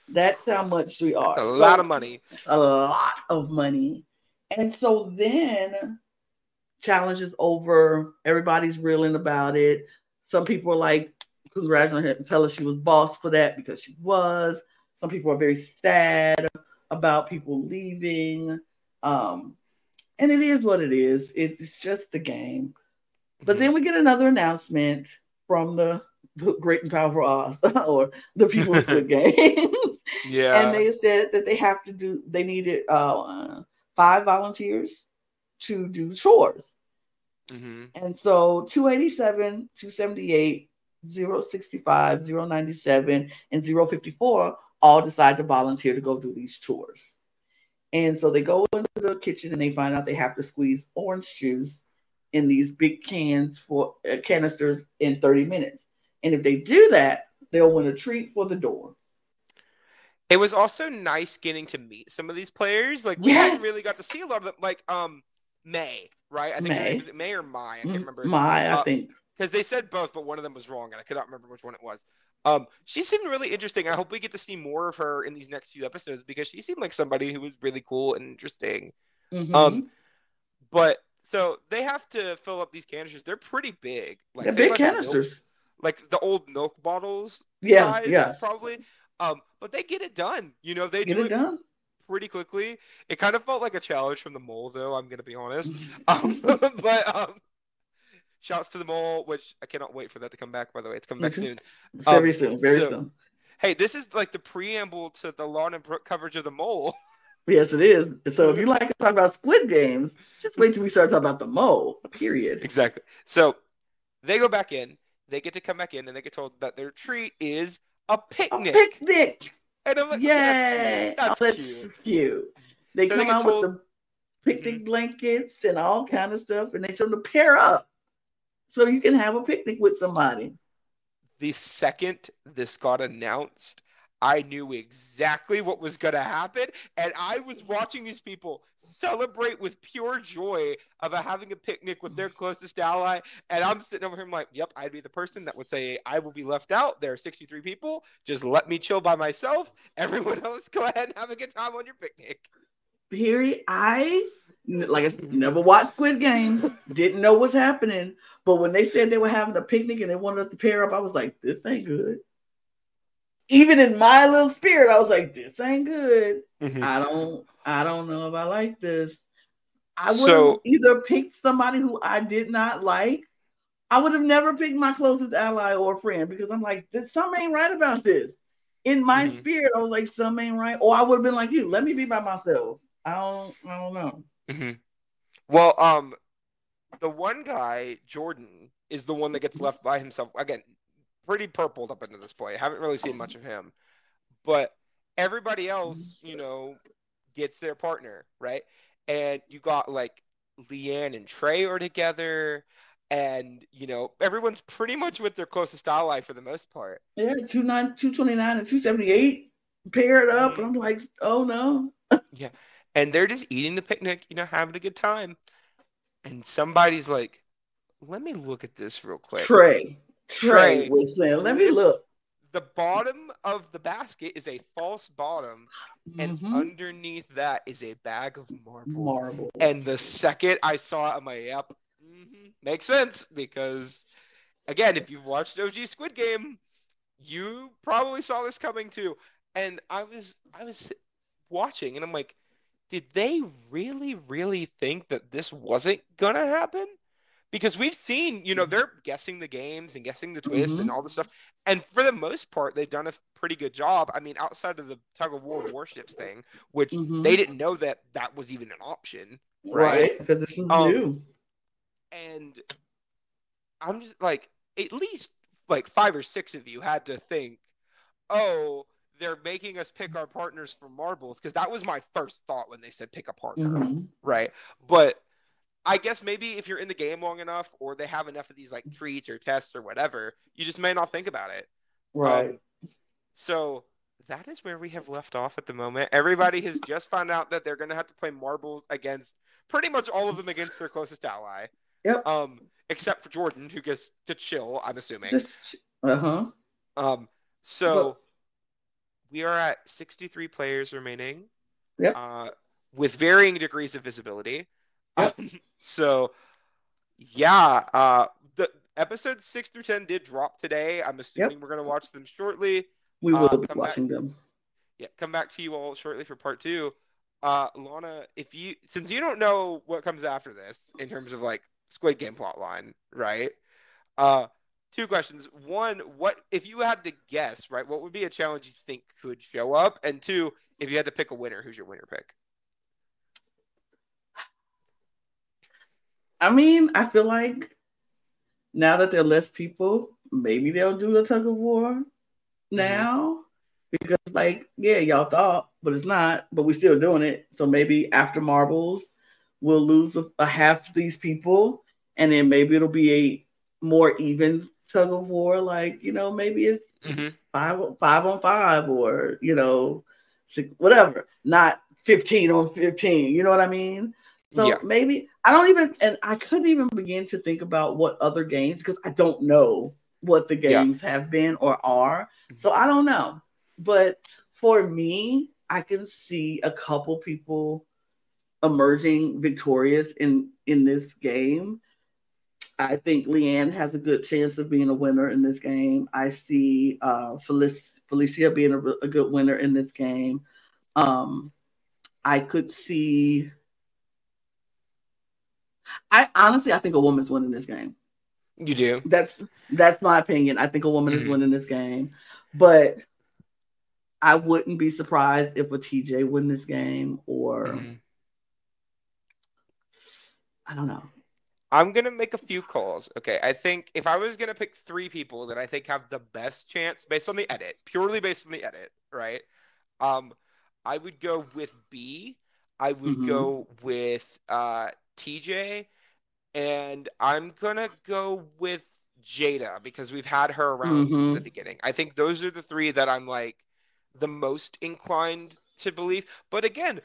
That's how much we are. That's a so, lot of money. A lot of money. And so then challenges over. Everybody's reeling about it. Some people are like, congratulate her and tell her she was boss for that because she was. Some people are very sad about people leaving. Um, and it is what it is. It's just the game. But mm-hmm. then we get another announcement from the, the Great and Powerful Oz or the people of the game. yeah. And they said that they have to do, they needed uh, five volunteers to do chores. Mm-hmm. And so 287, 278, 065, 097, and 054 all decide to volunteer to go do these chores. And so they go into the kitchen and they find out they have to squeeze orange juice in these big cans for uh, canisters in 30 minutes. And if they do that, they'll win a treat for the door. It was also nice getting to meet some of these players. Like we yes. hadn't really got to see a lot of them. Like um May, right? I think May. was it May or Mai? I can't mm, remember. Mai, uh, I think. Because they said both, but one of them was wrong, and I could not remember which one it was. Um, she seemed really interesting. I hope we get to see more of her in these next few episodes because she seemed like somebody who was really cool and interesting. Mm-hmm. Um, but so they have to fill up these canisters. They're pretty big. Like They're big canisters. Milk, like the old milk bottles. Yeah, yeah. Probably. Um, but they get it done. You know, they get do it, it done pretty quickly. It kind of felt like a challenge from the mole, though. I'm gonna be honest. um, but um, shouts to the mole, which I cannot wait for that to come back. By the way, it's coming back mm-hmm. soon. Very um, soon. Very so, soon. Hey, this is like the preamble to the Lana and Brook coverage of the mole. Yes, it is. So if you like to talk about Squid Games, just wait till we start talking about the mole. Period. Exactly. So they go back in. They get to come back in, and they get told that their treat is a picnic. A picnic. And I'm like, Yay! that's, cute. that's, cute. cute. They so come they out told... with the picnic mm-hmm. blankets and all kind of stuff, and they tell them to pair up so you can have a picnic with somebody. The second this got announced, I knew exactly what was going to happen. And I was watching these people celebrate with pure joy about having a picnic with their closest ally. And I'm sitting over here, I'm like, yep, I'd be the person that would say, I will be left out. There are 63 people. Just let me chill by myself. Everyone else, go ahead and have a good time on your picnic. Period. I like I said, never watched Squid Games, didn't know what's happening. But when they said they were having a picnic and they wanted us to pair up, I was like, this ain't good even in my little spirit, I was like, this ain't good. Mm-hmm. I don't, I don't know if I like this. I would so, have either picked somebody who I did not like. I would have never picked my closest ally or friend because I'm like, something ain't right about this. In my mm-hmm. spirit, I was like, something ain't right. Or I would have been like you, let me be by myself. I don't, I don't know. Mm-hmm. Well, um, the one guy, Jordan, is the one that gets left by himself. Again, pretty purpled up into this point. Haven't really seen much of him, but everybody else, you know, gets their partner right, and you got like Leanne and Trey are together, and you know everyone's pretty much with their closest ally for the most part. Yeah, two nine, two twenty nine, and two seventy eight paired up, mm-hmm. and I'm like, oh no. yeah, and they're just eating the picnic, you know, having a good time, and somebody's like, "Let me look at this real quick." Trey. Trey was saying, "Let me look." The bottom of the basket is a false bottom, mm-hmm. and underneath that is a bag of marbles. Marble. And the second I saw it, I'm like, "Yep, mm-hmm. makes sense." Because, again, if you've watched OG Squid Game, you probably saw this coming too. And I was, I was watching, and I'm like, did they really, really think that this wasn't gonna happen? Because we've seen, you know, mm-hmm. they're guessing the games and guessing the twist mm-hmm. and all the stuff. And for the most part, they've done a pretty good job. I mean, outside of the tug of war warships thing, which mm-hmm. they didn't know that that was even an option, right? Because this is um, new. And I'm just like, at least like five or six of you had to think, oh, they're making us pick our partners for marbles because that was my first thought when they said pick a partner, mm-hmm. right? But I guess maybe if you're in the game long enough or they have enough of these like treats or tests or whatever, you just may not think about it. Right. Um, so that is where we have left off at the moment. Everybody has just found out that they're going to have to play marbles against pretty much all of them against their closest ally. Yep. Um, except for Jordan, who gets to chill. I'm assuming. Just uh huh. Um. So but... we are at 63 players remaining. Yep. Uh, with varying degrees of visibility. So, yeah, uh, the episodes six through ten did drop today. I'm assuming yep. we're gonna watch them shortly. We will uh, be watching back, them. Yeah, come back to you all shortly for part two. Uh, Lana, if you since you don't know what comes after this in terms of like Squid Game plot line, right? Uh, two questions. One, what if you had to guess, right? What would be a challenge you think could show up? And two, if you had to pick a winner, who's your winner pick? I mean, I feel like now that there are less people, maybe they'll do the tug of war mm-hmm. now. Mm-hmm. Because like, yeah, y'all thought, but it's not, but we're still doing it. So maybe after marbles, we'll lose a, a half of these people, and then maybe it'll be a more even tug of war. Like, you know, maybe it's mm-hmm. five five on five or you know, six, whatever, not 15 on 15. You know what I mean? So yeah. maybe I don't even, and I couldn't even begin to think about what other games because I don't know what the games yeah. have been or are. Mm-hmm. So I don't know. But for me, I can see a couple people emerging victorious in in this game. I think Leanne has a good chance of being a winner in this game. I see uh, Felicia, Felicia being a, a, good winner in this game. Um, I could see I honestly, I think a woman's winning this game. You do. That's that's my opinion. I think a woman mm-hmm. is winning this game, but I wouldn't be surprised if a TJ win this game or mm-hmm. I don't know. I'm gonna make a few calls. Okay, I think if I was gonna pick three people that I think have the best chance based on the edit, purely based on the edit, right? Um, I would go with B. I would mm-hmm. go with uh, TJ, and I'm gonna go with Jada because we've had her around mm-hmm. since the beginning. I think those are the three that I'm like the most inclined to believe. But again,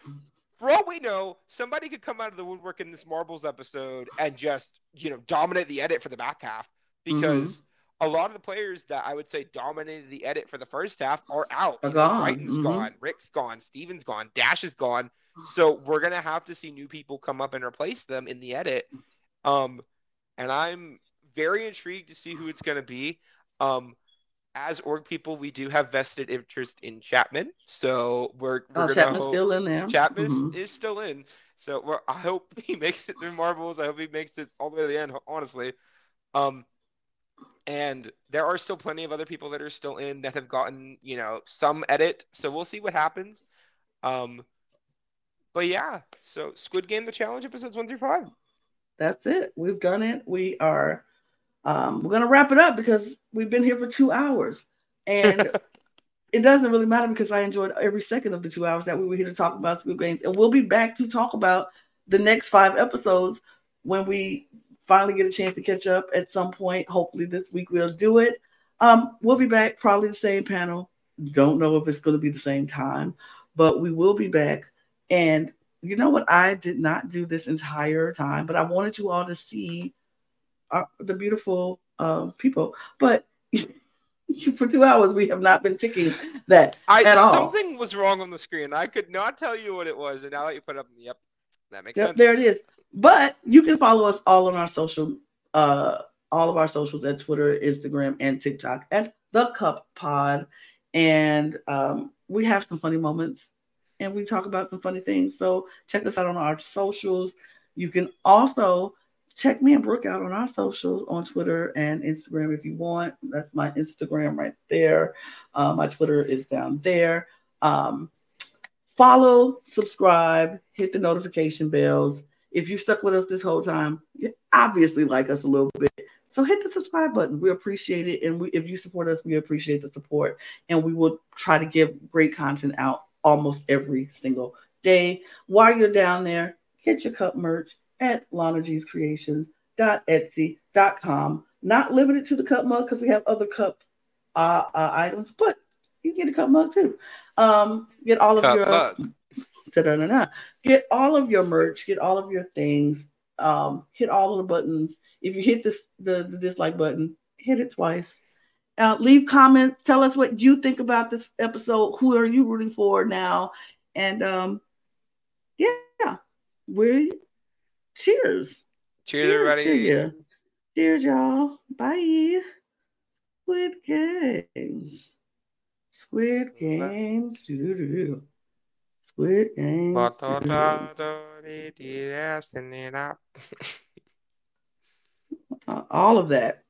for all we know, somebody could come out of the woodwork in this Marbles episode and just, you know, dominate the edit for the back half because mm-hmm. a lot of the players that I would say dominated the edit for the first half are out. Are gone. Bryton's mm-hmm. gone, Rick's gone, Steven's gone, Dash is gone. So we're gonna have to see new people come up and replace them in the edit. Um, and I'm very intrigued to see who it's gonna be. Um, as org people, we do have vested interest in Chapman, so we're, we're oh, Chapman's hope... still in there. Chapman mm-hmm. is still in. So I hope he makes it through Marbles. I hope he makes it all the way to the end. Honestly, um, and there are still plenty of other people that are still in that have gotten you know some edit. So we'll see what happens. Um, but yeah, so Squid Game: The Challenge episodes one through five. That's it. We've done it. We are. Um, we're gonna wrap it up because we've been here for two hours, and it doesn't really matter because I enjoyed every second of the two hours that we were here to talk about Squid Games, and we'll be back to talk about the next five episodes when we finally get a chance to catch up at some point. Hopefully this week we'll do it. Um, we'll be back probably the same panel. Don't know if it's going to be the same time, but we will be back. And you know what? I did not do this entire time, but I wanted you all to see our, the beautiful uh, people. But for two hours we have not been ticking that I, at all. Something was wrong on the screen. I could not tell you what it was, and now that you put up, yep, that makes yep, sense. There it is. But you can follow us all on our social, uh, all of our socials at Twitter, Instagram, and TikTok at the Cup Pod, and um, we have some funny moments, and we talk about some funny things. So check us out on our socials. You can also check me and Brook out on our socials on Twitter and Instagram if you want. That's my Instagram right there. Uh, my Twitter is down there. Um, follow, subscribe, hit the notification bells. If you stuck with us this whole time, you obviously like us a little bit. So hit the subscribe button. We appreciate it. And we, if you support us, we appreciate the support. And we will try to give great content out almost every single day. While you're down there, get your cup merch at lanag'screations.etsy.com. Not limited to the cup mug because we have other cup uh, uh, items, but you can get a cup mug too. Um, get all of cup your get all of your merch, get all of your things, um, hit all of the buttons. If you hit this the, the dislike button, hit it twice. Uh, leave comments. Tell us what you think about this episode. Who are you rooting for now? And um, yeah, we cheers. Cheers, cheers everybody. To you. Cheers, y'all. Bye. Squid Games. Squid Games. Doo-doo-doo. Squid Games. uh, all of that.